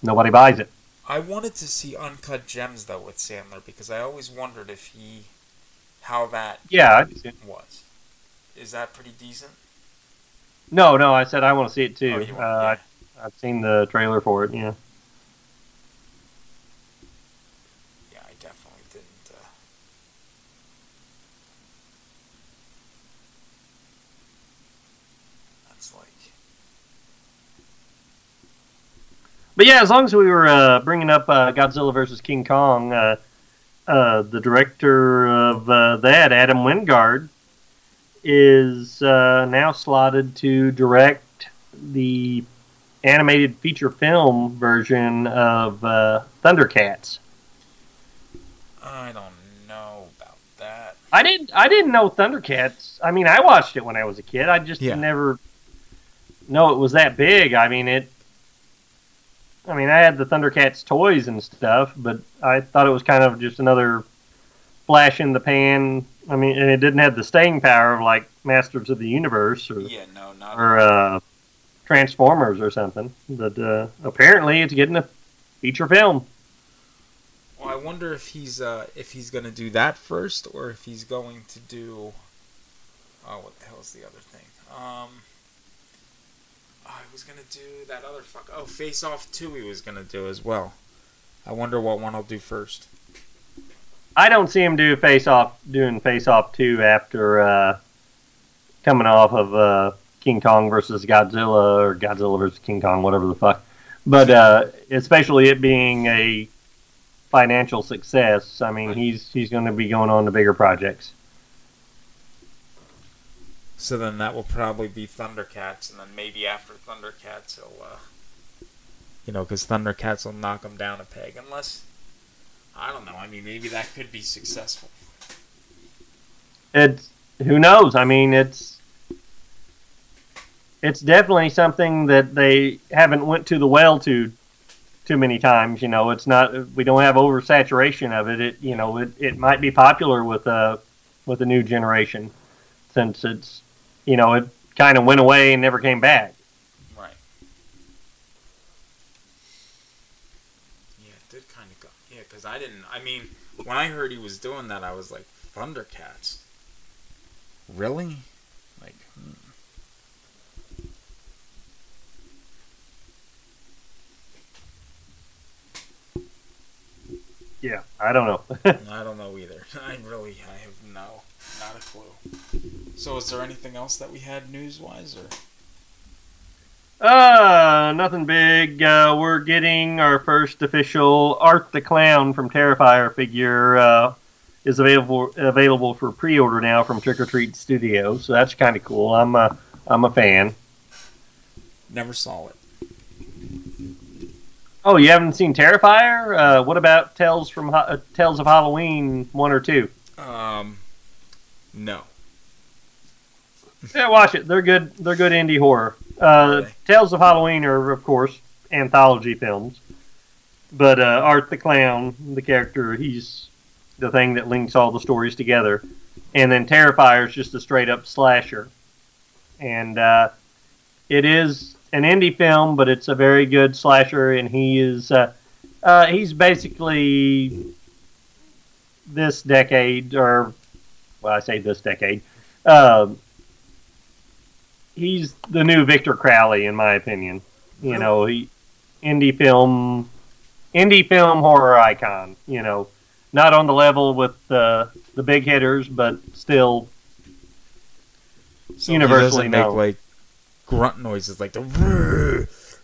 nobody buys it. I wanted to see Uncut Gems though with Sandler because I always wondered if he how that Yeah, I can see it. was. Is that pretty decent? No, no, I said I want to see it too. Oh, want- uh, I, I've seen the trailer for it. Yeah. Yeah, I definitely didn't. Uh... That's like But yeah, as long as we were uh, bringing up uh, Godzilla versus King Kong, uh, uh, the director of uh, that, Adam Wingard, is uh, now slotted to direct the animated feature film version of uh, Thundercats. I don't know about that. I didn't. I didn't know Thundercats. I mean, I watched it when I was a kid. I just Yeah. never know it was that big. I mean, it. I mean, I had the Thundercats toys and stuff, but I thought it was kind of just another flash in the pan. I mean, and it didn't have the staying power of like Masters of the Universe or Yeah, no, not or uh, Transformers or something. But uh, apparently, it's getting a feature film. Well, I wonder if he's uh, if he's gonna do that first, or if he's going to do. Oh, what the hell's the other thing? Um, oh, he was gonna do that other fuck. Oh, Face Off Two. He was gonna do as well. I wonder what one I'll do first. I don't see him do face off doing face off two after uh, coming off of uh, King Kong versus Godzilla or Godzilla versus King Kong, whatever the fuck. But uh, especially it being a financial success, I mean he's he's going to be going on to bigger projects. So then that will probably be Thundercats, and then maybe after Thundercats, he'll uh, You know, because Thundercats will knock him down a peg, unless I don't know. I mean, maybe that could be successful. It's who knows. I mean, it's it's definitely something that they haven't went to the well to too many times. You know, it's not we don't have oversaturation of it. It you know it, it might be popular with a with a new generation since it's you know it kind of went away and never came back. Right. Yeah, it did kind of go. Yeah, because I didn't. I mean, when I heard he was doing that, I was like, Thundercats. Really? Like. Hmm. Yeah, I don't know. I don't know either. I really, I have no, not a clue. So, is there anything else that we had news wise, or? Uh, nothing big. Uh, we're getting our first official Art the Clown from Terrifier figure. Uh, is available available for pre-order now from Trick or Treat Studios. So that's kind of cool. I'm a I'm a fan. Never saw it. Oh, you haven't seen Terrifier? Uh, what about Tales from Ho- uh, Tales of Halloween one or two? Um, no. Yeah, watch it. They're good. They're good indie horror. Uh, Tales of Halloween are, of course, anthology films. But uh, Art the Clown, the character, he's the thing that links all the stories together. And then Terrifier is just a straight up slasher. And uh, it is an indie film, but it's a very good slasher. And he is uh, uh, he's basically this decade, or well, I say this decade. He's the new Victor Crowley, in my opinion. You know, he indie film, indie film horror icon. You know, not on the level with the the big hitters, but still So universally he doesn't make like grunt noises, like the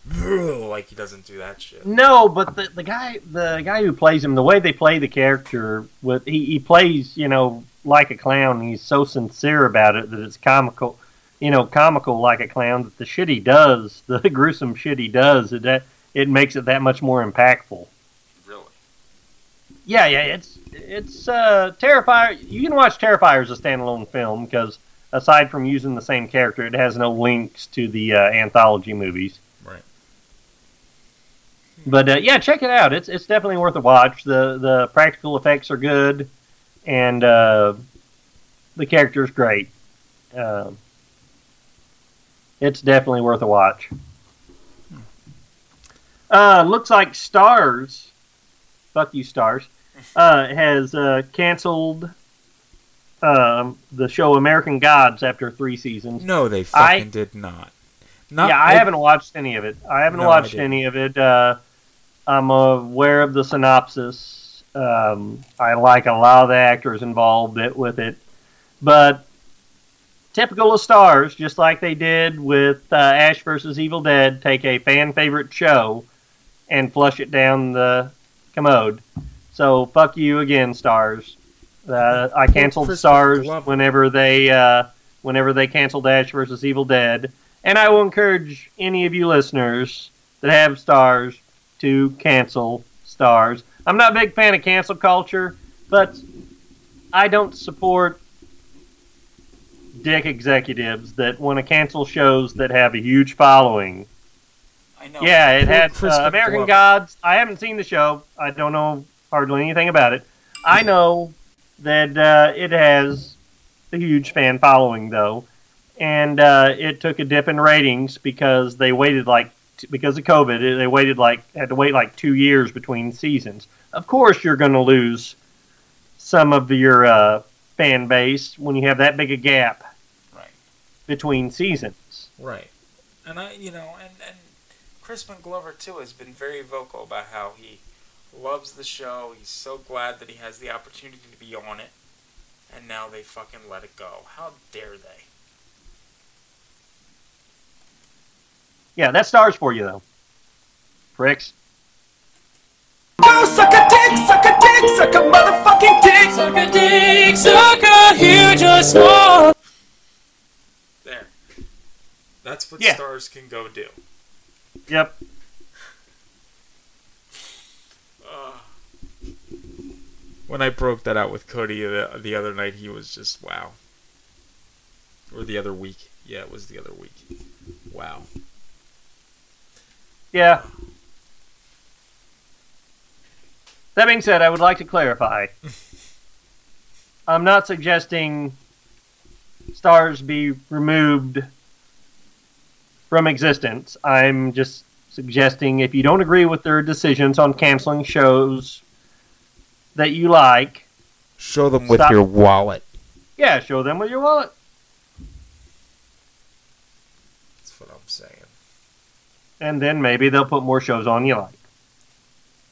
like he doesn't do that shit. No, but the, the guy the guy who plays him, the way they play the character, with he, he plays you know like a clown. He's so sincere about it that it's comical, you know, comical like a clown. That the shit he does, the gruesome shit he does, it that it makes it that much more impactful. Really? Yeah, yeah, it's it's uh, Terrifier. You can watch Terrifier as a standalone film because aside from using the same character, it has no links to the uh, anthology movies. Right. But uh, yeah, check it out. It's it's definitely worth a watch. the The practical effects are good, and uh, the character's great. Um it's definitely worth a watch. Uh, looks like Starz, fuck you Starz, uh, has uh, canceled um, the show American Gods after three seasons. No, they I- fucking did not. Not yeah, I like- haven't watched any of it. I haven't No, watched didn't. any of it. Uh, I'm aware of the synopsis. Um, I like a lot of the actors involved with it, but typical of Starz, just like they did with uh, Ash versus Evil Dead, take a fan favorite show and flush it down the commode. So fuck you again, Starz. Uh, I canceled Chris Starz whenever they uh, whenever they canceled Ash versus Evil Dead, and I will encourage any of you listeners that have Starz to cancel Starz. I'm not a big fan of cancel culture, but I don't support dick executives that want to cancel shows that have a huge following. I know. Yeah, it had uh, American McGlover. Gods. I haven't seen the show. I don't know hardly anything about it. I know that uh, it has a huge fan following, though, and uh, it took a dip in ratings because they waited like t- because of COVID. They waited like had to wait like two years between seasons. Of course, you're going to lose some of your uh, fan base when you have that big a gap Right. between seasons. Right. And I, you know, and, and Crispin Glover too has been very vocal about how he loves the show. He's so glad that he has the opportunity to be on it. And now they fucking let it go. How dare they? Yeah, that Starz for you though. Pricks. Suck a dick, suck a dick, suck a motherfucking dick. Suck a dick, suck a huge or small. There. That's what yeah. Starz can go do. Yep. When I broke that out with Cody the, the other night, he was just wow. Or the other week. Yeah, it was the other week. Wow. Yeah. That being said, I would like to clarify. I'm not suggesting Starz be removed from existence. I'm just suggesting if you don't agree with their decisions on canceling shows that you like, Show them with Stop. your wallet. yeah, show them with your wallet. That's what I'm saying. And then maybe they'll put more shows on you like.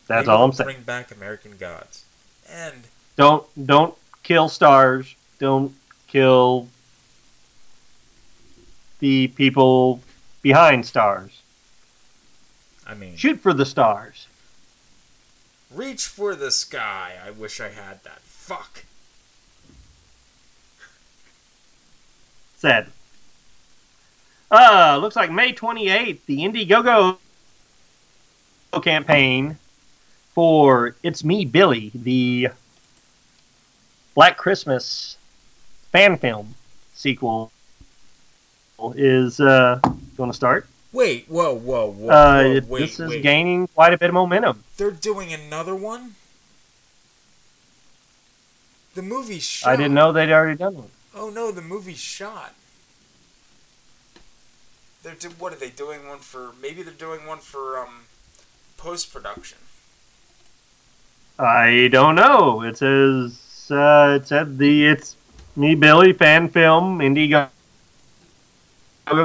That's all I'm saying. Bring back American Gods. And Don't don't kill Starz. Don't kill the people behind Starz. I mean, Shoot for the stars. reach for the sky. I wish I had that. Fuck. Said. Uh, looks like May 28th, the Indiegogo campaign for It's Me, Billy, the Black Christmas fan film sequel is uh, going to start. Wait, whoa, whoa, whoa, Uh, whoa wait, this is wait. gaining quite a bit of momentum. They're doing another one? The movie's shot. I didn't know they'd already done one. Oh no, the movie's shot. They're do- what are they doing one for? Maybe they're doing one for um post production. I don't know. It says uh, it said the it's me Billy fan film Indiegogo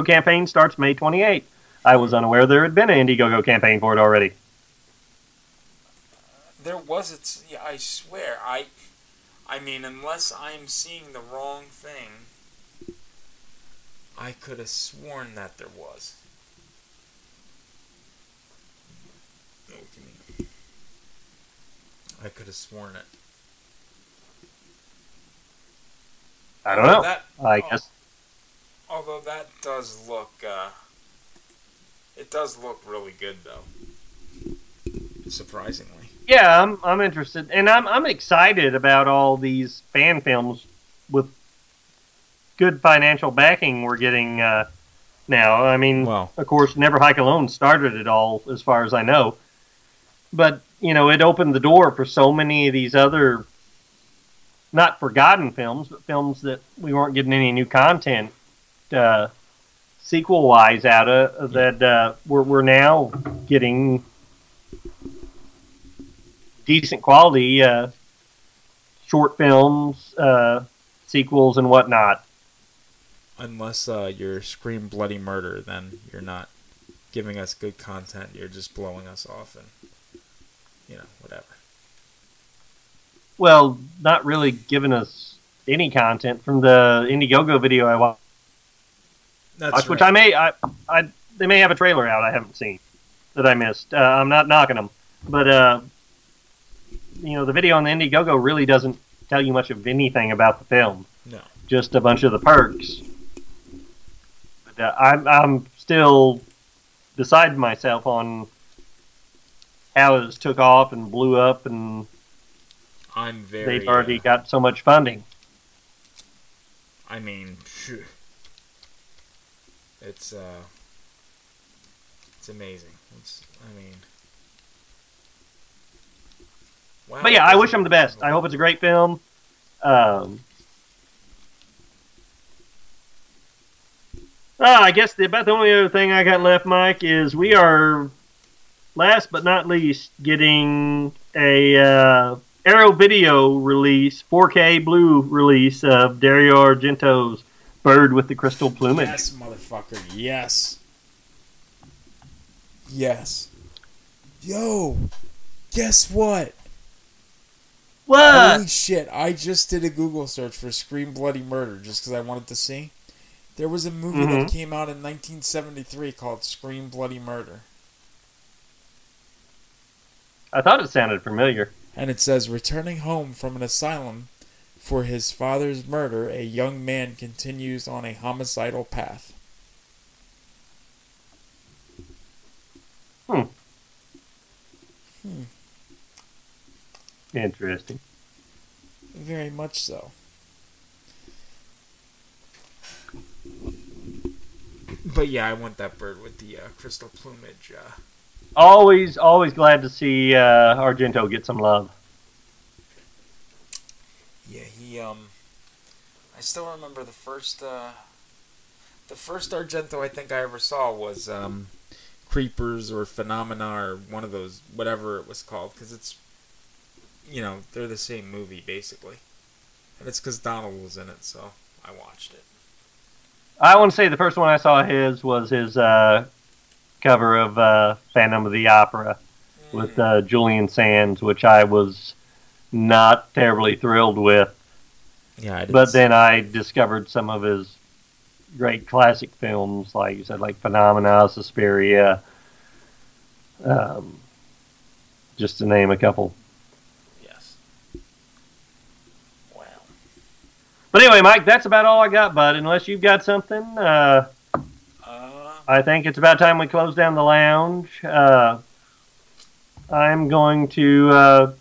campaign starts May 28th. I was unaware there had been an Indiegogo campaign for it already. There was it's yeah, I swear I I mean unless I'm seeing the wrong thing I could have sworn that there was. Give me- I could have sworn it. I don't know. That- I oh, guess Although that does look, uh, it does look really good though. Surprisingly. yeah, I'm I'm interested, and I'm I'm excited about all these fan films with good financial backing we're getting uh, now. I mean, Well. of course, Never Hike Alone started it all, as far as I know. But you know, it opened the door for so many of these other, not forgotten films, but films that we weren't getting any new content uh, sequel wise out of that uh, we're we're now getting decent quality uh, short films, uh, sequels, and whatnot. Unless uh, you're Scream Bloody Murder, then you're not giving us good content. You're just blowing us off and, you know, whatever. Well, not really giving us any content from the Indiegogo video I wa- That's watched, which right. I may, I, I, they may have a trailer out I haven't seen that I missed. Uh, I'm not knocking them, but uh, you know, the video on the Indiegogo really doesn't tell you much of anything about the film. No. just a bunch of the perks. But uh, I'm I'm still beside myself on how it took off and blew up, and I'm very. they've already got so much funding. I mean, it's uh, it's amazing. It's, I mean, wow. But yeah, I wish them the best. I hope it's a great film. Um, ah, I guess the, about the only other thing I got left, Mike, is we are last but not least getting a uh, Arrow Video release, 4K blue release of Dario Argento's Bird with the Crystal Plumage. Yes, motherfucker. Yes. Yes. Yo, guess what? What? Holy shit! I just did a Google search for Scream Bloody Murder just because I wanted to see. There was a movie that Mhm. came out in 1973 called Scream Bloody Murder. I thought it sounded familiar. And it says, returning home from an asylum for his father's murder, a young man continues on a homicidal path. Hmm. Hmm. Interesting. Very much so. But yeah, I want that bird with the uh, crystal plumage. Uh, Always, always glad to see uh, Argento get some love. yeah, he um. I still remember the first uh, the first Argento I think I ever saw was um, Creepers or Phenomena or one of those whatever it was called because it's you know they're the same movie basically, and it's because Donald was in it, so I watched it. I want to say the first one I saw his was his uh, cover of uh, Phantom of the Opera with uh, Julian Sands, which I was not terribly thrilled with. Yeah, but then I discovered some of his great classic films, like you said, like Phenomena, Suspiria, um, just to name a couple. Yes. Wow. But anyway, Mike, that's about all I got, bud. Unless you've got something, uh, I think it's about time we close down the lounge. Uh, I'm going to uh,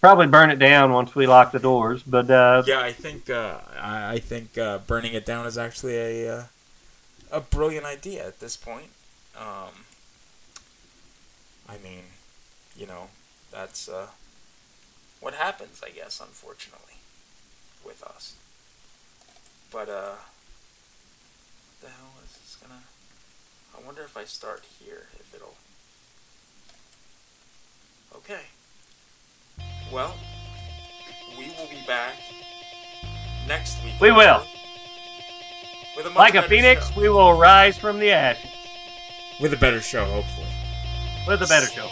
probably burn it down once we lock the doors. But uh, Yeah, I think uh, I, think uh, burning it down is actually a uh, a brilliant idea at this point. Um, I mean, you know, that's what happens, I guess, unfortunately, with us. But uh, what the hell is this gonna? I wonder if I start here, if it'll. Okay. Well, we will be back next week. we will. With a much Like a phoenix, show. we will rise from the ashes With a better show, hopefully. with a better show.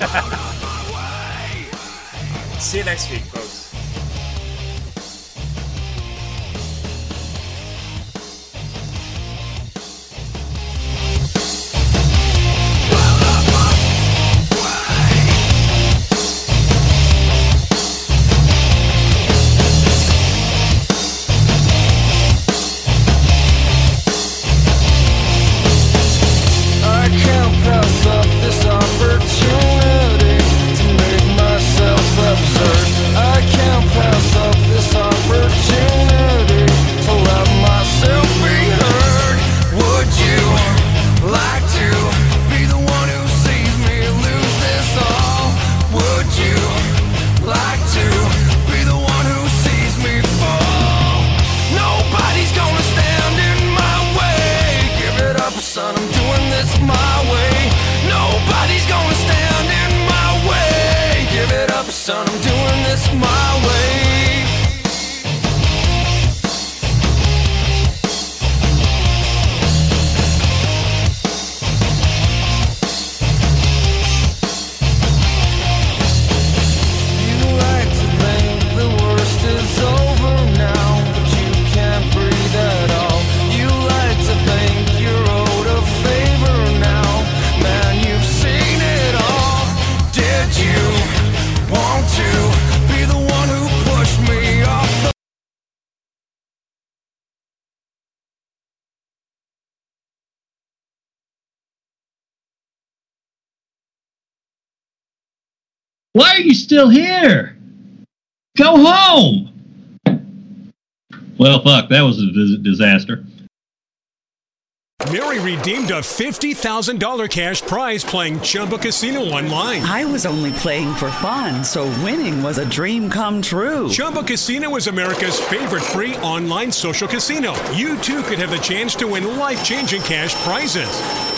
See you next week, folks. Why are you still here? Go home! Well, fuck, that was a disaster. Mary redeemed a $50,000 cash prize playing Chumba Casino online. I was only playing for fun, so winning was a dream come true. Chumba Casino is America's favorite free online social casino. You too could have the chance to win life changing cash prizes.